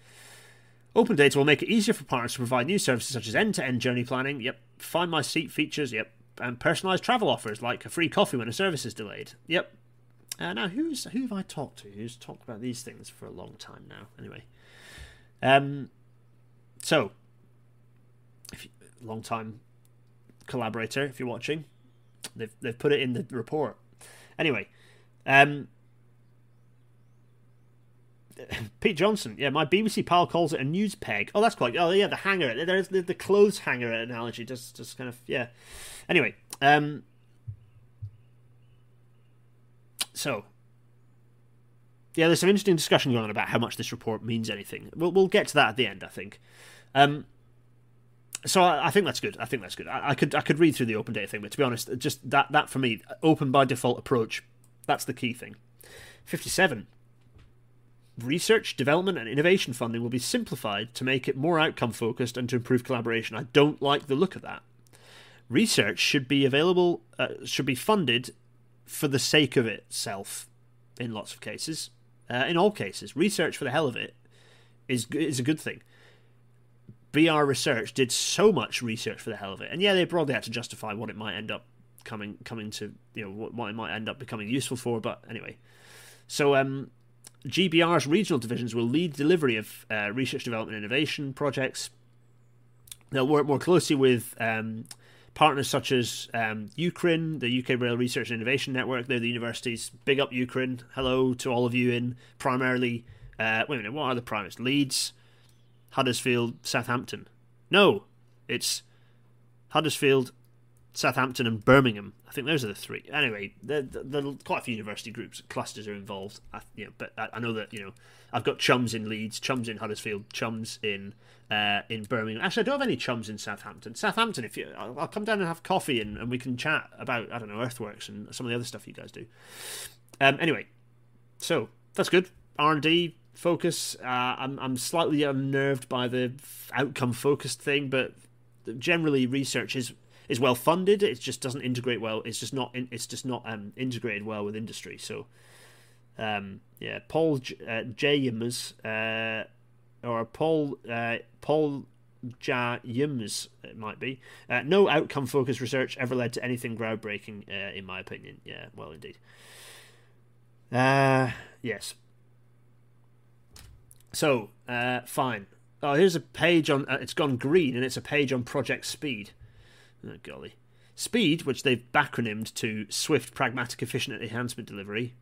Open data will make it easier for partners to provide new services such as end-to-end journey planning. Yep, find my seat features. Yep, and personalized travel offers like a free coffee when a service is delayed. Yep. Uh, now, who's who have I talked to? Who's talked about these things for a long time now? Anyway, um, so if you, long time collaborator, if you're watching, They've they've put it in the report. Anyway, um, Pete Johnson, yeah, my BBC pal calls it a news peg. Oh, that's quite. Oh, yeah, the hanger. There's the, the clothes hanger analogy. Just, just kind of, yeah. Anyway, um, so yeah, there's some interesting discussion going on about how much this report means anything. We'll we'll get to that at the end, I think. Um, so I, I, think that's good. I think that's good. I, I, could I could read through the open data thing, but to be honest, just that that for me, open by default approach, that's the key thing. Fifty-seven. Research, development, and innovation funding will be simplified to make it more outcome focused and to improve collaboration. I don't like the look of that. Research should be available, uh, should be funded for the sake of itself. In lots of cases, uh, in all cases, research for the hell of it is is a good thing BR Research did so much research for the hell of it, and yeah, they probably had to justify what it might end up coming coming to you know what, what it might end up becoming useful for. But anyway, so um, GBR's regional divisions will lead delivery of uh, research, development, innovation projects. They'll work more closely with um, partners such as um, UKRIN, the UK Rail Research and Innovation Network. They're the universities. Big up UKRIN. Hello to all of you in primarily. Uh, wait a minute, what are the primaries? Leeds, Huddersfield, Southampton. No, it's Huddersfield, Southampton, and Birmingham. I think those are the three. Anyway, are quite a few university groups, clusters are involved. I, you know, but I, I, know that you know I've got chums in Leeds, chums in Huddersfield, chums in uh, in Birmingham. Actually, I don't have any chums in Southampton. Southampton, if you, I'll, I'll come down and have coffee and, and, we can chat about I don't know earthworks and some of the other stuff you guys do. Um, anyway, so that's good. R and D focus. Uh, I'm I'm slightly unnerved by the outcome focused thing, but generally research is is well funded. It just doesn't integrate well. It's just not. It's just not um, integrated well with industry. So, um, yeah, Paul J- uh, James uh, or Paul uh, Paul James it might be. Uh, no outcome focused research ever led to anything groundbreaking, uh, in my opinion. Yeah, well, indeed. Uh, yes. So, uh, fine. Oh, here's a page on. It's gone green, and it's a page on Project Speed. Oh, golly. Speed, which they've backronymed to Swift, Pragmatic, Efficient Enhancement Delivery,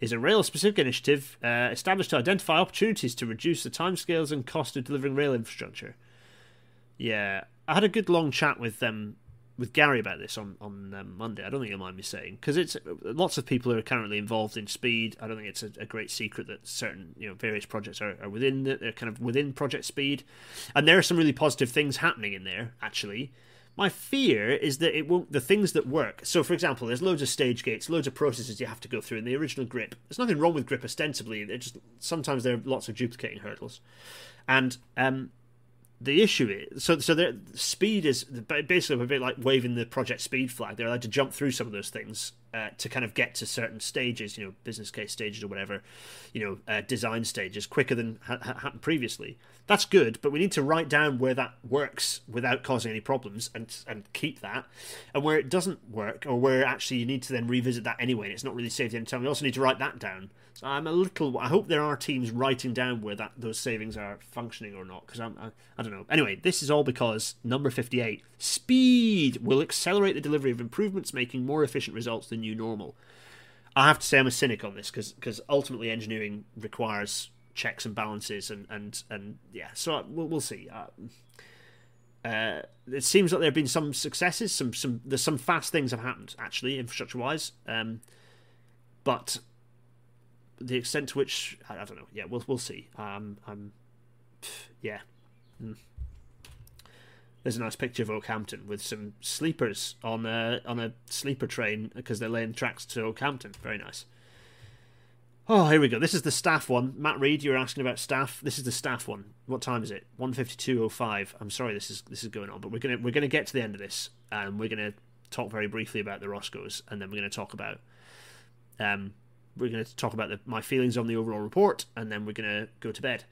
is a rail specific initiative uh, established to identify opportunities to reduce the timescales and cost of delivering rail infrastructure. Yeah, I had a good long chat with them um, with Gary about this on on um, Monday. I don't think you'll mind me saying because it's lots of people are currently involved in speed. I don't think it's a, a great secret that certain you know various projects are, are within the, they're kind of within Project Speed, and there are some really positive things happening in there actually. My fear is that it won't. The things that work. So, for example, there's loads of stage gates, loads of processes you have to go through in the original grip. There's nothing wrong with grip ostensibly. It just sometimes there are lots of duplicating hurdles, and um, the issue is so so their speed is basically a bit like waving the project speed flag. They're allowed to jump through some of those things uh, to kind of get to certain stages, you know, business case stages or whatever, you know, uh, design stages quicker than ha- happened previously. That's good, but we need to write down where that works without causing any problems and and keep that, and where it doesn't work or where actually you need to then revisit that anyway and it's not really saved any time. We also need to write that down. So I'm a little. I hope there are teams writing down where that those savings are functioning or not because I'm I, I don't know. Anyway, this is all because number fifty eight speed will accelerate the delivery of improvements, making more efficient results than new normal. I have to say I'm a cynic on this because because ultimately engineering requires checks and balances and and and yeah. So we'll we'll see. Uh, uh, it seems like there have been some successes. Some some there's some fast things have happened actually infrastructure wise. Um, but the extent to which I, I, don't know. Yeah, we'll we'll see. Um, I'm yeah. Mm there's a nice picture of Okehampton with some sleepers on a on a sleeper train because they're laying tracks to Okehampton. Very nice. Oh, here we go. This is the staff one. Matt Reed, you were asking about staff. This is the staff one. What time is it? One fifty two oh five. I'm sorry, this is this is going on, but we're gonna we're gonna get to the end of this, and we're gonna talk very briefly about the ROSCOs, and then we're gonna talk about um we're gonna talk about the, my feelings on the overall report, and then we're gonna go to bed.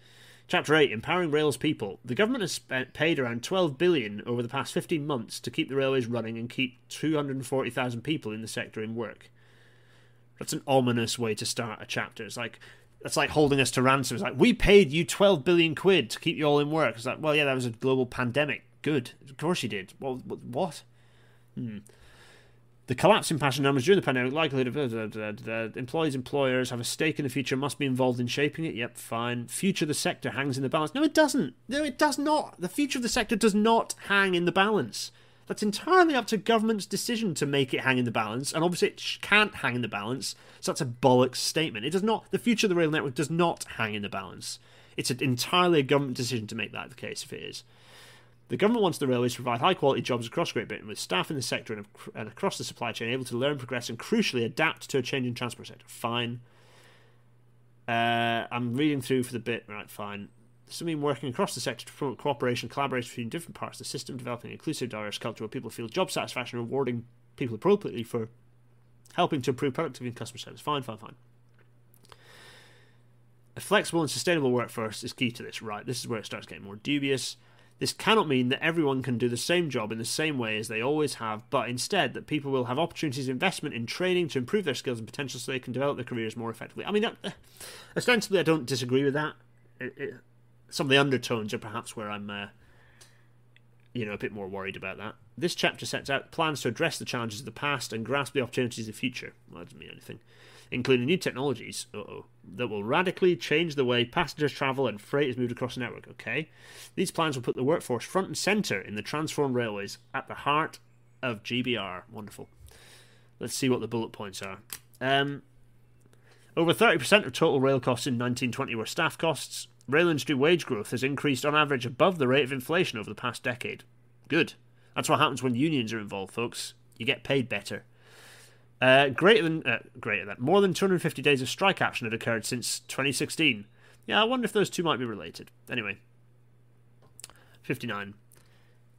Chapter 8 Empowering Rails People. The government has spent, paid around 12 billion over the past 15 months to keep the railways running and keep 240,000 people in the sector in work. That's an ominous way to start a chapter. It's like that's like holding us to ransom. It's like we paid you 12 billion quid to keep you all in work. It's like, well, yeah, that was a global pandemic. Good. Of course you did. Well, what? Hmm. The collapse in passenger numbers during the pandemic, likelihood of uh, employees, employers have a stake in the future, must be involved in shaping it. Yep, fine. Future of the sector hangs in the balance. No, it doesn't. No, it does not. The future of the sector does not hang in the balance. That's entirely up to government's decision to make it hang in the balance, and obviously it can't hang in the balance. So that's a bollocks statement. It does not. The future of the rail network does not hang in the balance. It's an entirely a government decision to make that the case if it is. The government wants the railways to provide high quality jobs across Great Britain, with staff in the sector and, across the supply chain able to learn, progress, and crucially adapt to a changing transport sector. Fine. Uh, I'm reading through for the bit. Right, fine. This mean working across the sector to promote cooperation, collaboration between different parts of the system, developing an inclusive, diverse culture where people feel job satisfaction, and rewarding people appropriately for helping to improve productivity and customer service. Fine, fine, fine. A flexible and sustainable workforce is key to this, right? This is where it starts getting more dubious. This cannot mean that everyone can do the same job in the same way as they always have, but instead that people will have opportunities investment in training to improve their skills and potential so they can develop their careers more effectively. I mean, that, ostensibly, I don't disagree with that. It, it, some of the undertones are perhaps where I'm, uh, you know, a bit more worried about that. This chapter sets out plans to address the challenges of the past and grasp the opportunities of the future. Well, that doesn't mean anything including new technologies uh-oh, that will radically change the way passengers travel and freight is moved across the network. Okay, these plans will put the workforce front and center in the transformed railways at the heart of GBR. Wonderful. Let's see what the bullet points are. Um, over 30% of total rail costs in 1920 were staff costs. Rail industry wage growth has increased on average above the rate of inflation over the past decade. Good. That's what happens when unions are involved, folks. You get paid better. Uh, greater than uh, greater than more than 250 days of strike action had occurred since 2016. Yeah, I wonder if those two might be related. Anyway, 59.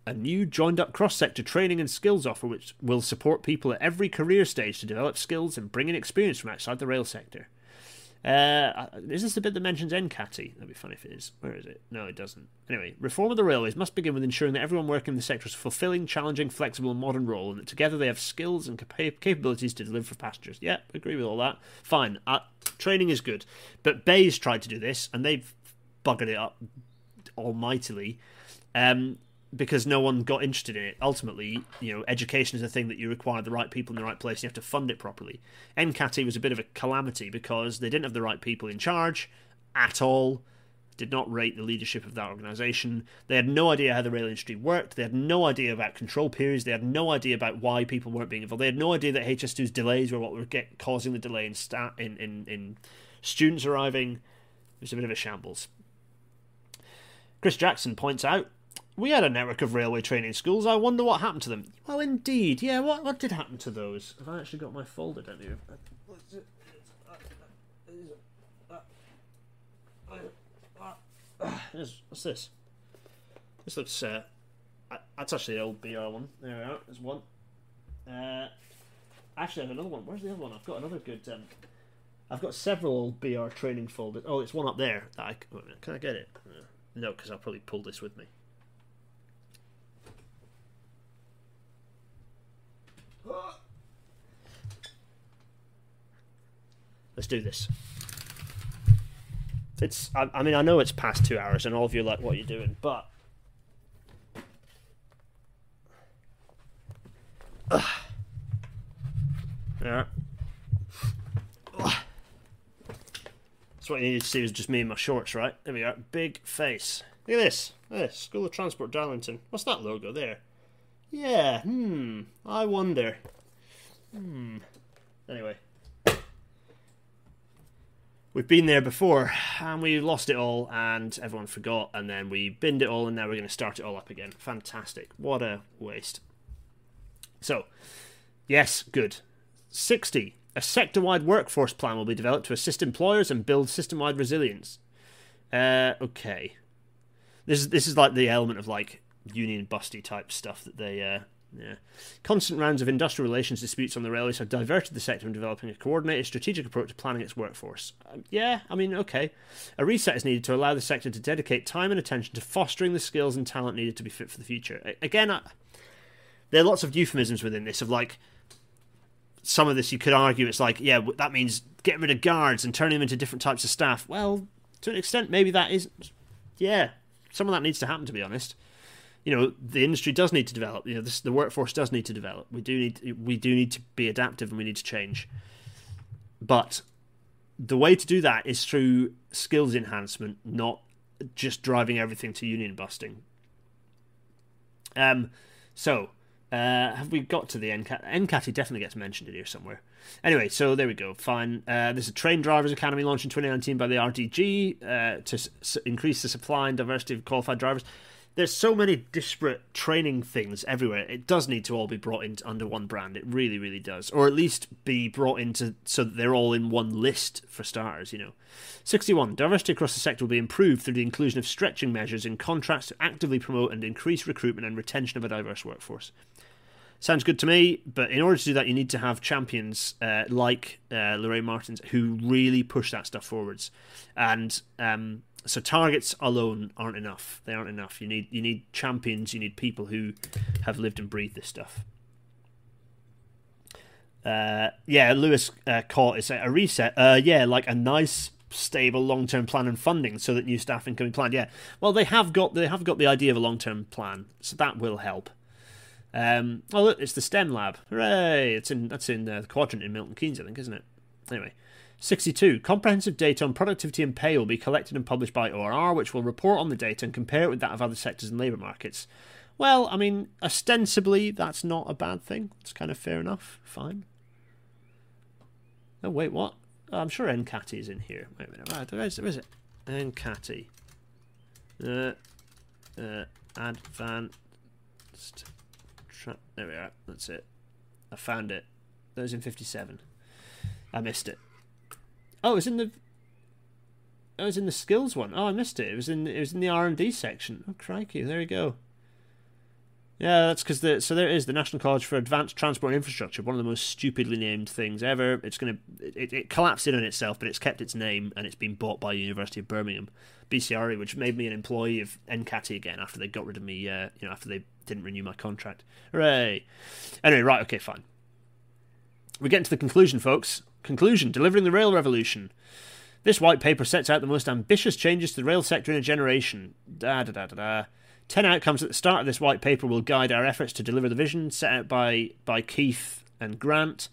A new joined up cross sector training and skills offer which will support people at every career stage to develop skills and bring in experience from outside the rail sector. Uh, is this the bit that mentions NCATI? That'd be funny if it is. Where is it? No, it doesn't. Anyway, reform of the railways must begin with ensuring that everyone working in the sector is fulfilling, challenging, flexible, and modern role, and that together they have skills and capabilities to deliver for passengers. Yeah, agree with all that. Fine. Uh, training is good, but BEIS tried to do this, and they've buggered it up almightily. Um, because no one got interested in it. Ultimately, you know, education is a thing that you require the right people in the right place. And you have to fund it properly. NCATI was a bit of a calamity because they didn't have the right people in charge at all. Did not rate the leadership of that organisation. They had no idea how the rail industry worked. They had no idea about control periods. They had no idea about why people weren't being involved. They had no idea that HS2's delays were what were get, causing the delay in, sta- in, in, in students arriving. It was a bit of a shambles. Chris Jackson points out we had a network of railway training schools. I wonder what happened to them. Well, indeed. Yeah, what what did happen to those? Have I actually got my folder down here? What's this? This looks. Uh, that's actually the old BR one. There we are. There's one. Uh, actually, I have another one. Where's the other one? I've got another good. Um, I've got several old BR training folders. Oh, it's one up there. That I, can I get it? No, because I'll probably pull this with me. Let's do this. It's. I, I, mean, I know it's past two hours, and all of you are like, "What you're you doing?" But. Ugh. Yeah. So what you needed to see was just me in my shorts, right? There we are. Big face. Look at this. This School of Transport Darlington. What's that logo there? Yeah. Hmm. I wonder. Hmm. Anyway. We've been there before and we lost it all and everyone forgot and then we binned it all and now we're going to start it all up again. Fantastic. What a waste. So, yes, good. 60. A sector wide workforce plan will be developed to assist employers and build system wide resilience. Uh, okay. This is, this is like the element of like union busty type stuff that they uh, yeah. Constant rounds of industrial relations disputes on the railways have diverted the sector from developing a coordinated strategic approach to planning its workforce. Um, yeah, I mean, okay. A reset is needed to allow the sector to dedicate time and attention to fostering the skills and talent needed to be fit for the future. Again, I, there are lots of euphemisms within this of like some of this you could argue it's like yeah that means getting rid of guards and turning them into different types of staff. Well, to an extent, maybe that is yeah some of that needs to happen to be honest you know the industry does need to develop. You know this, the workforce does need to develop. We do need we do need to be adaptive and we need to change. But the way to do that is through skills enhancement, not just driving everything to union busting. Um, so uh, have we got to the NCAT? NCAT definitely gets mentioned in here somewhere. Anyway, so there we go. Fine. Uh, there's a Train Drivers Academy launched in 2019 by the RDG uh, to s- increase the supply and diversity of qualified drivers there's so many disparate training things everywhere. It does need to all be brought into under one brand. It really, really does, or at least be brought into so that they're all in one list for starters. You know, sixty-one diversity across the sector will be improved through the inclusion of stretching measures in contracts to actively promote and increase recruitment and retention of a diverse workforce. Sounds good to me, but in order to do that, you need to have champions uh, like uh, Loraine Martins who really push that stuff forwards. And um, So targets alone aren't enough. They aren't enough. You need you need champions. You need people who have lived and breathed this stuff. Uh, yeah, Lewis uh, caught is a reset. Uh, yeah, like a nice stable long term plan and funding so that new staffing can be planned. Yeah, well they have got they have got the idea of a long term plan, so that will help. Um, oh look, it's the STEM lab. Hooray! It's in that's in uh, the quadrant in Milton Keynes, I think, isn't it? Anyway. 62. Comprehensive data on productivity and pay will be collected and published by ORR, which will report on the data and compare it with that of other sectors and labour markets. Well, I mean, ostensibly, that's not a bad thing. It's kind of fair enough. Fine. Oh, wait, what? Oh, I'm sure NCATI is in here. Wait a minute. Right, where is it? Where is it? NCATI. Uh, uh, advanced. There we are. That's it. I found it. That was in 57. I missed it. Oh, it was in the. Oh, it was in the skills one. Oh, I missed it. It was in. It was in the R and D section. Oh, crikey! There you go. Yeah, that's because the so there is the National College for Advanced Transport Infrastructure, one of the most stupidly named things ever. It's gonna it, it collapsed in on itself, but it's kept its name and it's been bought by University of Birmingham, BCRE, which made me an employee of NCATI again after they got rid of me. Uh, you know, after they didn't renew my contract. Hooray! Anyway, right, okay, fine. We get to the conclusion, folks. Conclusion: Delivering the rail revolution. This white paper sets out the most ambitious changes to the rail sector in a generation. Da da da da da. Ten outcomes at the start of this white paper will guide our efforts to deliver the vision set out by, by Keith and Grant.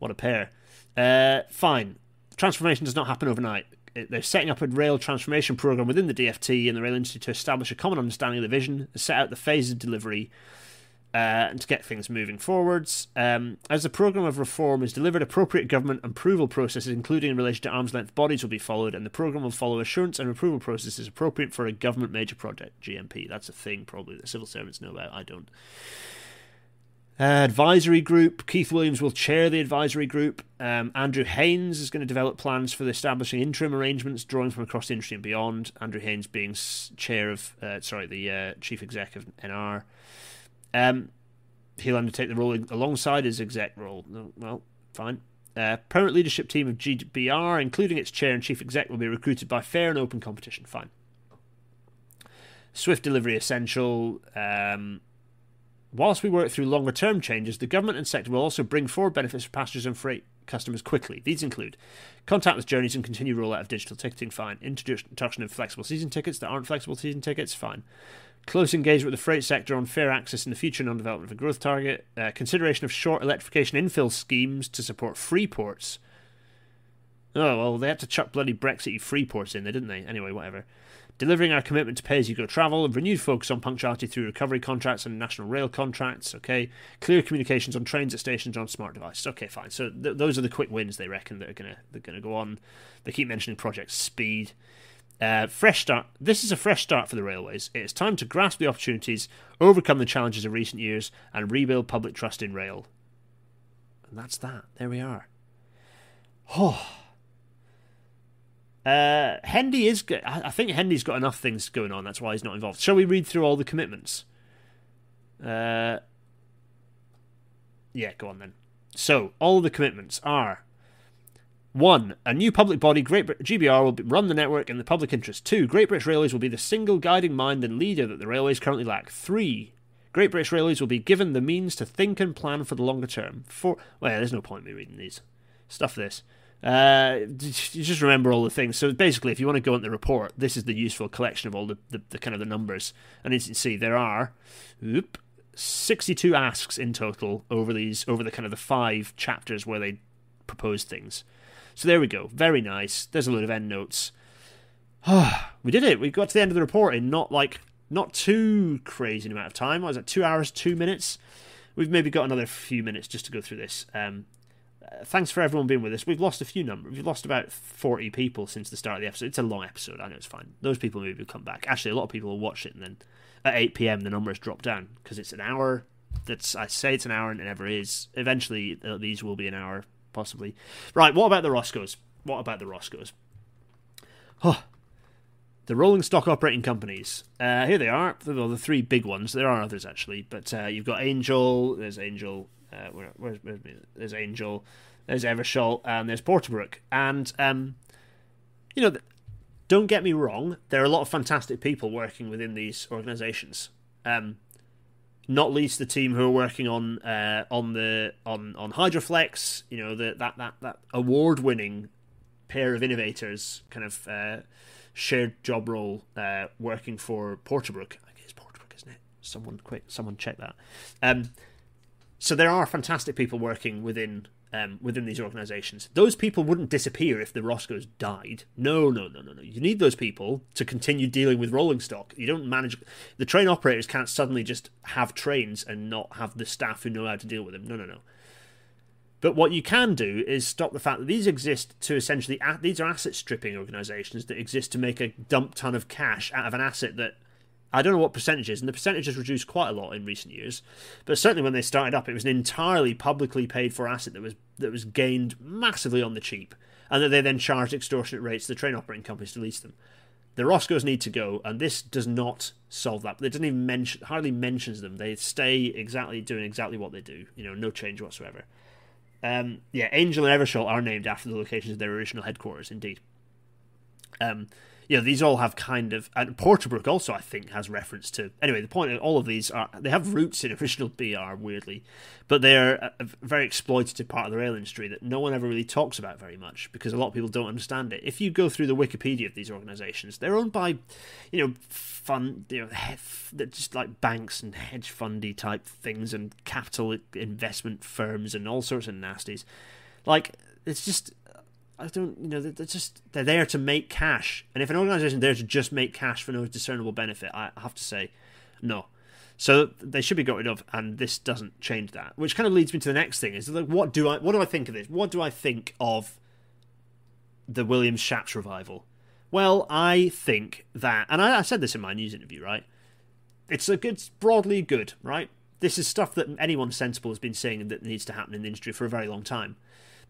What a pair. Uh, fine. Transformation does not happen overnight. They're setting up a rail transformation program within the DFT and the rail industry to establish a common understanding of the vision, set out the phases of delivery, uh, and to get things moving forwards. Um, as the programme of reform is delivered, appropriate government approval processes, including in relation to arm's length bodies, will be followed, and the programme will follow assurance and approval processes appropriate for a government major project, GMP. That's a thing probably that civil servants know about. I don't. Uh, advisory group. Keith Williams will chair the advisory group. Um, Andrew Haines is going to develop plans for the establishing interim arrangements, drawing from across the industry and beyond. Andrew Haines being chair of, uh, sorry, the uh, chief exec of NR. Um, he'll undertake the role alongside his exec role. Well, fine. Uh, permanent leadership team of GBR, including its chair and chief exec, will be recruited by fair and open competition. Fine. Swift delivery essential. Um, whilst we work through longer term changes, the government and sector will also bring forward benefits for passengers and freight customers quickly. These include contactless journeys and continued rollout of digital ticketing. Fine. Introduction of flexible season tickets that aren't flexible season tickets. Fine. Close engagement with the freight sector on fair access in the future non development of a growth target. Uh, consideration of short electrification infill schemes to support free ports. Oh, well, they had to chuck bloody Brexit free ports in there, didn't they? Anyway, whatever. Delivering our commitment to pay as you go travel, renewed focus on punctuality through recovery contracts and national rail contracts. Okay, clear communications on trains at stations on smart devices. Okay, fine. So th- those are the quick wins they reckon that are gonna they're gonna go on. They keep mentioning Project Speed. Uh, fresh start. This is a fresh start for the railways. It is time to grasp the opportunities, overcome the challenges of recent years, and rebuild public trust in rail. And that's that. There we are. Oh. Uh, Hendy is. I think Hendy's got enough things going on. That's why he's not involved. Shall we read through all the commitments? Uh, yeah, go on then. So all the commitments are one, a new public body, Great Brit- GBR, will run the network in the public interest. Two, Great British Railways will be the single guiding mind and leader that the railways currently lack. Three, Great British Railways will be given the means to think and plan for the longer term. Four, well, there's no point in me reading these. Stuff this. Uh, just remember all the things. So basically, if you want to go into the report, this is the useful collection of all the, the, the kind of the numbers. And as you can see, there are whoop, 62 asks in total over these over the kind of the five chapters where they propose things. So there we go. Very nice. There's a load of end notes. we did it. We got to the end of the report in not like not too crazy amount of time. What was it? Two hours, two minutes. We've maybe got another few minutes just to go through this. Um, uh, thanks for everyone being with us. We've lost a few numbers. We've lost about 40 people since the start of the episode. It's a long episode. I know it's fine. Those people maybe will come back. Actually, a lot of people will watch it and then at 8 p.m. the numbers drop down because it's an hour. That's I say it's an hour and it never is. Eventually, uh, these will be an hour possibly. Right, what about the ROSCOs? What about the ROSCOs? Oh, the rolling stock operating companies. Uh, here they are. The, the three big ones. There are others actually, but uh, you've got Angel. There's Angel. Uh, where, where's, where's, there's Angel. There's Eversholt, and there's Porterbrook. And um, you know, don't get me wrong, there are a lot of fantastic people working within these organizations. Um, not least the team who are working on uh, on the on on Hydroflex, you know, the, that that that award-winning pair of innovators kind of uh, shared job role uh, working for Porterbrook. I guess Porterbrook, isn't it? Someone quick, someone check that. Um, so there are fantastic people working within um, within these organizations. Those people wouldn't disappear if the ROSCOs died. No, no, no, no, no. You need those people to continue dealing with rolling stock. You don't manage the train operators can't suddenly just have trains and not have the staff who know how to deal with them. No, no, no. But what you can do is stop the fact that these exist to essentially these are asset stripping organizations that exist to make a dump ton of cash out of an asset that I don't know what percentages, and the percentage has reduced quite a lot in recent years. But certainly when they started up, it was an entirely publicly paid for asset that was that was gained massively on the cheap, and that they then charged extortionate rates to the train operating companies to lease them. The ROSCOs need to go, and this does not solve that. It doesn't even mention, hardly mentions them. They stay exactly doing exactly what they do. You know, no change whatsoever. Um, yeah, Angel and Eversholt are named after the locations of their original headquarters, indeed. Um, you know, these all have kind of and Porterbrook also I think has reference to anyway. The point of all of these are they have roots in original BR weirdly, but they're a, very exploitative part of the rail industry that no one ever really talks about very much because a lot of people don't understand it. If you go through the Wikipedia of these organisations, they're owned by, you know, fun, you know, they're just like banks and hedge fundy type things and capital investment firms and all sorts of nasties. Like it's just I don't, you know, they're just they're there to make cash, and if an organisation is there to just make cash for no discernible benefit, I have to say, no. So they should be got rid of, and this doesn't change that. Which kind of leads me to the next thing: is like, what do I, what do I think of this? What do I think of the Williams Shapps revival? Well, I think that, and I, I said this in my news interview, right? It's a good, broadly good, right? This is stuff that anyone sensible has been saying that needs to happen in the industry for a very long time.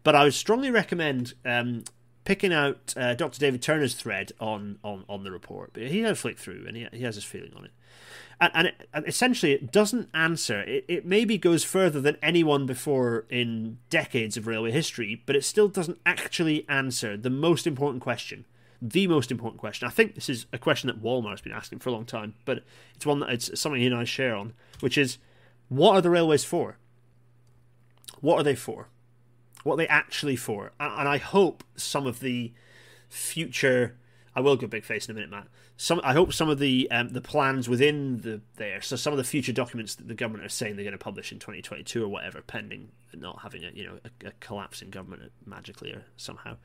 But I would strongly recommend um, picking out uh, Dr. David Turner's thread on, on, on the report. But he had a flick through and he, he has his feeling on it. And, and, it, and essentially, it doesn't answer. It, it maybe goes further than anyone before in decades of railway history, but it still doesn't actually answer the most important question. The most important question. I think this is a question that Wolmar has been asking for a long time, but it's one that it's something he and I share on, which is what are the railways for? What are they for? What they actually for. And I hope some of the future. I will go big face in a minute, Matt. Some, I hope some of the um, the plans within the there, so some of the future documents that the government are saying they're going to publish in 2022 or whatever, pending not having a you know a, a collapse in government magically or somehow.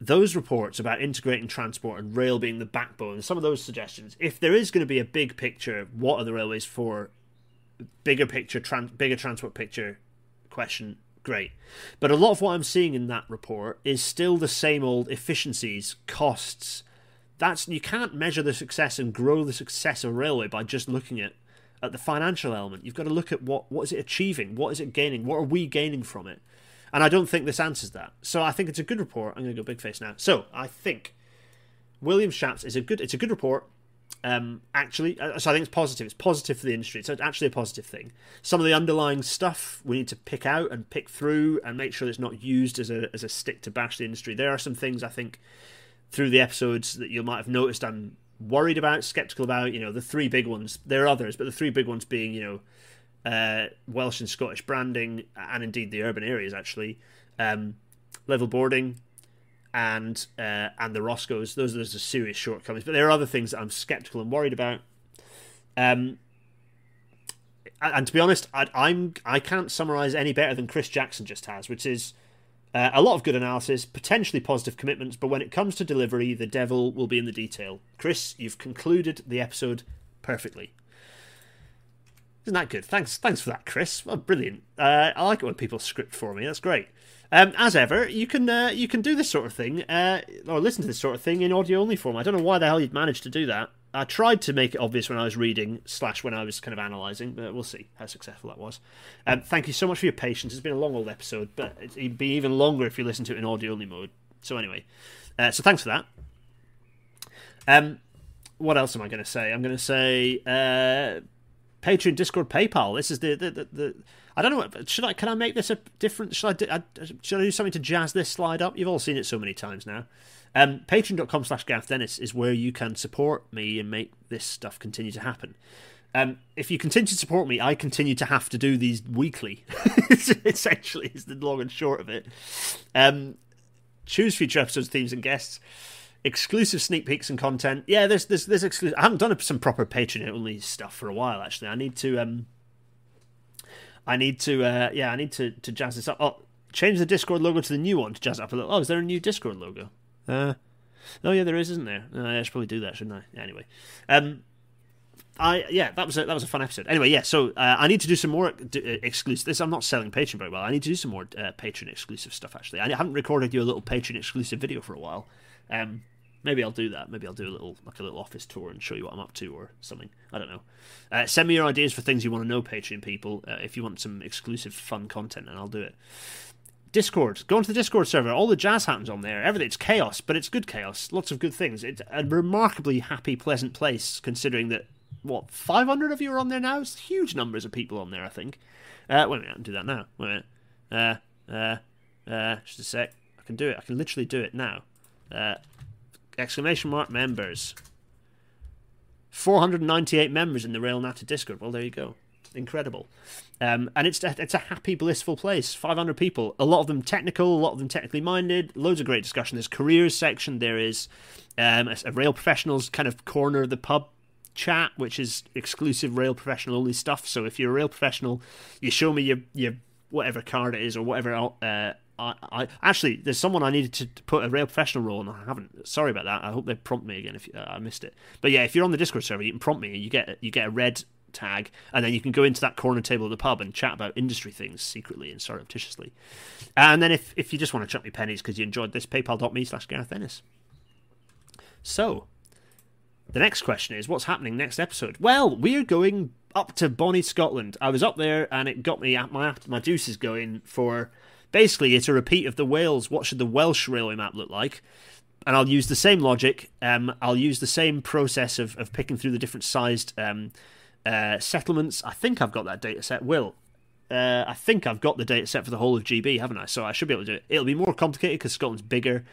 Those reports about integrating transport and rail being the backbone, some of those suggestions, if there is going to be a big picture, what are the railways for? Bigger picture, trans, bigger transport picture question, great. But a lot of what I'm seeing in that report is still the same old efficiencies, costs. That's you can't measure the success and grow the success of railway by just looking at at the financial element. You've got to look at what what is it achieving, what is it gaining, what are we gaining from it. And I don't think this answers that. So I think it's a good report. I'm going to go big face now. So I think William Shapps is a good. It's a good report. Um, actually, uh, so I think it's positive. It's positive for the industry. It's actually a positive thing. Some of the underlying stuff we need to pick out and pick through and make sure it's not used as a as a stick to bash the industry. There are some things I think through the episodes that you might have noticed I'm worried about, skeptical about. You know, the three big ones. There are others, but the three big ones being you know uh, Welsh and Scottish branding, and indeed the urban areas actually, um, level boarding, and uh, and the ROSCOs. Those those are serious shortcomings. But there are other things that I'm skeptical and worried about. Um, and to be honest, I, I'm I can't summarize any better than Chris Jackson just has, which is uh, a lot of good analysis, potentially positive commitments, but when it comes to delivery, the devil will be in the detail. Chris, you've concluded the episode perfectly. Isn't that good? Thanks, thanks for that, Chris. Well, brilliant. Uh, I like it when people script for me. That's great. Um, as ever, you can uh, you can do this sort of thing, uh, or listen to this sort of thing in audio only form. I don't know why the hell you'd managed to do that. I tried to make it obvious when I was reading slash when I was kind of analysing, but we'll see how successful that was. Um, thank you so much for your patience. It's been a long old episode, but it'd be even longer if you listen to it in audio only mode. So anyway, uh, so thanks for that. Um, what else am I going to say? I'm going to say uh, Patreon, Discord, PayPal. This is the the, the, the I don't know. Should I? Can I make this a different? Should I, do, I? Should I do something to jazz this slide up? You've all seen it so many times now. Um, Patreon.com slash Gareth Dennis is where you can support me and make this stuff continue to happen. Um, if you continue to support me, I continue to have to do these weekly. Essentially, is the long and short of it. Um, choose future episodes, themes, and guests. Exclusive sneak peeks and content. Yeah, there's there's there's exclusive. I haven't done some proper Patreon only stuff for a while. Actually, I need to um. I need to uh yeah I need to to jazz this up. Oh, change the Discord logo to the new one to jazz it up a little. Oh, is there a new Discord logo? Uh, oh yeah, there is, isn't there? Uh, I should probably do that, shouldn't I? Anyway, um, I yeah, that was a, that was a fun episode. Anyway, yeah, so uh, I need to do some more d- uh, exclusive. This I'm not selling Patreon very well. I need to do some more uh, Patreon exclusive stuff. Actually, I haven't recorded you a little Patreon exclusive video for a while. Um, maybe I'll do that. Maybe I'll do a little like a little office tour and show you what I'm up to or something. I don't know. Uh, send me your ideas for things you want to know, Patreon people. Uh, if you want some exclusive fun content, and I'll do it. Discord. Go onto the Discord server. All the jazz happens on there. Everything. It's chaos, but it's good chaos. Lots of good things. It's a remarkably happy, pleasant place, considering that what 500 of you are on there now. It's huge numbers of people on there. I think. Uh, wait a minute. I can do that now. Wait a minute. Uh, uh, uh, just a sec. I can do it. I can literally do it now. Uh, exclamation mark members. 498 members in the Rail Natter Discord. Well, there you go incredible. Um, and it's it's a happy, blissful place. 500 people, a lot of them technical, a lot of them technically minded. Loads of great discussion. There's careers section. There is um, a, a rail professionals kind of corner of the pub chat, which is exclusive rail professional only stuff. So if you're a rail professional, you show me your your whatever card it is or whatever. Uh, I, I actually there's someone I needed to, put a real professional role, and I haven't. Sorry about that. I hope they prompt me again if uh, I missed it. But yeah, if you're on the Discord server, you can prompt me. You get you get a red tag, and then you can go into that corner table of the pub and chat about industry things secretly and surreptitiously. And then if, if you just want to chuck me pennies because you enjoyed this, paypal.me slash Gareth Dennis. So, the next question is what's happening next episode? Well, we're going up to Bonnie, Scotland. I was up there and it got me at my my juices going for basically it's a repeat of the Wales. What should the Welsh railway map look like? And I'll use the same logic. Um, I'll use the same process of, of picking through the different sized um, uh, settlements. I think I've got that data set. Will. Uh, I think I've got the data set for the whole of GB, haven't I? So I should be able to do it. It'll be more complicated because Scotland's bigger,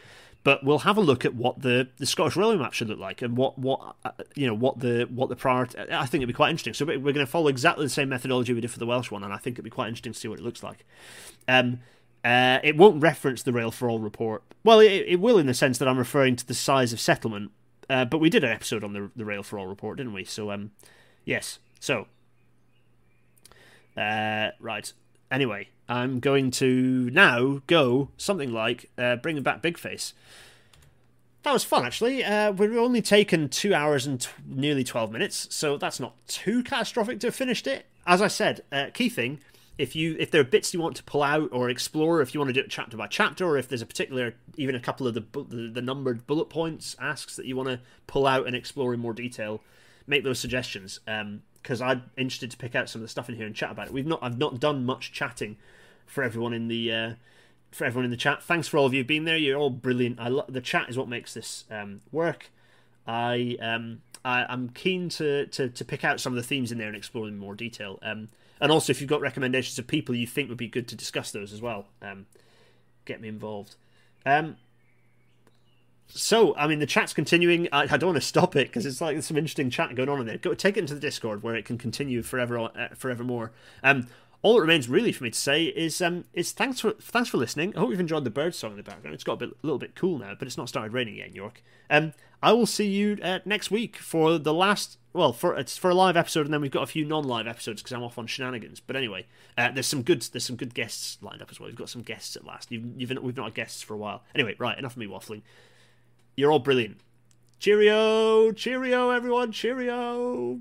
but we'll have a look at what the, the Scottish railway map should look like and what what uh, you know what the what the priority. I think it'd be quite interesting. So we're going to follow exactly the same methodology we did for the Welsh one, and I think it'd be quite interesting to see what it looks like. Um, uh, it won't reference the Rail for All report. Well, it, it will in the sense that I'm referring to the size of settlement. Uh, but we did an episode on the the Rail for All report, didn't we? So um, yes, so, uh, right. Anyway, I'm going to now go something like uh, bringing back Big Face. That was fun, actually. Uh, we've only taken two hours and t- nearly 12 minutes, so that's not too catastrophic to have finished it. As I said, uh, key thing if you if there are bits you want to pull out or explore, if you want to do it chapter by chapter, or if there's a particular even a couple of the the, the numbered bullet points asks that you want to pull out and explore in more detail, make those suggestions. Um, because I'm interested to pick out some of the stuff in here and chat about it. We've not I've not done much chatting for everyone in the uh, for everyone in the chat. Thanks for all of you being there. You're all brilliant. I the chat is what makes this um, work. I um I, am keen to, to to pick out some of the themes in there and explore them in more detail. Um, and also if you've got recommendations of people you think would be good to discuss those as well, um, get me involved. Um, so, I mean, the chat's continuing. I, I don't want to stop it because it's like there's some interesting chat going on in there. Go take it into the Discord where it can continue forever, uh, forevermore. Um, all that remains really for me to say is um, is thanks for thanks for listening. I hope you've enjoyed the bird song in the background. It's got a, bit, a little bit cool now, but it's not started raining yet in York. Um, I will see you uh, next week for the last. Well, for it's for a live episode, and then we've got a few non-live episodes because I'm off on shenanigans. But anyway, uh, there's some good there's some good guests lined up as well. We've got some guests at last. You've, you've we've not had guests for a while. Anyway, right, enough of me waffling. You're all brilliant. Cheerio, cheerio, everyone, cheerio.